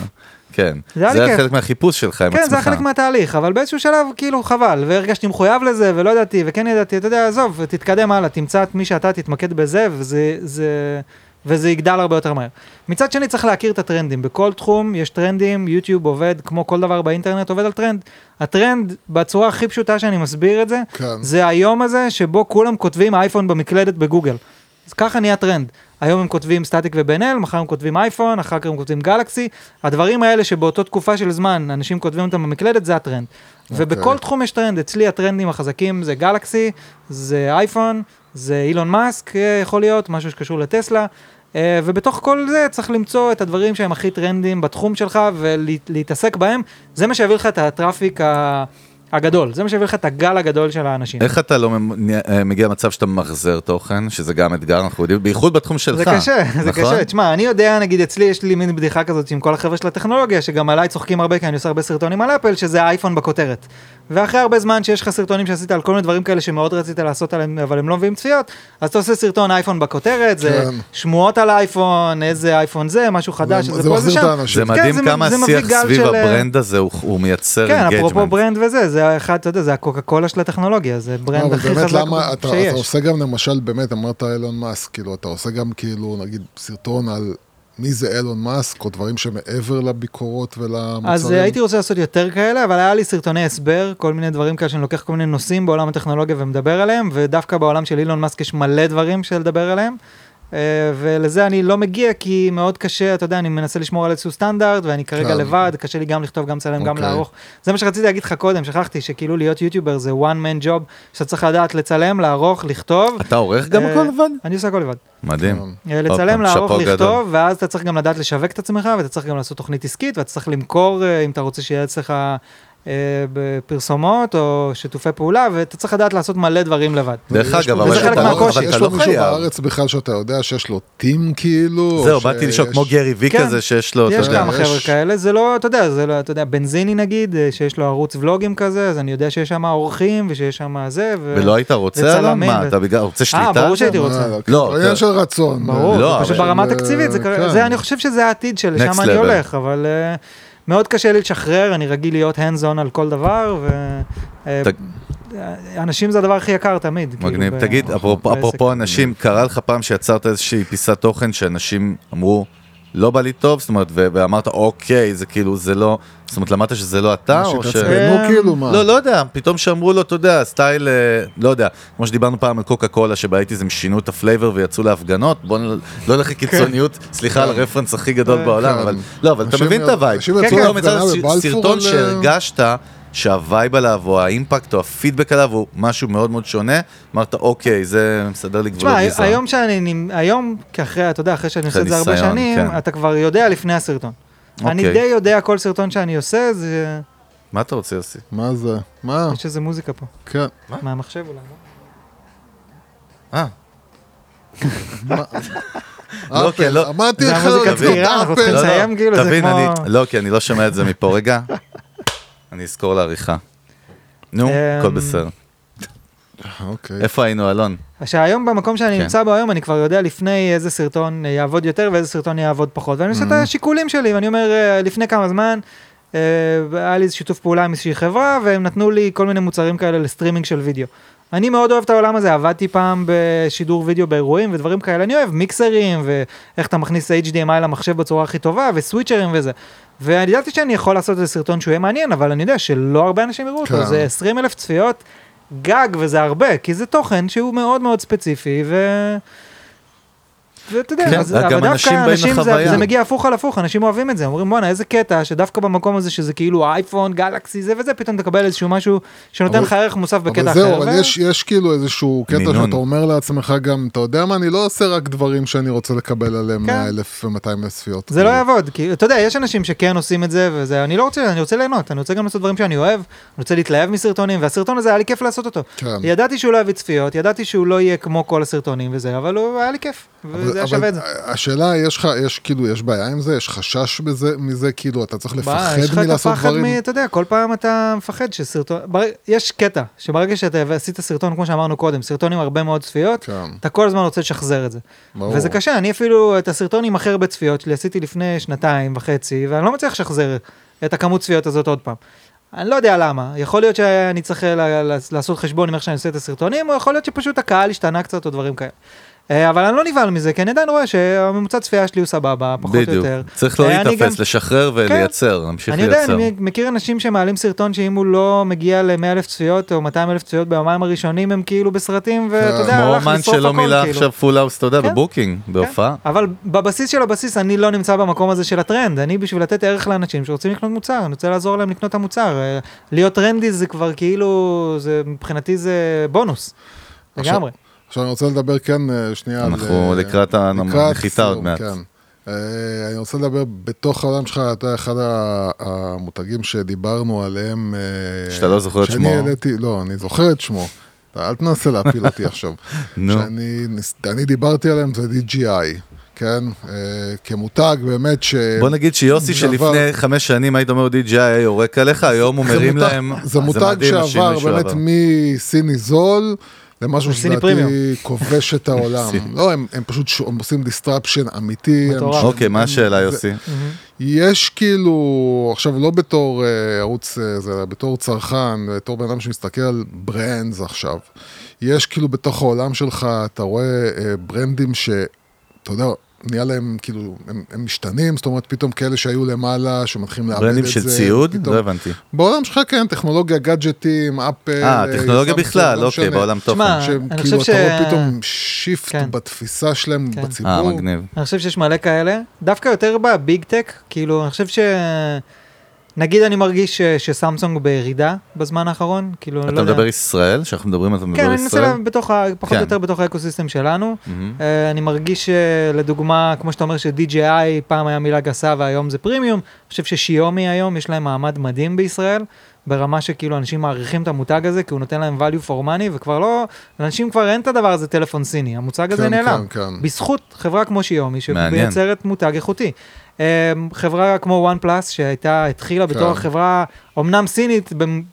כן. זה היה. חלק מהחיפוש שלך עם כן, עצמך. זה היה חלק מהתהליך, אבל באיזשהו שלב, כאילו, חבל, והרגשתי מחויב לזה, ולא ידעתי, וכן ידעתי, אתה יודע, עזוב, תתקדם הלאה, תמצא את מי שאתה, תתמקד בזה, וזה, זה, וזה יגדל הרבה יותר מהר. מצד שני, צריך להכיר את הטרנדים. בכל תחום יש טרנדים, יוטיוב עובד, כמו כל דבר באינטרנט, עובד על טרנד. הטרנד, בצורה הכי פשוטה שאני מסביר את זה, כן. זה היום הזה שבו כולם כותבים אייפון במקלדת בגוגל. אז ככה נהיה טרנד. היום הם כותבים סטטיק ובן אל, מחר הם כותבים אייפון, אחר כך הם כותבים גלקסי. הדברים האלה שבאותו תקופה של זמן אנשים כותבים אותם במקלדת, זה הטרנד. ובכל תחום יש טרנד, אצלי הטרנדים החזקים זה גלקסי, זה אייפון, זה אילון מאסק אה, יכול להיות, משהו שקשור לטסלה. אה, ובתוך כל זה צריך למצוא את הדברים שהם הכי טרנדים בתחום שלך ולהתעסק בהם. זה מה שיביא לך את הטראפיק ה... הגדול, זה מה שהביא לך את הגל הגדול של האנשים. איך אתה לא אה, מגיע למצב שאתה ממחזר תוכן, שזה גם אתגר, אנחנו יודעים, בייחוד בתחום שלך. זה קשה, זה נכון? קשה. תשמע, אני יודע, נגיד אצלי יש לי מין בדיחה כזאת עם כל החבר'ה של הטכנולוגיה, שגם עליי צוחקים הרבה, כי אני עושה הרבה סרטונים על אפל, שזה האייפון בכותרת. ואחרי הרבה זמן שיש לך סרטונים שעשית על כל מיני דברים כאלה שמאוד רצית לעשות עליהם, אבל הם לא מביאים צפיות, אז אתה עושה סרטון אייפון בכותרת, זה כן. שמועות על אייפון, איזה אייפון זה, משהו חדש, זה- זה. זה כן, מדהים זה- כמה זה השיח סביב של, אה, ה brand הזה, הוא- הוא מייצר כן, אפרופו engagement. brand וזה, זה אחד, אתה יודע, זה הקוקה קולה של הטכנולוגיה, זה brand אבל הכי חזק למה, אתה, אתה שיש. עושה גם למשל, באמת, אמרת אילון מאסק, כאילו, אתה עושה גם כאילו, נגיד, סרטון על מי זה אילון מאסק, או דברים שמעבר לביקורות ולמוצרים. אז הייתי רוצה לעשות יותר כאלה, אבל היה לי סרטוני הסבר, כל מיני דברים כאלה שאני לוקח כל מיני נושאים בעולם הטכנולוגיה ומדבר עליהם, ודווקא בעולם של אילון מאסק יש מלא דברים של לדבר עליהם. אה, ולזה אני לא מגיע כי מאוד קשה, אתה יודע, אני מנסה לשמור על איזשהו סטנדרט, ואני כרגע כן. לבד, קשה לי גם לכתוב, גם לצלם, גם אוקיי. לערוך. זה מה שרציתי להגיד לך קודם, שכחתי, שכאילו להיות יוטיובר זה one man job, שאתה צריך לדעת לצלם, לערוך, לכתוב. אתה עורך גם אה, הכל לבד? אני עושה הכל לבד. מדהים. אה, לצלם, לערוך, שאפו גדול. לכתוב, ואז אתה צריך גם לדעת לשווק את עצמך, ואתה צריך גם לעשות תוכנית עסקית, ואתה צריך למכור, אם אתה רוצה שיהיה אצלך בפרסומות או שיתופי פעולה, ואתה צריך לדעת לעשות מלא דברים לבד. דרך אגב, לו- אבל אתה לא-. אבל יש לו לא מישהו חייב. בארץ בכלל שאתה יודע שיש לו טים כאילו? זהו, באתי לשאול, כמו גרי וי כן. כזה שיש לו, אתה יש יודע. כמה יש- חבר'ה כאלה, זה לא, אתה יודע, זה לא, אתה יודע, בנזיני נגיד, אה, שיש לו ערוץ ולוגים כזה, אז אני יודע שיש שם אורחים ושיש שם זה. ולא היית רוצה עליו? מה, אתה בגלל, רוצה שליטה? אה, ברור? שהייתי רוצה. אה, לא, עניין של רצון. ברור, לא, זה פשוט ברמה התקציבית, כרגע- כן. זה, אני חושב שזה העתיד שלשם אני. הולך, אבל מאוד קשה לי לשחרר, אני רגיל להיות hands on על כל דבר, ואנשים זה הדבר הכי יקר תמיד. כאילו, מגניב. ב- תגיד, אפרופו- בעסק. אפרופו אנשים, קרה לך פעם שיצרת איזושהי פיסת תוכן שאנשים אמרו, לא בא לי טוב, זאת אומרת, ואמרת, אוקיי, זה כאילו, זה לא, זאת אומרת, למדת שזה לא אתה, או ש... שהתעצבנו אה, כאילו, מה? לא, לא יודע, פתאום שאמרו לו, אתה יודע, style, אה, לא יודע, כמו שדיברנו פעם על קוקה קולה, שב eighties הם שינו את ה flavor ויצאו להפגנות, בוא נ- לא נלך לקיצוניות, סליחה על הרפרנס הכי גדול כן. בעולם, כן. אבל, לא, אבל אתה מבין את ה vibe. יצא בבלפור סרטון אה, שהרגשת שה vibe עליו, או ה impact, או הפידבק עליו, הוא משהו מאוד מאוד שונה, אמרת, אוקיי, זה מסדר לי גבולות תשמע, גזרה. היום שאני, היום, כאחרי, אתה יודע, אחרי שאני עושה את זה הרבה שנים, כן. אתה כבר יודע לפני הסרטון. אני אוקיי. די יודע כל סרטון שאני עושה, זה... מה אתה רוצה, יוסי? מה זה? מה? יש איזה מוזיקה פה. כן. מהמחשב אולי, לא? אה, לא, לא, כן, לא. אמרתי לך, צעירה, אנחנו אפל. צריכים לסיים, כאילו, זה תבין, כמו- אני, לא, כי אני לא שומע את זה מפה, רגע. אני אזכור לעריכה. נו, אמ, הכל בסדר. אוקיי. איפה היינו, אלון? שהיום במקום שאני כן. נמצא בו היום, אני כבר יודע לפני איזה סרטון אה, יעבוד יותר ואיזה סרטון יעבוד פחות. ואני עושה את. השיקולים שלי, ואני אומר, אה, לפני כמה זמן, אה, היה לי איזה שיתוף פעולה עם איזושהי חברה, והם נתנו לי כל מיני מוצרים כאלה לסטרימינג של וידאו. אני מאוד אוהב את העולם הזה, עבדתי פעם בשידור וידאו באירועים ודברים כאלה, אני אוהב מיקסרים, ואיך אתה מכניס HDMI למחשב בצורה הכי טובה, וסוויצ'רים וזה. ואני ידעתי שאני יכול לעשות איזה סרטון שהוא יהיה מעניין, אבל אני יודע שלא הרבה אנשים יראו אותו, כן. זה 20 אלף צפיות גג, וזה הרבה, כי זה תוכן שהוא מאוד מאוד ספציפי, ו... ואתה יודע, כן, אז, אבל דווקא אנשים זה, מגיע הפוך על הפוך, אנשים אוהבים את זה, אומרים בואנה איזה קטע, שדווקא במקום הזה שזה כאילו אייפון, גלקסי, זה וזה, פתאום תקבל איזשהו משהו שנותן לך ערך מוסף בקטע אבל אחר. זהו, אבל ו- יש, יש כאילו איזשהו קטע מינון. שאתה אומר לעצמך גם, אתה יודע מה, אני לא עושה רק דברים שאני רוצה לקבל עליהם כן. 100 אלף ו-200 אלף צפיות. זה לא כאילו. יעבוד, כי אתה יודע, יש אנשים שכן עושים את זה, וזה, אני לא רוצה, אני רוצה ליהנות, אני רוצה גם לעשות דברים שאני אוהב, אני רוצה להתלהב מסרטונים, והסרטון הזה היה לי כיף לעשות אותו. כן. ידעתי שהוא לא יביא צפיות, ידעתי שהוא לא יהיה כמו כל הסרטונים וזה, אבל הוא היה לי כיף, וזה היה שווה את זה. השאלה, יש לך, יש כאילו, יש בעיה עם זה? יש חשש בזה, מזה, כאילו, אתה צריך לפחד יש לך את מלעשות הפחד דברים? מ... אתה יודע, כל פעם אתה מפחד שסרטון... בר... יש קטע, שברגע שאתה עשית סרטון, כמו שאמרנו קודם, סרטון עם הרבה מאוד צפיות, כן, אתה כל הזמן רוצה לשחזר את זה. ברור. וזה קשה, אני אפילו את הסרטון עם הכי הרבה צפיות שלי עשיתי לפני שנתיים וחצי, ואני לא מצליח לשחזר את הכמות צפיות הזאת עוד פעם. אני לא יודע למה, יכול להיות שאני צריך לעשות חשבון עם איך שאני עושה את הסרטונים, או יכול להיות שפשוט הקהל השתנה קצת או דברים כאלה. אה, אבל אני לא נבהל מזה, כי אני עדיין רואה שהממוצע צפייה שלי הוא סבבה, פחות או. יותר. צריך לא אה, להתאפס, גם- לשחרר ולייצר, להמשיך אני יודע, לייצר. אני מכיר אנשים שמעלים סרטון שאם הוא לא מגיע ל-100 אלף צפיות או 200 אלף צפיות ביומיים הראשונים הם כאילו בסרטים ואתה יודע, כמו הלך אומן לשרוף שלא הכל מילא כאילו. עכשיו full house, אתה יודע, כן. ב booking, בהופעה. כן, אבל בבסיס של הבסיס אני לא נמצא במקום הזה של הטרנד, אני בשביל לתת ערך לאנשים שרוצים לקנות מוצר, אני רוצה לעזור להם לקנות את המוצר. אה, להיות טרנדי זה כבר כאילו, זה מבחינתי זה בונוס. לגמרי. עכשיו אני רוצה לדבר כן אה, שנייה על... אנחנו אה, לקראת הנחיתה עוד מעט. כן. אה, אני רוצה לדבר בתוך העולם שלך, אתה אחד המותגים שדיברנו עליהם... שאתה לא זוכר את שמו. העליתי, לא, אני זוכר את שמו. אל תנסה להפיל אותי עכשיו. נו. שאני אני דיברתי עליהם, זה DGI, כן? כמותג באמת ש... בוא נגיד שיוסי דבר- שלפני חמש שנים היית אומר DJI היה יורק עליך, היום הוא מרים להם. זה מותג שעבר באמת. מסיני זול. לסיני פרימיום. שלדעתי כובש את העולם. לא, הם, הם פשוט ש- הם עושים disruption אמיתי. מטורף. ש- אוקיי, מה השאלה זה- יוסי? יש כאילו, עכשיו לא בתור אה, ערוץ, אה, זה, בתור צרכן, בתור בן אדם שמסתכל על brands עכשיו. יש כאילו בתוך העולם שלך, אתה רואה אה, ברנדים ש... אתה יודע, נהיה להם כאילו, הם, הם משתנים, זאת אומרת, פתאום כאלה שהיו למעלה, שמתחילים לאבד את זה. ברנדים של ציוד? פתאום- לא הבנתי. בעולם שלך כן, טכנולוגיה, גאדג'טים, אפל. אה, טכנולוגיה בכלל, לא אוקיי. בעולם תוכן. שמע, אני כאילו, חושב אתה ש- רואה פתאום shift כן. בתפיסה שלהם כן. בציבור. אה, מגניב. אני חושב שיש מלא כאלה, דווקא יותר בביג טק, כאילו, אני חושב ש... נגיד אני מרגיש ש- שסמסונג בירידה בזמן האחרון, כאילו, אתה לא יודע. מדבר ישראל? שאנחנו מדברים, אתה מדבר כן, אני מנסה ישראל? לה- בתוך, ה- פחות כן. או יותר בתוך האקוסיסטם שלנו. מהמם. אה, אני מרגיש שלדוגמה, כמו שאתה אומר ש-DJI פעם היה מילה גסה והיום זה פרימיום, אני חושב ששיומי היום יש להם מעמד מדהים בישראל, ברמה שכאילו אנשים מעריכים את המותג הזה, כי הוא נותן להם value for money, וכבר לא, לאנשים כבר אין את הדבר הזה טלפון סיני, המוצג הזה כן, נעלם. כן, כן. בזכות חברה כמו שיומי. שמייצרת מותג איכותי. אה, חברה כמו וואן פלאס, שהייתה, התחילה בתור כן. חברה, אמנם סינית,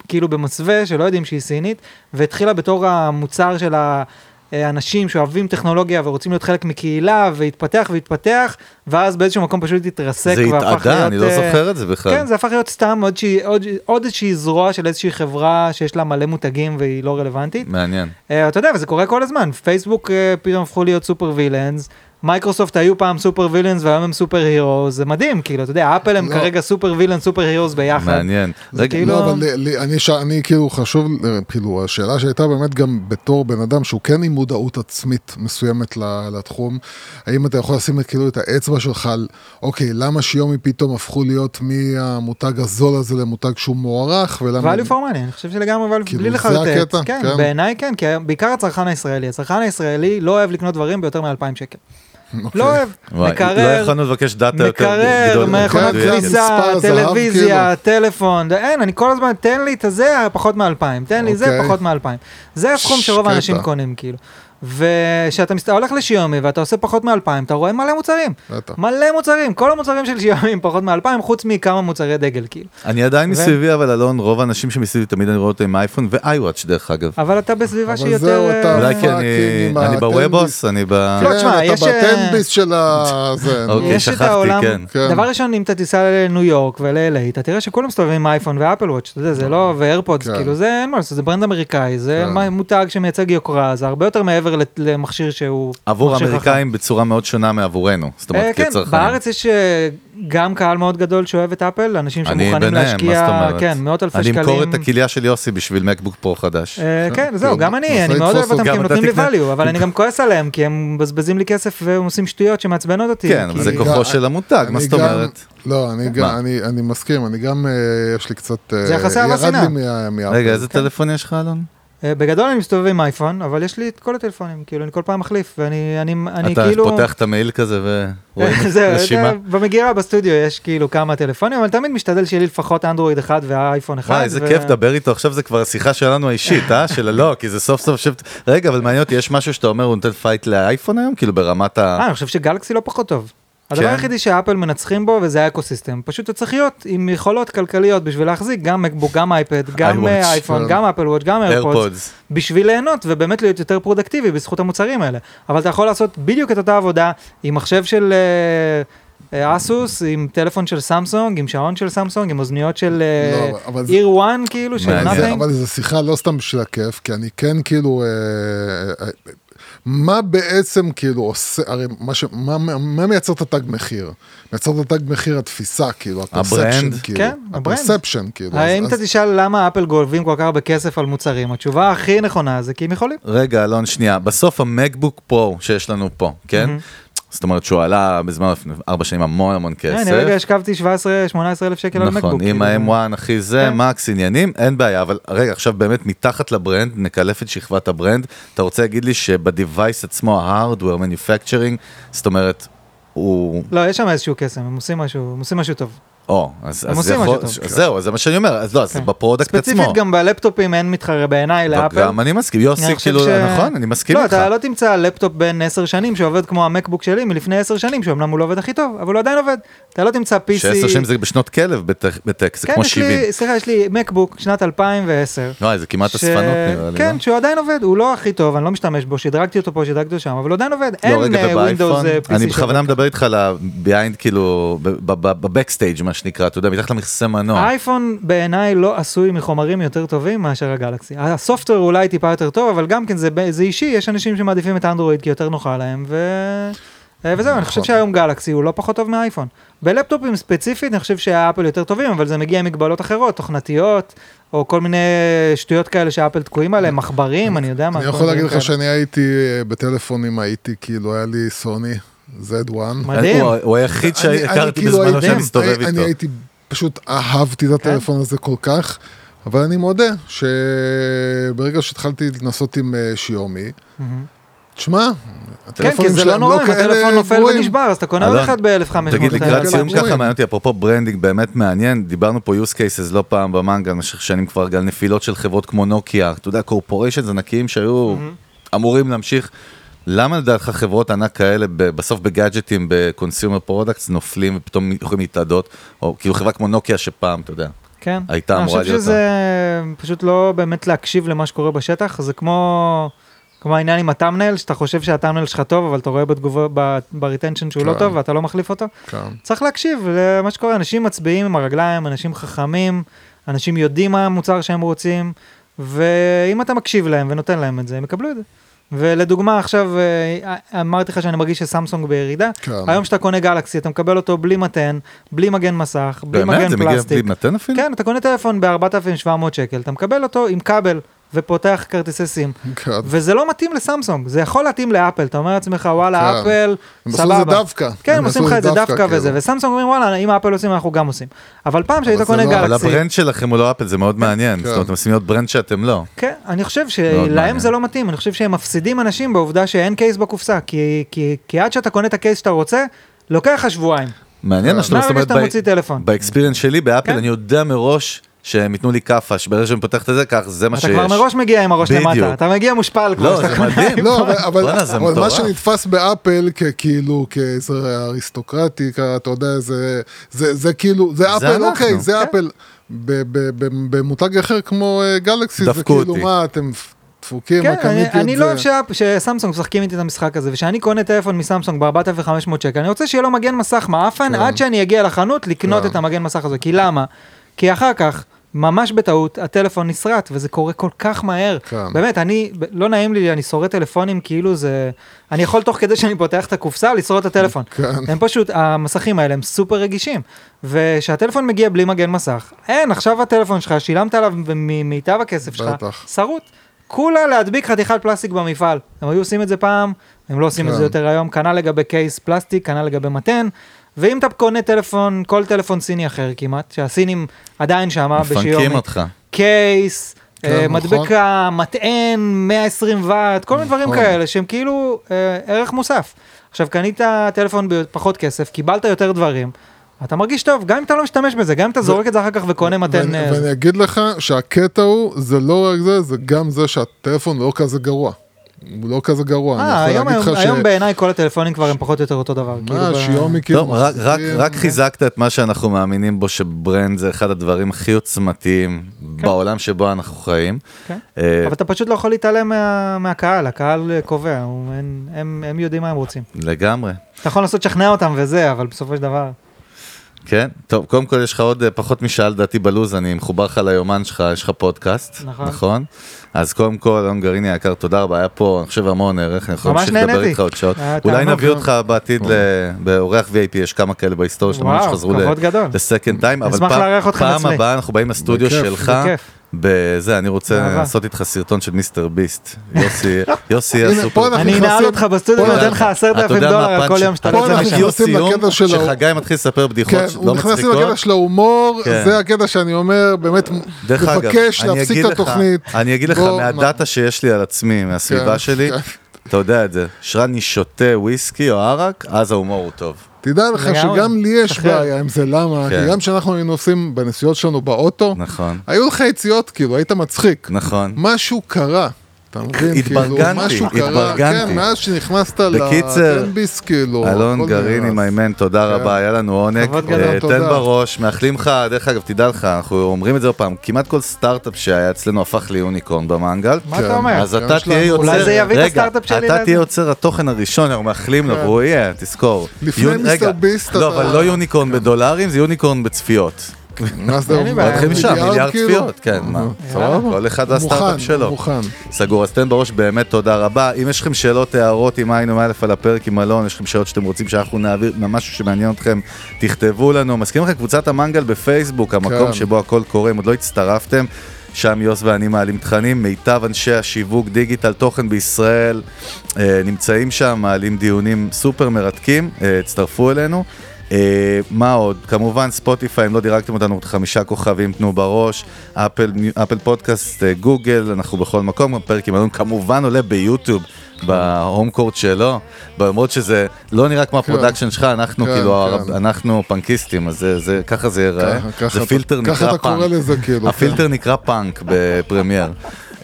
כאילו במסווה, שלא יודעים שהיא סינית, והתחילה בתור המוצר של האנשים שאוהבים טכנולוגיה ורוצים להיות חלק מקהילה, והתפתח והתפתח, ואז באיזשהו מקום פשוט התרסק זה התאדה. אני לא אה, זוכר את זה בכלל. כן, זה הפך להיות סתם עוד, שהיא, עוד, עוד איזושהי זרוע של איזושהי חברה שיש לה מלא מותגים והיא לא רלוונטית. מעניין. Uh, אתה יודע, וזה קורה כל הזמן, פייסבוק פתאום הפכו להיות super villains, מייקרוסופט היו פעם super villains והיום הם super heroes, זה מדהים, כאילו, אתה יודע, אפל הם לא. כרגע super villains, super heroes ביחד. מעניין. זה רגע, כאילו- לא, אבל לי- לי- אני, ש... אני כאילו חשוב, אה, כאילו, השאלה שהייתה באמת גם בתור בן אדם שהוא כן עם מודעות עצמית מסוימת לתחום, האם אתה יכול לשים את, כאילו את האצבע שלך על, אוקיי, למה שיומי פתאום הפכו להיות מהמותג הזול הזה למותג שהוא מוערך, ולמה... value for money, אני חושב שלגמרי value, כאילו, בלי לחרטט? כן, כן. בעיניי כן, כי בעיקר הצרכן הישראלי, הצרכן הישראלי לא אוהב לקנות דברים ביותר מ-2,000 שקל. אוקיי. לא אוהב, לא מקרר, יכולנו לבקש דאטה יותר מקרר, גדולה. מכונת כן. כביסה, מספר זהב, טלוויזיה, טלפון, אין, אני כל הזמן, תן לי את הזה פחות מ-2,000, תן לי זה אוקיי. פחות מ-2,000. זה הסכום שרוב. האנשים קונים, כאילו. וכשאתה מסת- הולך לשיומי ואתה עושה פחות מ-2,000, אתה רואה מלא מוצרים. בטח. מלא מוצרים, כל המוצרים של שיומי הם פחות מ-2,000, חוץ מכמה מוצרי דגל, כאילו. אני עדיין ו- מסביבי, אבל אלון, רוב האנשים שמסביבי תמיד אני רואה אותם עם אייפון ואיוואץ' דרך אגב. אבל אתה בסביבה שהיא אבל יותר... זהו, אתה- אולי כי אני- אני. בוובוס, אני ב... לא, תשמע, כן, יש, אתה בטנביס של ה... זה. אוקיי, שכחתי, העולם, כן. כן. דבר ראשון, אם אתה תיסע לניו יורק ול-LA, אתה תראה שכולם מסתובבים עם אייפון ואפל וואץ', אתה יודע, זה לא, ואיירפודס, כן. כאילו זה אין מה לעשות, זה ברנד אמריקאי, זה כן. מה- מותג שמייצג יוקרה, זה הרבה יותר מעבר לת- למכשיר שהוא... עבור מכשיר האמריקאים בצורה מאוד שונה מעבורנו. זאת חכם. אה, אומרת, כן, כצרכנים. בארץ יש אה, גם קהל מאוד גדול שאוהב את אפל, אנשים אני שמוכנים ביניהם, מה זאת להשקיע, אומרת? כן, מאות אלפי אני שקלים. אמכור את הכליה של יוסי בשביל מקבוק פרו חדש. אה, כן, זהו, כן, גם אני, אני מאוד אוהב אותם. כי הם נותנים לי value, אבל אני גם כועס עליהם, כי הם מבזבזים לי כסף והם עושים שטויות שמעצבנות אותי. כן, אבל זה אני כוחו של המותג, מה אני זאת אומרת? לא, אני גם? אני, אני מסכים, אני גם, יש לי קצת... זה יחסי אהבה ירד שנאה. לי מה- מהאפל. רגע, איזה כן. טלפון יש לך, אלון? אה, בגדול אני מסתובב עם אייפון, אבל יש לי את כל הטלפונים, כאילו אני כל פעם מחליף, ואני אני, אני אתה כאילו... פותח את המייל כזה ורואים רשימה? במגירה בסטודיו יש כאילו כמה טלפונים, אבל תמיד משתדל שיהיה לי לפחות אנדרואיד אחד ואייפון אחד. וואי, איזה ו- כיף לדבר איתו, עכשיו זה כבר השיחה שלנו האישית, אה? של לא, כי זה סוף סוף שב... רגע, אבל מעניין אותי, יש משהו שאתה אומר, הוא נותן fight לאייפון היום? כאילו ברמת ה... אה, אני חושב שגלקסי לא פחות טוב. הדבר כן? היחידי שאפל מנצחים בו וזה ה ecosystem, פשוט אתה צריך להיות עם יכולות כלכליות בשביל להחזיק גם מקבוק, גם אייפד, גם iWatch, אה, אייפון, כן. גם אפל וואץ', גם איירפודס. בשביל ליהנות ובאמת להיות יותר פרודקטיבי בזכות המוצרים האלה. אבל אתה יכול לעשות בדיוק את אותה עבודה עם מחשב של אה, אה, אסוס, עם טלפון של סמסונג, עם שעון של סמסונג, עם אוזניות של לא, Ear One כאילו, של nothing. אבל זו שיחה לא סתם בשביל הכיף, כי אני כן כאילו... מה בעצם כאילו עושה, הרי מה, ש, מה, מה מייצר את התג מחיר? מייצר את התג מחיר התפיסה, כאילו, ה perception, ה brand? כאילו. כן, ה brand. ה perception, כאילו. האם אז- אתה תשאל למה אפל גובים כל כך הרבה כסף על מוצרים? התשובה הכי נכונה זה כי הם יכולים. רגע, אלון, שנייה. בסוף המקבוק פרו שיש לנו פה, כן? זאת אומרת שהוא עלה בזמן ארבע שנים המון המון כן, כסף. אני רגע השכבתי 17-18 אלף שקל על מקבוק. נכון, עם כאילו. ה-M1 אחי זה, כן. מקס עניינים, אין בעיה, אבל רגע, עכשיו באמת מתחת ל brand, נקלף את שכבת ה brand, אתה רוצה להגיד לי שב device עצמו, ה-hardware manufacturing, זאת אומרת, הוא... לא, יש שם איזשהו קסם, הם עושים משהו, הם עושים משהו טוב. או, אז, אז יכול. אז זהו, זה מה שאני אומר, אז לא, אז כן. ב product עצמו. ספציפית גם בלפטופים אין מתחרה בעיניי לאפל. גם אני מסכים, יוסי, כאילו, ש- נכון, אני מסכים לא, איתך. אתה לא תמצא לפטופ בן 10 שנים שעובד כמו המקבוק שלי מלפני 10 שנים, שאומנם הוא לא עובד הכי טוב, אבל הוא עדיין עובד. אתה לא תמצא PC... שעשר שנים זה בשנות כלב בטק, זה כן, כמו יש 70. לי, סליחה, יש לי מקבוק שנת 2010. וואי, זה כמעט ש- אספנות נראה לי, כן, לא? שהוא עדיין עובד, הוא לא הכי טוב, אני לא משתמש בו, שדרגתי אותו פה, שדרגתי אותו שם, אבל הוא עדיין עובד. לא, אין Windows PC אני בכוונה שעובד. מדבר איתך על ה-behind, כאילו, בבקסטייג' מה שנקרא, אתה יודע, מתחת למכסה מנוע. האייפון בעיניי לא עשוי מחומרים יותר טובים מאשר הגלקסי. הסופטוור אולי טיפה יותר טוב, אבל גם כן זה, זה אישי, יש אנשים שמעדיפים את האנדרואיד כי יותר נוחה להם, ו... אה, וזהו, אני חושב שהיום גלקסי הוא לא פחות טוב מהאייפון. בלפטופים ספציפית אני חושב שהאפל יותר טובים, אבל זה מגיע עם מגבלות אחרות, תוכנתיות, או כל מיני שטויות כאלה שאפל תקועים עליהם, מחברים, אני יודע מה. אני יכול להגיד לך. שאני הייתי אה, בטלפונים, הייתי כאילו, היה לי סוני Z1. מדהים. הוא- היחיד שהכרתי כאילו בזמנו שאני מסתובב אני- אני איתו. הייתי, פשוט אהבתי את הטלפון הזה כל כך, אבל אני מודה שברגע שהתחלתי לנסות עם אה, שיומי, תשמע, כן, כי הטלפונים זה לא שלהם נורא, אם כאלה הטלפון נופל גרועים. ונשבר, אז אתה קונה עוד אחד ב-1500. תגיד, לקראת כן, סיום גרועים. ככה מעניין אותי, אפרופו branding באמת מעניין, דיברנו פה use cases לא פעם במנגל במשך שנים כבר על נפילות של חברות כמו נוקיה, אתה יודע, corporations ענקיים שהיו אמורים להמשיך. למה לדעתך חברות ענק כאלה ב- בסוף בגאדג'טים, ב consumer products נופלים ופתאום יכולים להתאדות, או כאילו חברה כמו נוקיה שפעם, אתה יודע, כן. הייתה אמורה אני להיות חושב שזה פשוט לא באמת להקשיב למה שקורה בשטח, זה כמו, כמו העניין עם ה thumbnail, שאתה חושב שה thumbnail שלך טוב, אבל אתה רואה בתגובה, ב- ב retention שהוא לא כן. טוב ואתה לא מחליף אותו. כן. צריך להקשיב למה שקורה, אנשים מצביעים עם הרגליים, אנשים חכמים, אנשים יודעים מה המוצר שהם רוצים, ואם אתה מקשיב להם ונותן להם את זה, הם יקבלו את זה. ולדוגמה עכשיו אה, אמרתי לך שאני מרגיש שסמסונג בירידה, כן. היום שאתה קונה גלקסי אתה מקבל אותו בלי מטען, בלי מגן מסך, בלי באמת? מגן זה מגיע פלסטיק. בלי מטען אפילו? כן, אתה קונה טלפון ב-4,700 שקל, אתה מקבל אותו עם כבל ופותח כרטיסי סים, כן. וזה לא מתאים לסמסונג, זה יכול להתאים לאפל, אתה אומר לעצמך וואלה כן. אפל, הם עשו את זה סבבה. דווקא. כן, הם הם עושים לך את זה דווקא כאילו. וזה, וסמסונג אומרים וואלה, אם אפל עושים אנחנו גם עושים. אבל פעם שהיית קונה לא- אבל גלקסי, ה brand שלכם הוא לא אפל, זה מאוד מעניין, כן. זאת אומרת, אתם עושים להיות brand שאתם לא. כן, אני חושב שלהם מעניין. זה לא מתאים, אני חושב שהם מפסידים אנשים בעובדה שאין case בקופסה, כי- כי כי עד שאתה קונה את ה case שאתה רוצה, לוקח לך שבועיים. מעניין מה שאתה מוציא טלפון. ב experience שלי באפל כן. אני יודע מראש שהם ייתנו לי כאפה, שברגע שאני פותח את זה כך, זה מה אתה שיש. כבר מראש מגיע עם הראש. למטה, אתה מגיע מושפל כבר. לא, שאתה זה קונה. מדהים. לא, זה אבל מה. שנתפס באפל ככאילו, כאיזה אריסטוקרטי, אתה יודע, זה- זה זה כאילו, זה אפל, אוקיי, זה כן. אפל. ב- ב- ב- במותג אחר כמו אה, גלקסי, זה דפקו כאילו. מה, אתם דפוקים, כן, אני, אני לא זה. אוהב שאפ- שסמסונג משחקים איתי את המשחק הזה, ושאני קונה טלפון מסמסונג ב-4,500 שקל, אני רוצה שיהיה לו מגן מסך מעפן כן. עד שאני אגיע לחנות לקנות כן. את המגן מסך הזה. כי למה? כי אחר כך, ממש בטעות, הטלפון נסרט, וזה קורה כל כך מהר. כן. באמת, אני, לא נעים לי, אני שורט טלפונים כאילו זה... אני יכול תוך כדי שאני פותח את הקופסה לשרוד את הטלפון. כן. הם פשוט, המסכים האלה הם סופר רגישים. וכשהטלפון מגיע בלי מגן מסך, אין, עכשיו הטלפון שלך, שילמת עליו ממיטב הכסף שלך, בטח. שרוט. כולה להדביק חתיכת פלסטיק במפעל. הם היו עושים את זה פעם, הם לא עושים את כן. זה יותר היום, כנ"ל לגבי קייס פלסטיק, כנ"ל לגבי מתן. ואם אתה קונה טלפון, כל טלפון סיני אחר כמעט, שהסינים עדיין שמה מפנקים בשיומי. אותך. קייס, כן, אה, נכון. מדבקה, מטען, 120 ואט, כל מיני דברים נכון. כאלה שהם כאילו אה, ערך מוסף. עכשיו קנית טלפון בפחות כסף, קיבלת יותר דברים, אתה מרגיש טוב, גם אם אתה לא משתמש בזה, גם אם אתה זורק את זה אחר כך וקונה מתן... ואני, אה, ואני אגיד לך שהקטע הוא, זה לא רק זה, זה גם זה שהטלפון לא כזה גרוע. הוא לא כזה גרוע, אה, אני היום, יכול להגיד היום, לך ש... היום בעיניי כל הטלפונים כבר הם פחות או יותר אותו דבר. כאילו מה, ב- שיומי כאילו... טוב, רק- רק- רק חיזקת את מה שאנחנו מאמינים בו, שברנד זה אחד הדברים הכי עוצמתיים בעולם שבו אנחנו חיים. כן. אה, אבל אתה פשוט לא יכול להתעלם מה, מהקהל, הקהל אה, קובע, הם, הם, הם יודעים מה הם רוצים. לגמרי. אתה יכול לנסות לשכנע אותם וזה, אבל בסופו של דבר... כן, טוב, קודם כל יש לך עוד אה, פחות משעה לדעתי בלוז, אני מחובר לך ליומן שלך, יש לך פודקאסט, נכון. נכון? אז קודם כל, אלון גריני היקר, תודה רבה, היה פה, אני חושב, המון ערך, אני יכול להמשיך לדבר. איתך עוד שעות. היה אולי. נביא אותך בעתיד באורח VIP, יש כמה כאלה בהיסטוריה שלנו שחזרו. לסקנד טיים, אבל פעם-. הבאה אנחנו באים לסטודיו שלך. בזה, אני רוצה. לעשות איתך סרטון של מיסטר ביסט, יוסי, יוסי יהיה הנה, פה סופר. אנחנו אני אנעל אותך בסטודיו פה ונותן אנחנו- לך עשרת אלפים דולר על כל? יום שאתה אתה פה יודע יוצא מה אנחנו משם. נכנסים לקטע של. שחגי מתחיל לספר בדיחות כן, לא הוא נכנס עם מצחיקות. הקטע של ההומור, כן. זה הקטע שאני אומר, באמת, מבקש אני להפסיק אגיד את לך- התוכנית. אני אגיד לך מהדאטה שיש לי על עצמי, מהסביבה כן, שלי, כן. אתה יודע את זה. שרני שותה וויסקי או ערק, אז ההומור הוא טוב. תדע לך. שגם לי יש. בעיה עם זה, למה? כן. כי גם כשאנחנו היינו נוסעים בנסיעות שלנו באוטו, נכון, היו לך יציאות, כאילו, היית מצחיק. נכון. משהו קרה. אתה מבין? התברגנתי, כאילו, משהו קרה, התברגנתי. כן, מאז שנכנסת בקיצר, לטנביס, כאילו. אלון גרעיני נהרס. מהימן, תודה כן. רבה, היה לנו עונג. אה, תן תודה. בראש, מאחלים לך, דרך אגב, תדע לך, אנחנו אומרים את זה עוד פעם, כמעט כל סטארט-אפ שהיה אצלנו הפך ליוניקורן במנגל. מה כן. אתה אומר? אז אתה. תהיה יוצר, אולי זה יביא את הסטארט-אפ שלי אתה. תהיה יוצר התוכן הראשון, אנחנו מאחלים לו, כן. והוא יהיה, תזכור. לפני מיסטר ביסט לא, אבל לא יוניקורן בדולרים, זה יוניקורן בצפיות. מה זה? נתחיל משם, מיליארד כאילו? צפיות, כן, מה? סבבה. כל אחד והסטארט-אפ מוכן, שלו. מוכן. סגור, אז תן בראש, באמת תודה רבה. אם יש לכם שאלות, הערות, אם היינו מאלף על הפרק עם אלון, יש לכם שאלות שאתם רוצים שאנחנו נעביר, משהו שמעניין אתכם, תכתבו לנו. מזכירים לכם קבוצת המנגל בפייסבוק, המקום כן. שבו הכל קורה, אם עוד לא הצטרפתם. שם יוס ואני מעלים תכנים, מיטב אנשי השיווק דיגיטל תוכן בישראל אה, נמצאים שם, מעלים דיונים סופר מרתקים, אה, הצטרפו אלינו. אה, מה עוד? כמובן ספוטיפיי, אם לא דירקתם אותנו חמישה כוכבים, תנו בראש, אפל, אפל פודקאסט, אה, גוגל, אנחנו בכל מקום, הפרק עם אלון כמובן עולה ביוטיוב. בהום קורט שלו, למרות שזה לא נראה כמו ה production שלך, אנחנו כן, כאילו, כן. אנחנו פנקיסטים, אז זה, זה, ככה זה ייראה, ככה- ככה זה אתה- פילטר ככה נקרא אתה קורא פאנק, לזה, כאילו, הפילטר נקרא פאנק בפרמייר.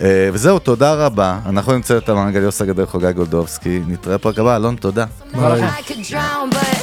אה, וזהו, תודה רבה, אנחנו נמצא את המנגל יוסי הגדול חוגג גולדובסקי, נתראה פרק הבא, אלון, תודה. ביי.